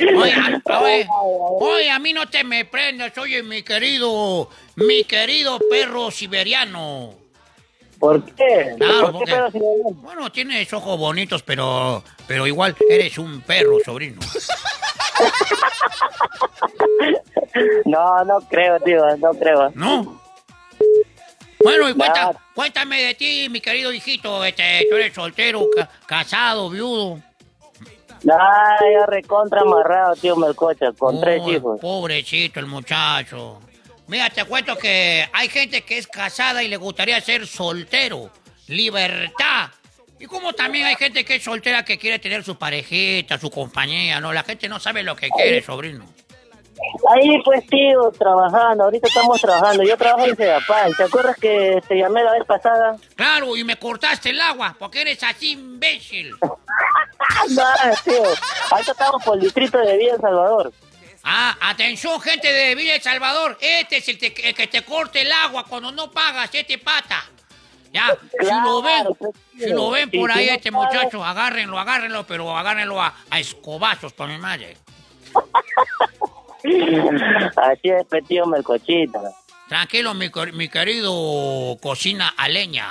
[SPEAKER 4] Oye, oye, oye, a mí no te me prendes, oye, mi querido, mi querido perro siberiano.
[SPEAKER 22] ¿Por qué?
[SPEAKER 4] Claro,
[SPEAKER 22] ¿Por qué
[SPEAKER 4] porque, bueno, tienes ojos bonitos, pero, pero igual eres un perro, sobrino.
[SPEAKER 22] No, no creo, tío, no creo.
[SPEAKER 4] ¿No? Bueno, y cuenta, cuéntame de ti, mi querido hijito, este, tú eres soltero, ca- casado, viudo.
[SPEAKER 22] Ah, ya recontra amarrado, tío Melcocha, con tres hijos.
[SPEAKER 4] Pobrecito el muchacho. Mira, te cuento que hay gente que es casada y le gustaría ser soltero. Libertad. Y como también hay gente que es soltera que quiere tener su parejita, su compañía, ¿no? La gente no sabe lo que quiere, sobrino.
[SPEAKER 22] Ahí pues tío, trabajando, ahorita estamos trabajando, yo trabajo en Sedapal, ¿te acuerdas que te llamé la vez pasada?
[SPEAKER 4] Claro, y me cortaste el agua, porque eres así imbécil.
[SPEAKER 22] no, tío, ahorita estamos por el distrito de Villa El Salvador.
[SPEAKER 4] Ah, atención, gente de Villa El Salvador. Este es el, te- el que te corte el agua cuando no pagas, este pata. Ya, si lo ven, si lo ven por ahí, este muchacho, agárrenlo, agárrenlo, pero agárrenlo a, a escobazos, por mi madre.
[SPEAKER 22] Así es, pues, tío Melcochita.
[SPEAKER 4] Tranquilo, mi, mi querido cocina a leña.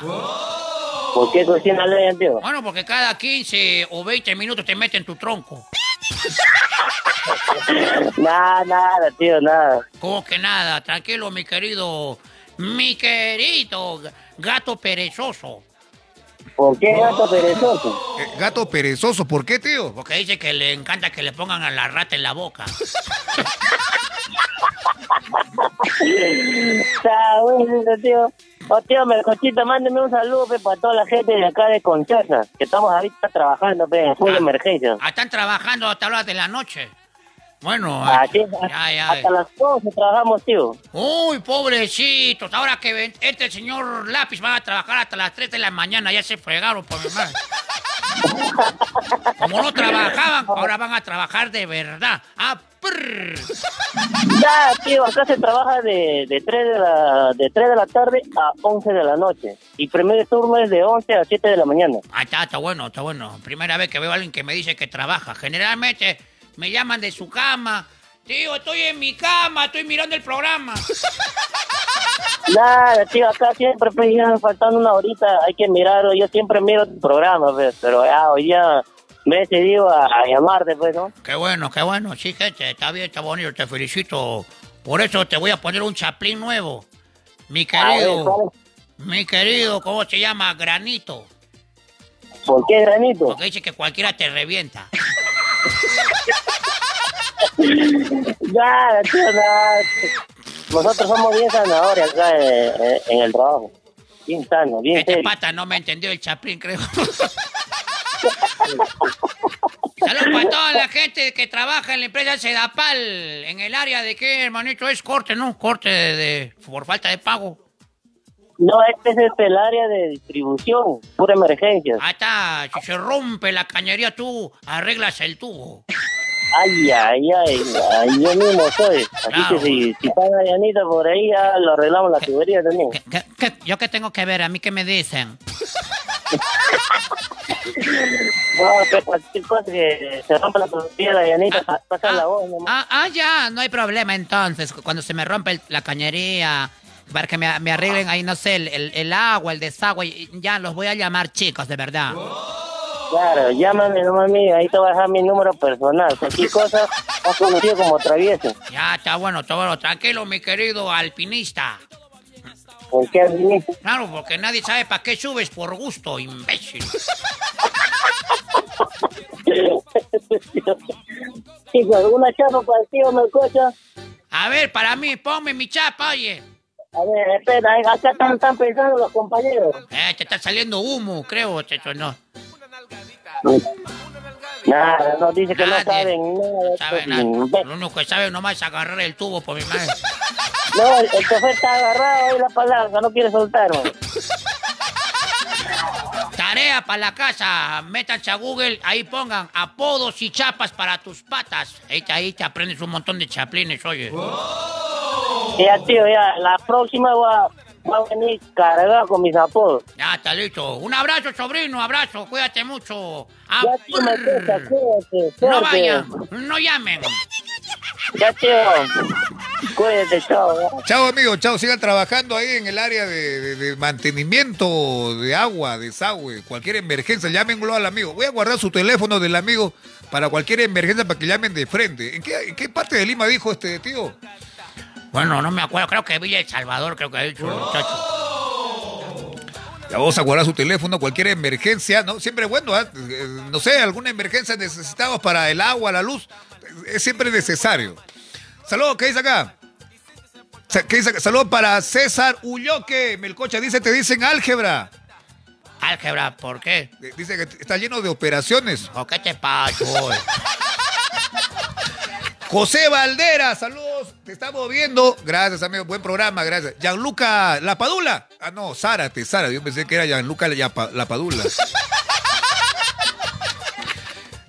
[SPEAKER 22] ¿Por qué cocina leña, tío?
[SPEAKER 4] Bueno, porque cada 15 o 20 minutos te meten tu tronco.
[SPEAKER 22] Nada, nada, tío, nada.
[SPEAKER 4] ¿Cómo que nada? Tranquilo, mi querido, mi querido gato perezoso.
[SPEAKER 22] ¿Por qué gato perezoso?
[SPEAKER 2] Eh, gato perezoso, ¿por qué, tío?
[SPEAKER 4] Porque dice que le encanta que le pongan a la rata en la boca.
[SPEAKER 22] Está bueno, tío. Oh, tío Melcochita, mándeme un saludo pe, para toda la gente de acá de Conchaza, que estamos ahorita trabajando, pe, en full emergencia.
[SPEAKER 4] Ah, están trabajando hasta la hora de la noche. Bueno, ya, ya.
[SPEAKER 22] hasta las 12 trabajamos, tío.
[SPEAKER 4] Uy, pobrecitos. Ahora que este señor Lápiz va a trabajar hasta las 3 de la mañana, ya se fregaron por mi madre. Como no trabajaban, ahora van a trabajar de verdad. Ah, prr.
[SPEAKER 22] Ya, tío, acá se trabaja de, de, 3 de, la, de 3 de la tarde a 11 de la noche. Y primer turno es de 11 a 7 de la mañana.
[SPEAKER 4] Ah, está, está bueno, está bueno. Primera vez que veo a alguien que me dice que trabaja. Generalmente me llaman de su cama. Tío, estoy en mi cama, estoy mirando el programa.
[SPEAKER 22] Nada, tío, acá siempre pues, ya faltando una horita, hay que mirarlo. Yo siempre miro tu programa, pues, pero ya hoy ya me he decidido a, a llamarte, pues, ¿no?
[SPEAKER 4] Qué bueno, qué bueno. Sí, gente, está bien, está bonito, te felicito. Por eso te voy a poner un chaplín nuevo. Mi
[SPEAKER 22] ver,
[SPEAKER 4] querido,
[SPEAKER 22] ¿cuál
[SPEAKER 4] mi querido, ¿cómo se llama? Granito.
[SPEAKER 22] ¿Por qué granito?
[SPEAKER 4] Porque dice que cualquiera te revienta.
[SPEAKER 22] Nada, tío, nada. Nosotros somos bien zanahorias acá en el trabajo. Bien sano, bien
[SPEAKER 4] Este
[SPEAKER 22] serio.
[SPEAKER 4] pata no me entendió el chaplín, creo. Saludos para toda la gente que trabaja en la empresa Sedapal. En el área de qué, hermanito, es corte, ¿no? Corte de, de- por falta de pago.
[SPEAKER 22] No, este es el área de distribución, pura emergencia.
[SPEAKER 4] Ahí está, si se rompe la cañería tú, arreglas el tubo.
[SPEAKER 22] Ay, ay, ay, ay, yo mismo soy. Así que si, si pasa Yanita por ahí, ya lo arreglamos la tubería también.
[SPEAKER 4] ¿Qué- qué- ¿Yo qué tengo que ver? ¿A mí qué me dicen?
[SPEAKER 22] No, pero cualquier cosa que se rompa la tubería, pa- pasa la voz, nomás.
[SPEAKER 4] Ah, ah, ya, no hay problema entonces. Cuando se me rompe el- la cañería, para que me, me arreglen ahí, no sé, el, el- el agua, el desagüe, ya los voy a llamar chicos, de verdad.
[SPEAKER 22] Claro, llámame nomás a mí, ahí te voy a dejar mi número personal. Cualquier cosa, has conocido como travieso.
[SPEAKER 4] Ya, está bueno, está bueno. Tranquilo, mi querido alpinista.
[SPEAKER 22] ¿Por qué alpinista?
[SPEAKER 4] Claro, porque nadie sabe para qué subes por gusto, imbécil.
[SPEAKER 22] Chicos, una chapa para el tío Melcocha.
[SPEAKER 4] A ver, para mí, ponme mi chapa, oye.
[SPEAKER 22] A ver, espera, eh, acá están, están pensando los compañeros.
[SPEAKER 4] Eh, te está saliendo humo, creo, checho, no.
[SPEAKER 22] Nada, no dice que no
[SPEAKER 4] Nadie.
[SPEAKER 22] saben nada.
[SPEAKER 4] Sabe nada. Lo único que sabe nomás es agarrar el tubo por mi madre.
[SPEAKER 22] No, el, el chofer está agarrado ahí la palanca, no quiere soltar, man.
[SPEAKER 4] Tarea para la casa, métanse a Google, ahí pongan apodos y chapas para tus patas. Ahí, te- ahí te aprendes un montón de chaplines, oye.
[SPEAKER 22] Ya, tío, ya, la próxima voy a, voy a venir cargado con mis apodos.
[SPEAKER 4] Ya está listo. Un abrazo, sobrino, abrazo, cuídate mucho. Ah,
[SPEAKER 22] Ya, cuídate,
[SPEAKER 4] no vayan, no llamen.
[SPEAKER 22] Ya, tío, cuídate, chao. ya.
[SPEAKER 2] Chao, amigo, chao. Sigan trabajando ahí en el área de, de- de mantenimiento de agua, desagüe, cualquier emergencia. Llámenlo al amigo. Voy a guardar su teléfono del amigo para cualquier emergencia para que llamen de frente. ¿En qué, en qué parte de Lima dijo este tío?
[SPEAKER 4] Bueno, no me acuerdo, creo que Villa El Salvador, creo que ha dicho el muchacho.
[SPEAKER 2] Ya vamos a guardar su teléfono, cualquier emergencia, ¿no? Siempre bueno, ¿ah? Eh, no sé, alguna emergencia necesitamos para el agua, la luz, es siempre necesario. Saludos, ¿qué dice acá? ¿Qué dice acá? Saludos para César Ulloque, Melcocha, dice, te dicen álgebra.
[SPEAKER 4] Álgebra, ¿por qué?
[SPEAKER 2] Eh, Dice que está lleno de operaciones.
[SPEAKER 4] ¿O qué te pasó?
[SPEAKER 2] José Valdera, saludos, te estamos viendo. Gracias, amigo, buen programa, gracias. Gianluca Lapadula. Ah, no, Zárate, Zárate. Yo pensé que era Gianluca Lapa- Lapadula.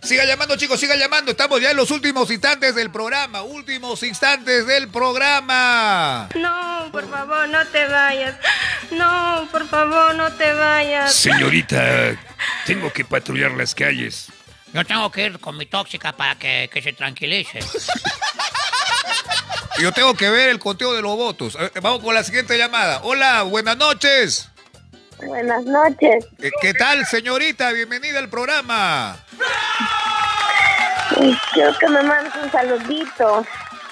[SPEAKER 2] Siga llamando, chicos, siga llamando. Estamos ya en los últimos instantes del programa. Últimos instantes del programa.
[SPEAKER 23] No, por favor, no te vayas. No, por favor, no te vayas.
[SPEAKER 16] Señorita, tengo que patrullar las calles.
[SPEAKER 4] Yo tengo que ir con mi tóxica para que, que se tranquilice.
[SPEAKER 2] Yo tengo que ver el conteo de los votos. Vamos con la siguiente llamada. Hola, buenas noches.
[SPEAKER 24] Buenas noches.
[SPEAKER 2] Eh, ¿Qué tal, señorita? Bienvenida al programa.
[SPEAKER 24] Quiero que me mandes un saludito.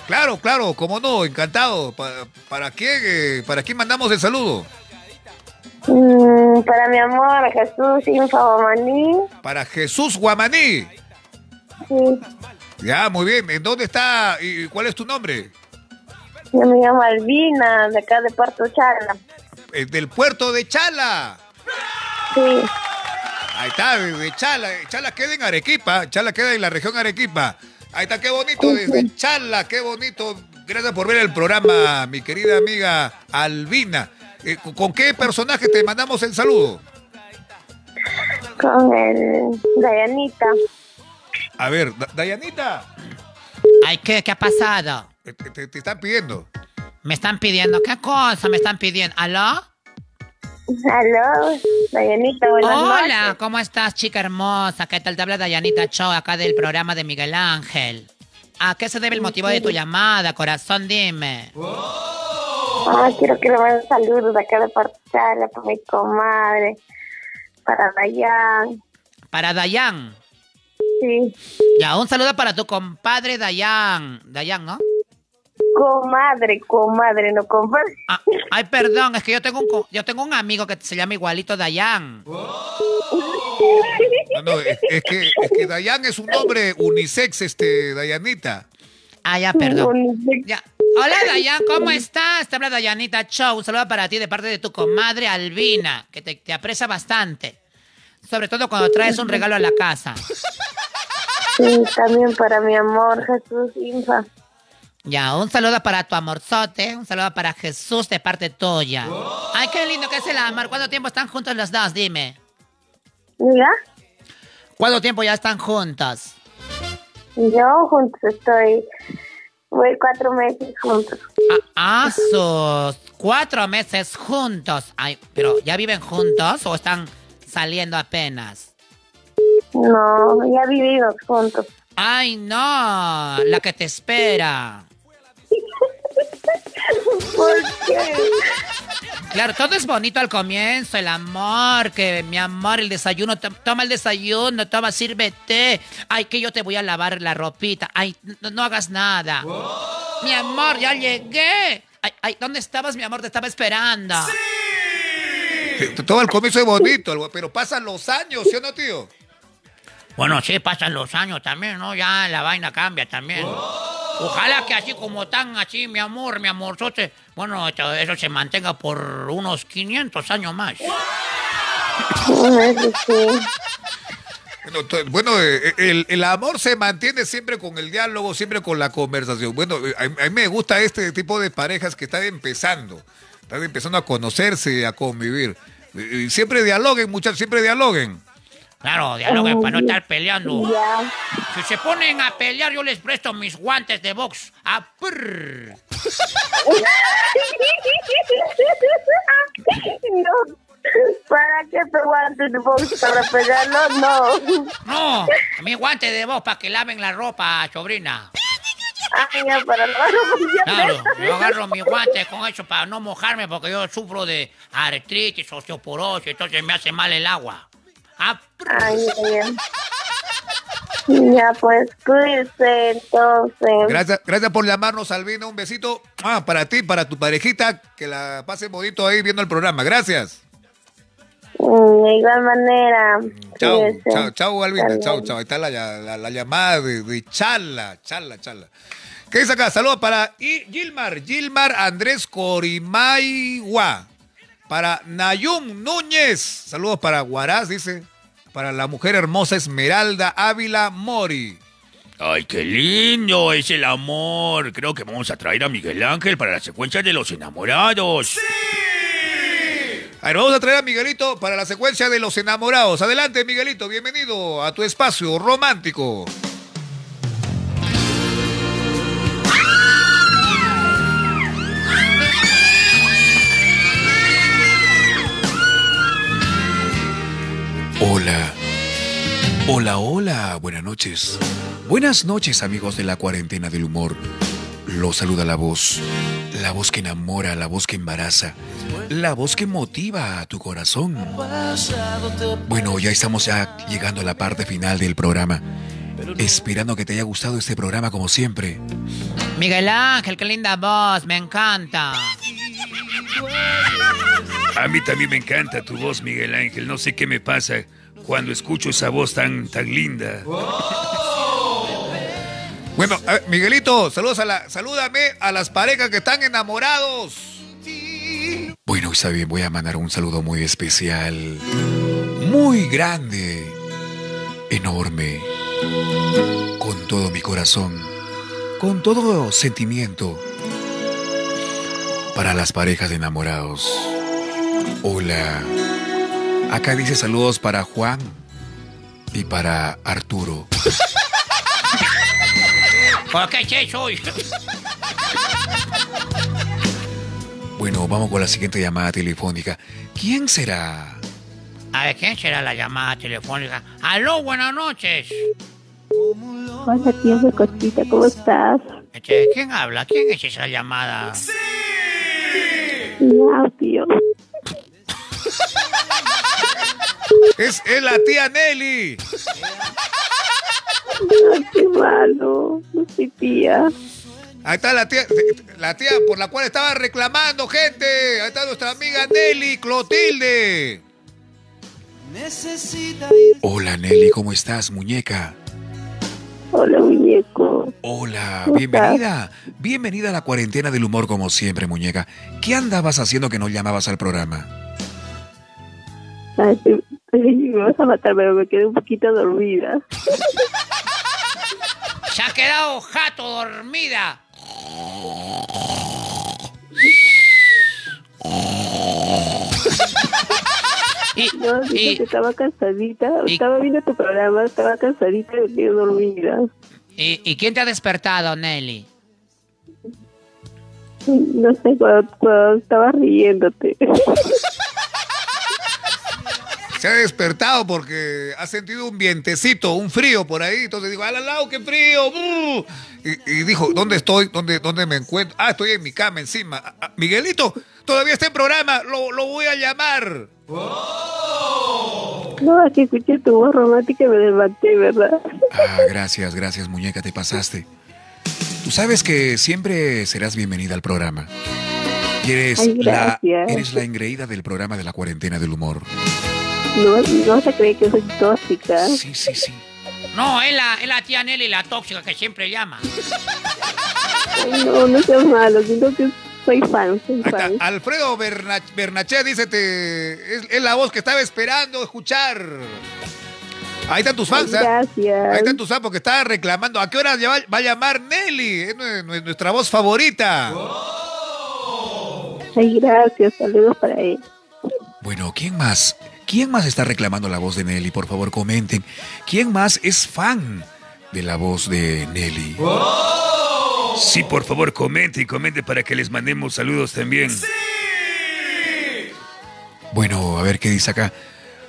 [SPEAKER 2] Claro, claro, cómo no, encantado. ¿Para, para quién, eh, ¿Para quién mandamos el saludo?
[SPEAKER 24] Mm, para mi amor, Jesús Infabomaní.
[SPEAKER 2] Para Jesús Guamaní.
[SPEAKER 24] Sí,
[SPEAKER 2] Ya, muy bien. ¿En dónde está y cuál es tu nombre?
[SPEAKER 24] Yo me llamo Albina, de acá de Puerto Chala.
[SPEAKER 2] Eh, del puerto de Chala.
[SPEAKER 24] Sí.
[SPEAKER 2] Ahí está, desde Chala. Chala queda en Arequipa. Chala queda en la región Arequipa. Ahí está, qué bonito, desde Chala, qué bonito. Gracias por ver el programa, mi querida amiga Albina. Eh, ¿con- ¿Con qué personaje te mandamos el saludo?
[SPEAKER 24] Con el Dayanita.
[SPEAKER 2] A ver, Da- Dayanita.
[SPEAKER 4] Ay, ¿qué? ¿Qué ha pasado?
[SPEAKER 2] Te, te- te están pidiendo.
[SPEAKER 4] Me están pidiendo, ¿qué cosa me están pidiendo? ¿Aló?
[SPEAKER 24] Aló, Dayanita, buenas
[SPEAKER 4] Hola,
[SPEAKER 24] noches.
[SPEAKER 4] ¿cómo estás, chica hermosa? ¿Qué tal? Te habla Dayanita Cho, acá del programa de Miguel Ángel. ¿A qué se debe el motivo de tu llamada, corazón? Dime.
[SPEAKER 24] Ah, quiero que le mandes saludos de acá de Puerto Chala para mi comadre, para Dayan.
[SPEAKER 4] Para Dayan.
[SPEAKER 24] Sí,
[SPEAKER 4] Ya, un saludo para tu compadre Dayan. Dayan, ¿no?
[SPEAKER 24] Comadre, comadre, no compadre.
[SPEAKER 4] Ah, ay, perdón, es que yo tengo un, yo tengo un amigo que se llama igualito Dayan.
[SPEAKER 2] No, no, es, es que, es que Dayan es un nombre unisex, este, Dayanita.
[SPEAKER 4] Ah, ya, perdón. Ya. Hola, Dayan, ¿cómo estás? Te habla Dayanita Show. Un saludo para ti de parte de tu comadre Albina, que te, te aprecia bastante. Sobre todo cuando traes un regalo a la casa.
[SPEAKER 24] Sí, también para mi amor, Jesús Infa.
[SPEAKER 4] Ya, un saludo para tu amorzote, un saludo para Jesús de parte tuya. Ay, qué lindo que es el amor. ¿Cuánto tiempo están juntos los dos? Dime.
[SPEAKER 24] Mira,
[SPEAKER 4] ¿Cuánto tiempo ya están juntos?
[SPEAKER 24] yo juntos estoy, voy cuatro meses juntos.
[SPEAKER 4] Ah, sus cuatro meses juntos. Ay, pero ¿ya viven juntos o están saliendo apenas?
[SPEAKER 24] No, ya vivimos juntos.
[SPEAKER 4] Ay, no, la que te espera.
[SPEAKER 24] ¿Por qué?
[SPEAKER 4] Claro, todo es bonito al comienzo, el amor, que mi amor, el desayuno, to- toma el desayuno, toma, sírvete. Ay, que yo te voy a lavar la ropita. Ay, no, no hagas nada. Mi amor, ya llegué. Ay, ay, ¿dónde estabas, mi amor? Te estaba esperando.
[SPEAKER 2] Eh, Todo el comienzo es bonito, pero pasan los años, ¿sí o no, tío?
[SPEAKER 4] Bueno, sí, pasan los años también, ¿no? Ya la vaina cambia también. Ojalá que así como tan así, mi amor, mi amorzote, bueno, eso se mantenga por unos 500 años más.
[SPEAKER 2] Bueno, bueno, eh, el, el amor se mantiene siempre con el diálogo, siempre con la conversación. Bueno, eh, a, a mí me gusta este tipo de parejas que están empezando, están empezando a conocerse, a convivir. Eh, eh, Siempre dialoguen, muchachos, siempre dialoguen.
[SPEAKER 4] Claro, dialoguen para no estar peleando. Si se ponen a pelear, yo les presto mis guantes de box. A prrr.
[SPEAKER 24] No, ¿para qué te guantes de box para pegarlo? No.
[SPEAKER 4] No, mi guante de box para que laven la ropa, sobrina.
[SPEAKER 24] Ay, ya, para no
[SPEAKER 4] Claro, yo agarro mi guante con eso para no mojarme porque yo sufro de artritis, osteoporosis, entonces me hace mal el agua. Ah,
[SPEAKER 24] Ay, ya. Pues cuídense entonces.
[SPEAKER 2] Gracias, gracias por llamarnos, Albino. Un besito ah, para ti, para tu parejita. Que la pasen bonito ahí viendo el programa. Gracias.
[SPEAKER 24] Mm, De igual manera.
[SPEAKER 2] Chao,
[SPEAKER 24] cuídense.
[SPEAKER 2] chao, chao, Albina. Chao, chao. Ahí está la, la- la llamada de, de Chala, Chala, Chala. ¿Qué dice acá? Saludos para y Gilmar, Gilmar Andrés Corimaigua. Para Nayum Núñez. Saludos para Guaraz, dice. Para la mujer hermosa Esmeralda Ávila Mori.
[SPEAKER 16] Ay, qué lindo es el amor. Creo que vamos a traer a Miguel Ángel para la secuencia de los enamorados.
[SPEAKER 2] A ver, vamos a traer a Miguelito para la secuencia de los enamorados. Adelante, Miguelito, bienvenido a tu espacio romántico.
[SPEAKER 13] Hola. Hola, hola. Buenas noches. Buenas noches, amigos de la cuarentena del humor. Los saluda la voz. La voz que enamora, la voz que embaraza. La voz que motiva a tu corazón. Bueno, ya estamos llegando a la parte final del programa. Esperando que te haya gustado este programa como siempre.
[SPEAKER 4] Miguel Ángel, qué linda voz, me encanta.
[SPEAKER 16] A mí también me encanta tu voz, Miguel Ángel. No sé qué me pasa cuando escucho esa voz tan, tan linda.
[SPEAKER 2] Bueno, a ver, Miguelito, saludos a la, salúdame a las parejas que están enamorados.
[SPEAKER 13] Bueno, está voy a mandar un saludo muy especial. Muy grande. Enorme. Con todo mi corazón. Con todo sentimiento. Para las parejas de enamorados. Hola. Acá dice saludos para Juan y para Arturo.
[SPEAKER 4] ¿Por qué soy?
[SPEAKER 13] Bueno, vamos con la siguiente llamada telefónica. ¿Quién será?
[SPEAKER 4] A ver, ¿quién será la llamada telefónica? Aló, buenas noches.
[SPEAKER 20] Hola, Cosita, ¿cómo estás?
[SPEAKER 4] Este, ¿Quién habla? ¿Quién es esa llamada?
[SPEAKER 20] Tío.
[SPEAKER 2] Es, es la tía Nelly.
[SPEAKER 20] Ay, qué malo. No soy tía.
[SPEAKER 2] Ahí está la tía, la tía por la cual estaba reclamando, gente. Ahí está nuestra amiga Nelly Clotilde.
[SPEAKER 13] Hola Nelly, ¿cómo estás, muñeca?
[SPEAKER 20] Hola, muñeco.
[SPEAKER 13] Hola,
[SPEAKER 20] ¿Cómo
[SPEAKER 13] bienvenida. Bienvenida a la cuarentena del humor como siempre, muñeca. ¿Qué andabas haciendo que no llamabas al programa?
[SPEAKER 20] Ay, te- ay, me vas a matar, pero me quedé un poquito dormida.
[SPEAKER 4] Se ha quedado jato dormida.
[SPEAKER 20] No, que estaba cansadita. Estaba viendo tu programa, estaba cansadita y me quedé dormida.
[SPEAKER 4] ¿Y, y quién te ha despertado, Nelly?
[SPEAKER 20] No sé, cuando, cuando estaba riéndote.
[SPEAKER 2] Se ha despertado porque ha sentido un vientecito, un frío por ahí. Entonces digo, ¡al lado, qué frío! ¡Bu! Y, y dijo, ¿dónde estoy? ¿Dónde, ¿Dónde me encuentro? Ah, estoy en mi cama encima. Ah, ah, Miguelito, todavía está en programa. Lo, lo voy a llamar.
[SPEAKER 20] No, aquí escuché tu voz romántica y me levanté, ¿verdad?
[SPEAKER 13] Ah, gracias, gracias, muñeca, te pasaste. Tú sabes que siempre serás bienvenida al programa. Y eres
[SPEAKER 20] Ay,
[SPEAKER 13] la,
[SPEAKER 20] gracias.
[SPEAKER 13] eres la engreída del programa de la cuarentena del humor.
[SPEAKER 20] No, no vas a creer que soy tóxica.
[SPEAKER 13] Sí, sí, sí.
[SPEAKER 4] No, es la, es la tía Nelly, la tóxica que siempre llama.
[SPEAKER 20] Ay, no, no seas malo, sino que soy fan, soy
[SPEAKER 2] Ahí está,
[SPEAKER 20] fan.
[SPEAKER 2] Alfredo Berna- Bernaché dice, te, es, es la voz que estaba esperando escuchar. Ahí están tus fans,
[SPEAKER 20] Ay,
[SPEAKER 2] ¿ah?
[SPEAKER 20] gracias.
[SPEAKER 2] Ahí están tus fans porque estaba reclamando. ¿A qué hora va, va a llamar Nelly? Es nue- nue- nuestra voz favorita.
[SPEAKER 20] Ay, gracias, saludos para él.
[SPEAKER 13] Bueno, ¿quién más? ¿Quién más está reclamando la voz de Nelly? Por favor, comenten. ¿Quién más es fan de la voz de Nelly?
[SPEAKER 16] Sí, por favor, comente y comente para que les mandemos saludos también.
[SPEAKER 13] Bueno, a ver qué dice acá.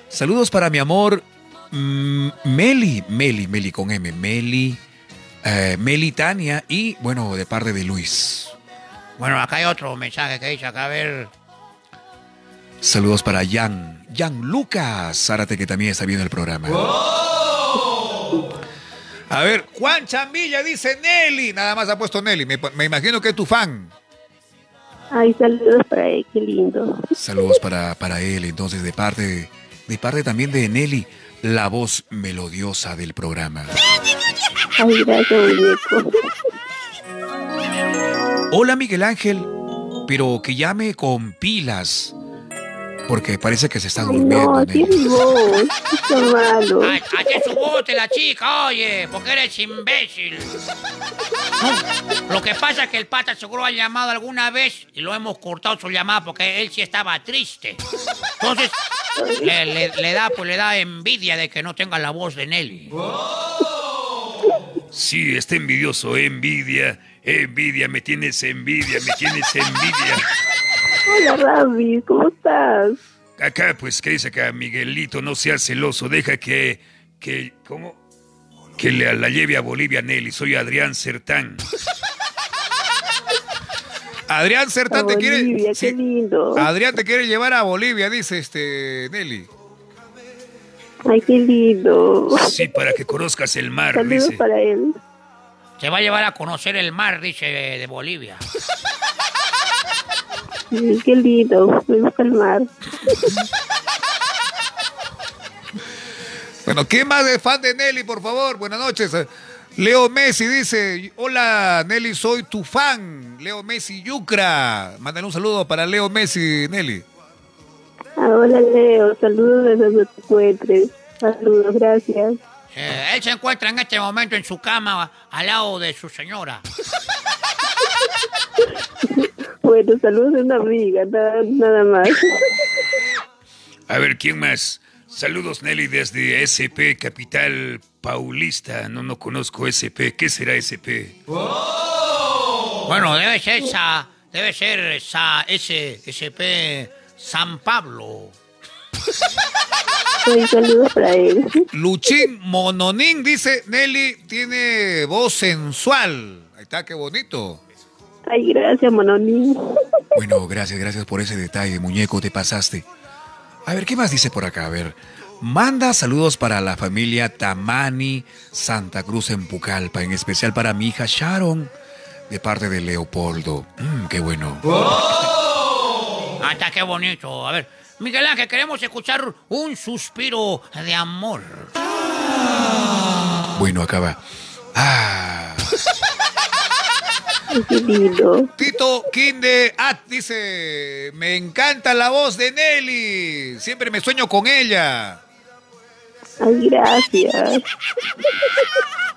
[SPEAKER 13] Saludos para mi amor mm, Meli, Meli, Meli con M, Meli, eh, Meli Tania y bueno, de parte de Luis.
[SPEAKER 4] Bueno, acá hay otro mensaje que dice acá, a ver.
[SPEAKER 13] Saludos para Jan, Jan Lucas Zárate que también está viendo el programa.
[SPEAKER 2] A ver, Juan Chambilla dice Nelly. Nada más ha puesto Nelly. Me, me imagino que es tu fan.
[SPEAKER 20] Ay, saludos para él, qué lindo.
[SPEAKER 13] Saludos para, para él, entonces, de parte, de parte también de Nelly, la voz melodiosa del programa.
[SPEAKER 20] Ay, gracias, muñeco.
[SPEAKER 13] Hola Miguel Ángel, pero que llame con pilas. Porque parece que se está
[SPEAKER 20] Ay,
[SPEAKER 13] durmiendo.
[SPEAKER 20] no,
[SPEAKER 13] Nelly.
[SPEAKER 20] tiene mi voz. Está malo.
[SPEAKER 4] Ay, su bote la chica, oye, porque eres imbécil. No, Lo que pasa es que el pata seguro ha llamado alguna vez y lo hemos cortado su llamada porque él sí estaba triste. Entonces, le, le- le da, pues le da envidia de que no tenga la voz de Nelly.
[SPEAKER 16] Sí, está envidioso, envidia, envidia, me tienes envidia, me tienes envidia.
[SPEAKER 20] Hola, Rami, ¿cómo estás?
[SPEAKER 16] Acá, pues, ¿qué dice acá? Miguelito, no seas celoso, deja que, que, ¿cómo? Que le- la lleve a Bolivia Nelly, soy Adrián Sertán.
[SPEAKER 2] Adrián Sertán te quiere.
[SPEAKER 20] Bolivia,
[SPEAKER 2] sí,
[SPEAKER 20] qué lindo.
[SPEAKER 2] Adrián te quiere llevar a Bolivia, dice este Nelly.
[SPEAKER 20] Ay, qué lindo.
[SPEAKER 16] Sí, para que conozcas el mar,
[SPEAKER 20] Saludos
[SPEAKER 16] dice.
[SPEAKER 20] para él.
[SPEAKER 4] Se va a llevar a conocer el mar, dice, de, de Bolivia.
[SPEAKER 20] Sí, qué lindo. Me gusta el mar.
[SPEAKER 2] Bueno, ¿quién más es fan de Nelly, por favor? Buenas noches. Leo Messi dice, hola Nelly, soy tu fan. Leo Messi Yucra. Mándale un saludo para Leo Messi, Nelly.
[SPEAKER 20] Ah, hola, Leo. Saludos desde donde te encuentres. Saludos, gracias.
[SPEAKER 4] Eh, él se encuentra en este momento en su cama al lado de su señora.
[SPEAKER 20] Bueno, saludos de una amiga, nada, nada más.
[SPEAKER 16] A ver, ¿quién más? Saludos, Nelly, desde SP, Capital Paulista. No, no conozco SP. ¿Qué será SP?
[SPEAKER 4] Bueno, debe ser esa, debe ser esa S, SP San Pablo.
[SPEAKER 20] Saludos para él.
[SPEAKER 2] Luchín Mononín dice, Nelly tiene voz sensual. Ahí está, qué bonito.
[SPEAKER 20] Ay, gracias, Mononín.
[SPEAKER 13] Bueno, gracias, gracias por ese detalle, muñeco, te pasaste. A ver, ¿qué más dice por acá? A ver, manda saludos para la familia Tamani Santa Cruz en Pucallpa, en especial para mi hija Sharon, de parte de Leopoldo. Mm, qué bueno.
[SPEAKER 4] Hasta qué bonito. A ver, Miguel Ángel, queremos escuchar un suspiro de amor.
[SPEAKER 13] Bueno, acaba. Ah,
[SPEAKER 2] Tito Kinde At dice, me encanta la voz de Nelly. Siempre me sueño con ella.
[SPEAKER 20] Ay, gracias.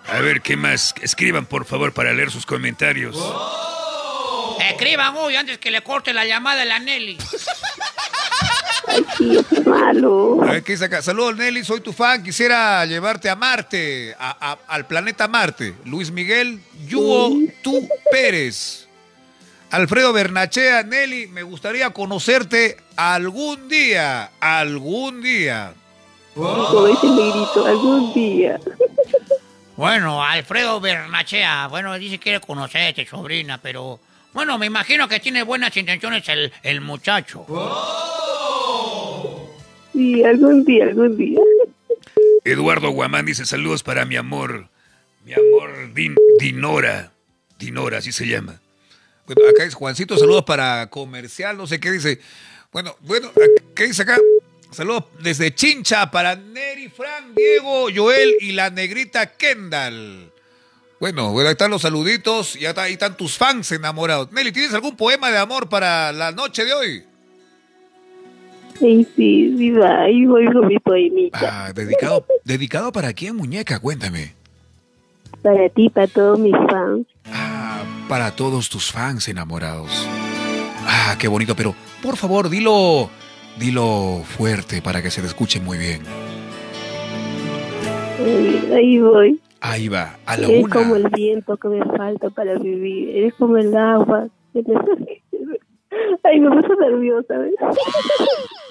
[SPEAKER 16] A ver, ¿qué más? Escriban, por favor, para leer sus comentarios.
[SPEAKER 4] Escriban hoy antes que le corte la llamada a la Nelly.
[SPEAKER 20] Qué malo.
[SPEAKER 2] A ver, ¿qué dice acá? Saludos, Nelly, soy tu fan. Quisiera llevarte a Marte, a- a- al planeta Marte. Luis Miguel Yuo Tu Pérez. Alfredo Bernachea, Nelly, me gustaría conocerte algún día, algún día.
[SPEAKER 20] Como dice el negrito, algún día.
[SPEAKER 4] Bueno, Alfredo Bernachea, bueno, dice que quiere conocerte, sobrina, pero... Bueno, me imagino que tiene buenas intenciones el, el muchacho.
[SPEAKER 20] Sí, algún día, algún día.
[SPEAKER 16] Eduardo Guamán dice saludos para mi amor. Mi amor Din- Dinora. Dinora, así se llama.
[SPEAKER 2] Bueno, acá es Juancito, saludos para comercial, no sé qué dice. Bueno, bueno, ¿qué dice acá? Saludos desde Chincha para Neri, Frank, Diego, Joel y la negrita Kendall. Bueno, bueno, ahí están los saluditos y ahí están tus fans enamorados. Nelly, ¿tienes algún poema de amor para la noche de hoy?
[SPEAKER 20] Sí, sí, sí, va. Ahí voy con mi poemita.
[SPEAKER 13] ah, dedicado, dedicado para quién, muñeca, cuéntame.
[SPEAKER 20] Para ti, para todos mis fans.
[SPEAKER 13] Para todos tus fans enamorados. Ah, qué bonito, pero por favor, dilo, dilo fuerte para que se te escuche muy bien.
[SPEAKER 20] Ahí, ahí voy.
[SPEAKER 13] Ahí va, a la
[SPEAKER 20] Eres
[SPEAKER 13] una.
[SPEAKER 20] como el viento que me falta para vivir. Eres como el agua. que me- Ay, me puse nerviosa, ¿ves?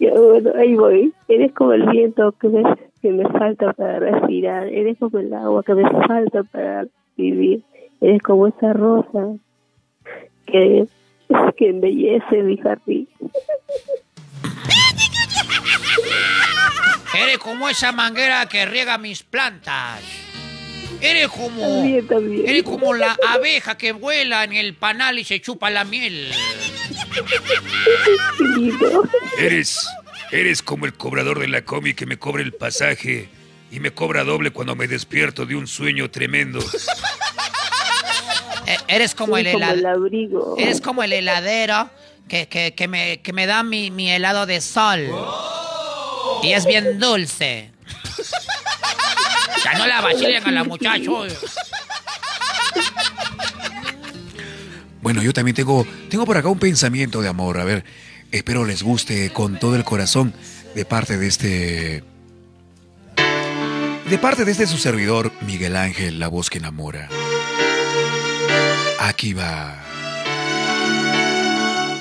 [SPEAKER 20] Ya, bueno, ahí voy. Eres como el viento que me, que me falta para respirar. Eres como el agua que me falta para vivir. Eres como esa rosa que, que embellece mi jardín.
[SPEAKER 4] Eres como esa manguera que riega mis plantas. Eres como.
[SPEAKER 20] También, también.
[SPEAKER 4] Eres como la abeja que vuela en el panal y se chupa la miel.
[SPEAKER 16] Eres, eres como el cobrador de la comi que me cobra el pasaje y me cobra doble cuando me despierto de un sueño tremendo.
[SPEAKER 4] Eh, eres como el,
[SPEAKER 20] Eres como
[SPEAKER 4] helad-
[SPEAKER 20] el abrigo.
[SPEAKER 4] Eres como el heladero que, que, que me, que me da mi, mi helado de sol. Y es bien dulce. Ya no la vacilen a la muchacha.
[SPEAKER 13] Bueno, yo también tengo, tengo por acá un pensamiento de amor. A ver, espero les guste con todo el corazón de parte de este... De parte de este su servidor, Miguel Ángel, la voz que enamora. Aquí va.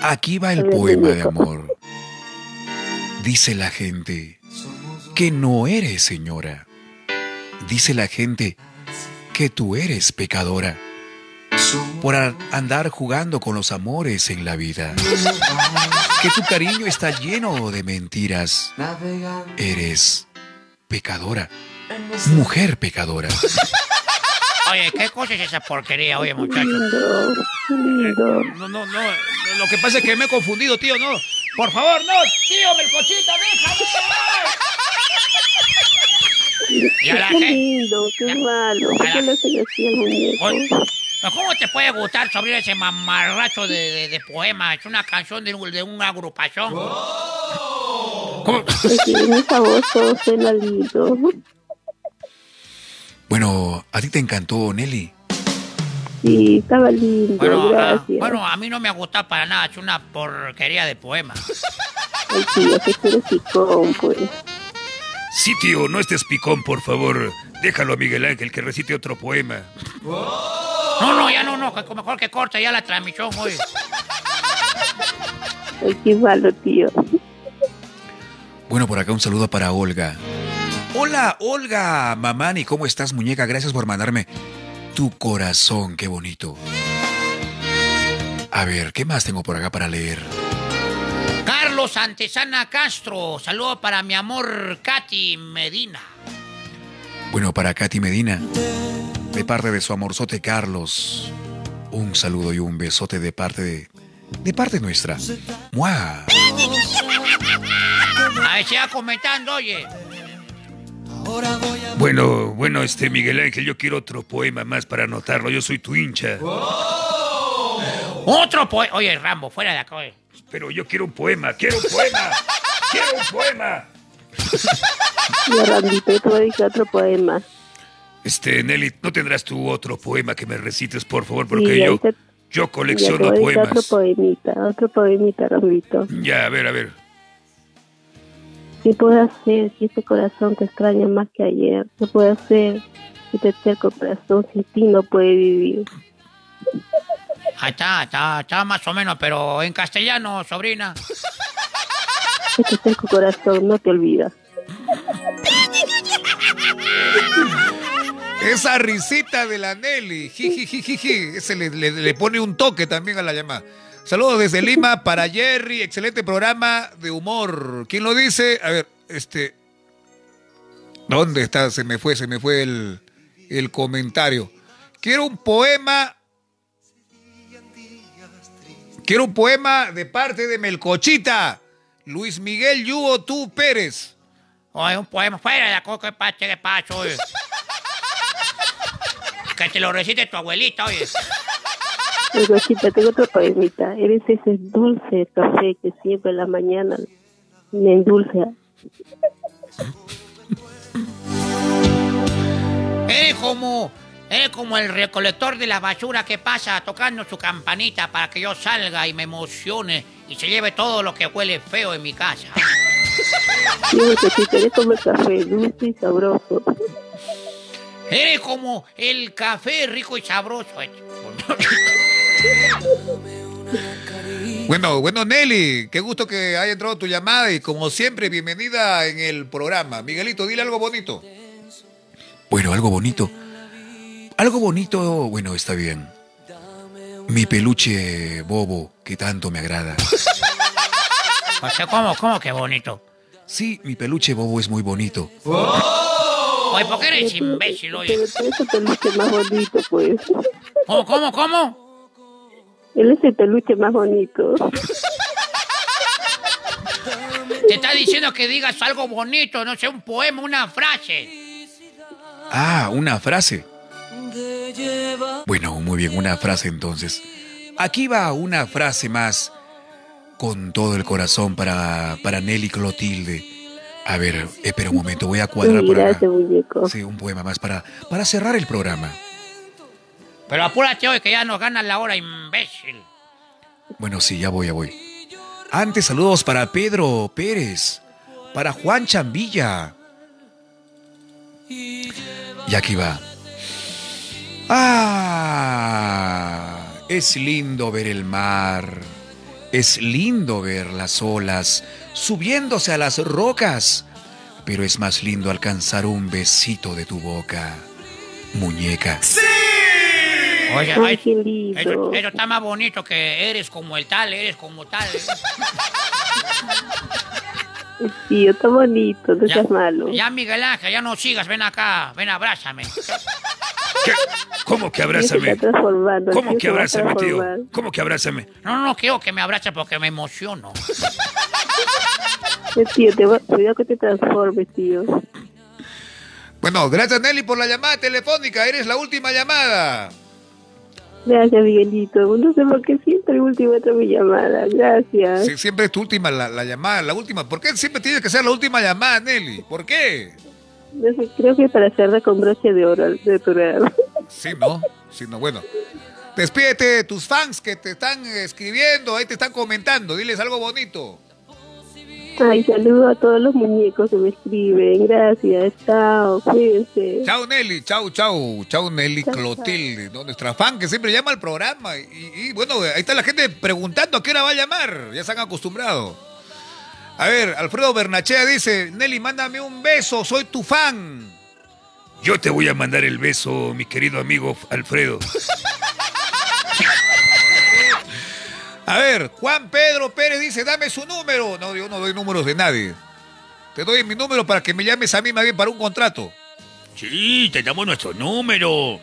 [SPEAKER 13] Aquí va el poema de amor. Dice la gente que no eres señora. Dice la gente que tú eres pecadora por andar jugando con los amores en la vida. Que tu cariño está lleno de mentiras. Eres pecadora. Mujer pecadora.
[SPEAKER 4] Oye, ¿qué cosa es esa porquería, oye, muchacho?
[SPEAKER 25] No, no, no. Lo que pasa es que me he confundido, tío, no. Por favor, no, tío, Melcochita,
[SPEAKER 4] la
[SPEAKER 20] Qué lindo, qué malo. ¿Por qué le hacen así al muñeco?
[SPEAKER 4] Oye, ¿pero ¿Cómo te puede gustar sobre ese mamarracho de, de, de poema? Es una canción de, un- de una agrupación.
[SPEAKER 20] Es que en esa voz todo suena lindo.
[SPEAKER 13] Bueno, ¿a ti te encantó, Nelly?
[SPEAKER 20] Sí, estaba lindo,
[SPEAKER 4] Bueno, ah,
[SPEAKER 20] gracias.
[SPEAKER 4] bueno, a mí no me ha gustado para nada. Es una porquería de poema.
[SPEAKER 20] Ay, tío, picón, pues.
[SPEAKER 16] Sí, tío, no estés picón, por favor. Déjalo a Miguel Ángel que recite otro poema.
[SPEAKER 4] No, no, ya no, no. que Mejor que corte ya la transmisión, oye.
[SPEAKER 20] Ay, qué malo, tío.
[SPEAKER 13] Bueno, por acá un saludo para Olga. Hola, Olga. Mamani, ¿cómo estás, muñeca? Gracias por mandarme tu corazón. Qué bonito. A ver, ¿qué más tengo por acá para leer?
[SPEAKER 4] Carlos Antesana Castro. Saludo para mi amor Katy Medina.
[SPEAKER 13] Bueno, para Katy Medina, de parte de su amorzote Carlos, un saludo y un besote de parte de, de parte nuestra. ¡Mua!
[SPEAKER 4] A ver, siga comentando, oye.
[SPEAKER 16] Bueno, bueno, este Miguel Ángel, yo quiero otro poema más para anotarlo. Yo soy tu hincha.
[SPEAKER 4] Otro poema. Oye, Rambo, fuera de acá, oye.
[SPEAKER 16] Pero yo quiero un poema, quiero un poema, quiero un poema.
[SPEAKER 20] Y Randito, yo te voy a dedicar otro poema.
[SPEAKER 16] Este, Nelly, ¿no tendrás tú otro poema que me recites, por favor? Porque
[SPEAKER 20] Sí,
[SPEAKER 16] yo,
[SPEAKER 20] ahorita-
[SPEAKER 16] yo
[SPEAKER 20] Ya te
[SPEAKER 16] colecciono
[SPEAKER 20] voy a dedicar
[SPEAKER 16] poemas.
[SPEAKER 20] otro poemita, otro poemita, Randito.
[SPEAKER 16] Ya, a ver, a ver.
[SPEAKER 20] ¿Qué puedo hacer si este corazón te extraña más que ayer? ¿Qué puedo hacer si este terco corazón sin ti no puede vivir?
[SPEAKER 4] Ahí está, está, está más o menos, pero en castellano, sobrina.
[SPEAKER 20] Corazón no te olvida.
[SPEAKER 2] Esa risita de la Nelly, jijijijiji, ese le, le- le pone un toque también a la llamada. Saludos desde Lima para Jerry, excelente programa de humor. ¿Quién lo dice? A ver, este... ¿Dónde está? Se me fue, se me fue el, el comentario. Quiero un poema... Quiero un poema de parte de Melcochita. Luis Miguel Yugo Tú Pérez.
[SPEAKER 4] Oye, un poema, fuera de acá, ¿qué pasa? ¿Qué pasa, oye? Que te lo recite tu abuelita, oye.
[SPEAKER 20] Luego, chita, tengo otro poemita. Eres ese dulce café que siempre en la mañana me endulce.
[SPEAKER 4] Eres como, eres como el recolector de la basura que pasa tocando su campanita para que yo salga y me emocione y se lleve todo lo que huele feo en mi casa.
[SPEAKER 20] Digo que si querés comer café dulce y sabroso.
[SPEAKER 4] Eres como el café rico y sabroso. eh.
[SPEAKER 2] Bueno, bueno, Nelly, qué gusto que haya entrado tu llamada y como siempre, bienvenida en el programa. Miguelito, dile algo bonito.
[SPEAKER 13] Bueno, algo bonito. Algo bonito, bueno, está bien. Mi peluche bobo, que tanto me agrada.
[SPEAKER 4] O sea, ¿cómo, cómo que bonito?
[SPEAKER 13] Sí, mi peluche bobo es muy bonito.
[SPEAKER 4] Oye, ¿por qué eres imbécil, oye?
[SPEAKER 20] Pero tú ese peluche más bonito, pues.
[SPEAKER 4] ¿Cómo, cómo, cómo?
[SPEAKER 20] Él es el peluche más bonito.
[SPEAKER 4] Te está diciendo que digas algo bonito, no sé, un poema, una frase.
[SPEAKER 13] Ah, una frase. Bueno, muy bien, una frase entonces. Aquí va una frase más
[SPEAKER 16] con todo el corazón para, para Nelly Clotilde. A ver, espera un momento, voy a cuadrar por acá.
[SPEAKER 20] Gracias, muñeco.
[SPEAKER 16] Sí, un poema más para, para cerrar el programa.
[SPEAKER 4] Pero apúrate hoy que ya nos gana la hora, imbécil.
[SPEAKER 16] Bueno, sí, ya voy, ya voy. Antes, saludos para Pedro Pérez, para Juan Chambilla. Y aquí va. Ah, es lindo ver el mar. Es lindo ver las olas subiéndose a las rocas. Pero es más lindo alcanzar un besito de tu boca, muñeca.
[SPEAKER 4] Oye,
[SPEAKER 20] Ay,
[SPEAKER 4] ay,
[SPEAKER 20] qué lindo.
[SPEAKER 4] eso, eso está más bonito que eres como el tal, eres como tal.
[SPEAKER 20] Tío, está bonito, no
[SPEAKER 4] Ya,
[SPEAKER 20] seas malo.
[SPEAKER 4] ya, Miguel Ángel, ya no sigas, ven acá, ven, abrázame.
[SPEAKER 16] ¿Cómo que
[SPEAKER 20] transformando,
[SPEAKER 16] ¿Cómo que abrázame, tío? ¿Cómo que abrázame?
[SPEAKER 4] No, no, quiero que me abrace porque me emociono.
[SPEAKER 20] Tío, te va, cuidado que te transformes, tío.
[SPEAKER 2] Bueno, gracias Nelly por la llamada telefónica. Eres la última llamada.
[SPEAKER 20] Gracias, Miguelito. No sé por qué siempre última otra mi llamada. Gracias.
[SPEAKER 2] Sí, siempre es tu última la, la llamada, la última. ¿Por qué siempre tiene que ser la última llamada, Nelly? ¿Por qué?
[SPEAKER 20] Creo que para cerrar con broche de oro de programa.
[SPEAKER 2] Sí, no. Sí, no. Bueno. Despídete de tus fans que te están escribiendo, ahí te están comentando. Diles algo bonito.
[SPEAKER 20] Ay, saludo a todos los muñecos que me escriben. Gracias. Chao. Cuídense.
[SPEAKER 2] Chao Nelly, chao, chao, chao Nelly Clotilde, ¿no? nuestra fan que siempre llama al programa. Y, y, bueno, ahí está la gente preguntando a qué hora va a llamar, ya se han acostumbrado. A ver, Alfredo Bernachea dice, Nelly, mándame un beso, soy tu fan.
[SPEAKER 16] Yo te voy a mandar el beso, mi querido amigo Alfredo.
[SPEAKER 2] A ver, Juan Pedro Pérez dice, dame su número. No, yo no doy números de nadie. Te doy mi número para que me llames a mí más bien para un contrato.
[SPEAKER 3] Sí, te damos nuestro número.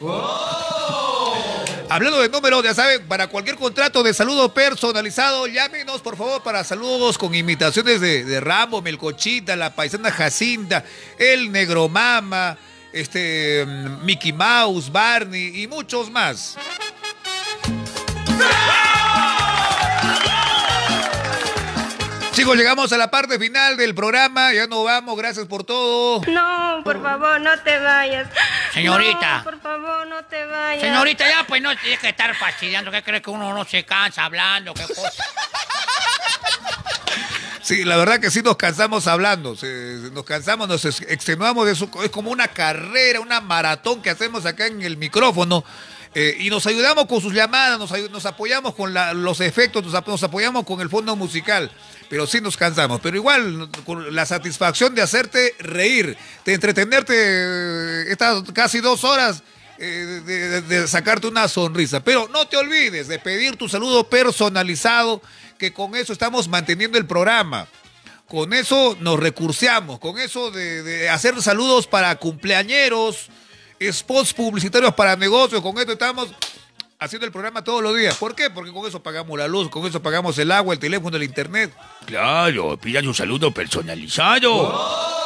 [SPEAKER 2] Hablando de números, ya saben, para cualquier contrato de saludo personalizado, llámenos por favor para saludos con imitaciones de, Rambo, Melcochita, la paisana Jacinta, el Negro Mama, este, mm, Mickey Mouse, Barney y muchos más. Chicos, llegamos a la parte final del programa, ya nos vamos, gracias por todo.
[SPEAKER 23] No, por favor, no te vayas.
[SPEAKER 4] Señorita.
[SPEAKER 23] No, por favor, no te vayas.
[SPEAKER 4] Señorita, ya pues no tienes que estar fastidiando. ¿Qué cree que uno no se cansa hablando? ¿Qué cosa?
[SPEAKER 2] Sí, la verdad que sí nos cansamos hablando, nos cansamos, nos ex- extenuamos, de eso, es como una carrera, una maratón que hacemos acá en el micrófono. Eh, y nos ayudamos con sus llamadas, nos, nos apoyamos con los efectos, nos, ap- nos apoyamos con el fondo musical, pero sí nos cansamos. Pero igual, con la satisfacción de hacerte reír, de entretenerte eh, estas casi dos horas, eh, de sacarte una sonrisa. Pero no te olvides de pedir tu saludo personalizado, que con eso estamos manteniendo el programa. Con eso nos recurseamos, con eso de, de hacer saludos para cumpleañeros, spots publicitarios para negocios, con esto estamos haciendo el programa todos los días. ¿Por qué? Porque con eso pagamos la luz, con eso pagamos el agua, el teléfono, el internet.
[SPEAKER 3] Claro, pidan un saludo personalizado.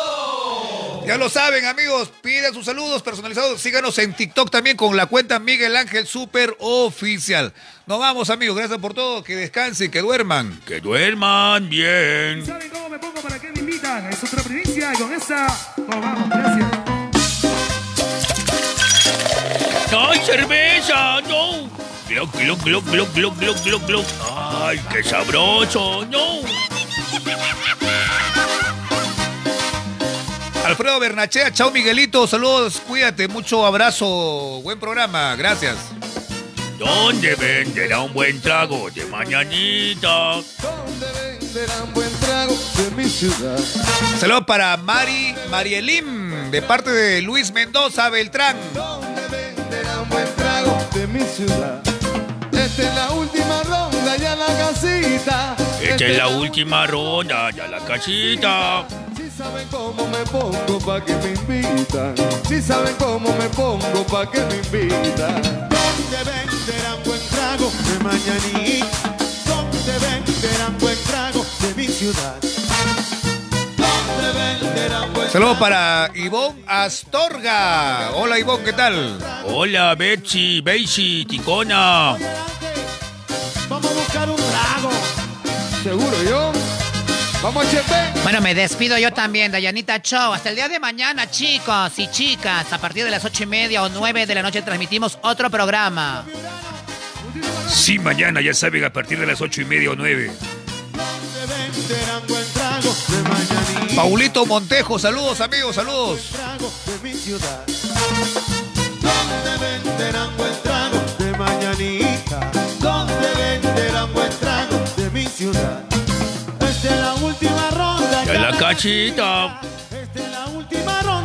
[SPEAKER 2] Ya lo saben, amigos, pidan sus saludos personalizados. Síganos en TikTok también con la cuenta Miguel Ángel Super Oficial. Nos vamos, amigos. Gracias por todo. Que descansen, que duerman.
[SPEAKER 3] Que duerman bien.
[SPEAKER 26] ¿Saben cómo me pongo para qué me invitan? Es otra provincia y con esa nos vamos. Gracias.
[SPEAKER 3] ¡Ay, cerveza! ¡No! Glock, glock, glock, glock, glock, glock, glock, glock. ¡Ay, qué sabroso! ¡No!
[SPEAKER 2] Alfredo Bernachea, chao Miguelito, saludos, cuídate, mucho abrazo, buen programa, gracias.
[SPEAKER 3] ¿Dónde venderá un buen trago de mañanita?
[SPEAKER 21] Será un buen trago de mi ciudad.
[SPEAKER 2] Saludos para Mari Marielim, de parte de Luis Mendoza Beltrán.
[SPEAKER 21] Será un buen trago de mi ciudad. Esta es la última ronda ya la casita.
[SPEAKER 3] Esta es la última ronda, ya la casita.
[SPEAKER 21] Si saben cómo me pongo pa' que me invitan. Si saben cómo me pongo pa' que me invitan. ¿Dónde venderán buen trago de mañanita? ¿Dónde venderán buen trago de mi ciudad? ¿Dónde venderán buen
[SPEAKER 2] Saludos para Ivonne Astorga. Hola Ivonne, ¿qué tal?
[SPEAKER 3] Hola, Betsy, Betsy, Ticona.
[SPEAKER 21] Vamos a buscar un trago.
[SPEAKER 2] Seguro yo. Vamos, Chepe.
[SPEAKER 4] Bueno, me despido yo también, Dayanita Show. Hasta el día de mañana, chicos y chicas. A partir de las ocho y media o nueve de la noche transmitimos otro programa.
[SPEAKER 3] Sí, mañana, ya saben, a partir de las ocho y media o nueve.
[SPEAKER 2] Paulito Montejo, saludos amigos, saludos.
[SPEAKER 21] de la
[SPEAKER 3] cachita.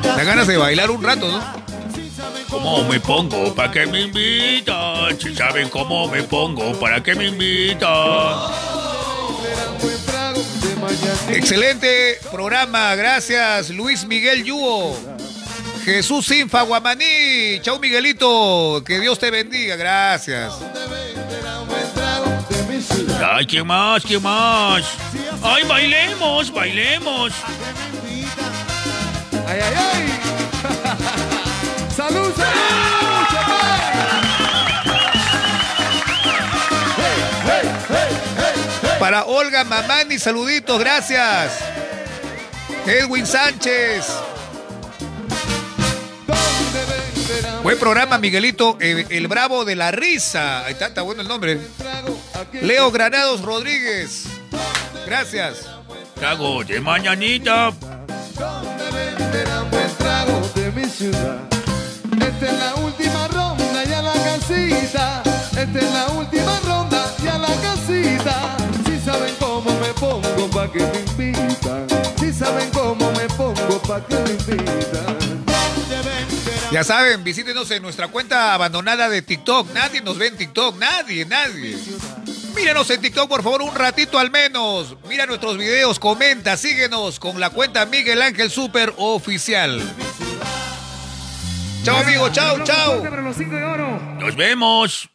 [SPEAKER 2] Da ganas de bailar un rato, ¿no?
[SPEAKER 3] ¿Cómo me pongo? ¿Para qué me invitan? Si saben cómo me pongo, ¿para qué me invitan?
[SPEAKER 2] Excelente programa, gracias Luis Miguel Yuo. Jesús Sinfa Guamaní. Chau Miguelito, que Dios te bendiga, gracias.
[SPEAKER 3] Ay, ¿quién más? ¿Quién más? Ay, bailemos, bailemos.
[SPEAKER 2] Ay, ay, ay. salud, Para Olga Mamani, saluditos, gracias. Edwin Sánchez. Buen programa, Miguelito, el, el Bravo de la Risa. Ahí está, está bueno el nombre. Leo Granados Rodríguez. Gracias.
[SPEAKER 3] Trago de mañanita.
[SPEAKER 21] de mi ciudad. Esta es la última ronda, ya la casita. Esta es la última ronda, pa' que me invitan. Si saben cómo me pongo, pa' que me invitan.
[SPEAKER 2] Ya saben, visítenos en nuestra cuenta abandonada de TikTok. Nadie nos ve en TikTok, nadie, nadie. Mírenos en TikTok, por favor, un ratito al menos. Mira nuestros videos, comenta, síguenos con la cuenta Miguel Ángel Super Oficial. Chao, amigo, chao, chao.
[SPEAKER 3] Nos vemos.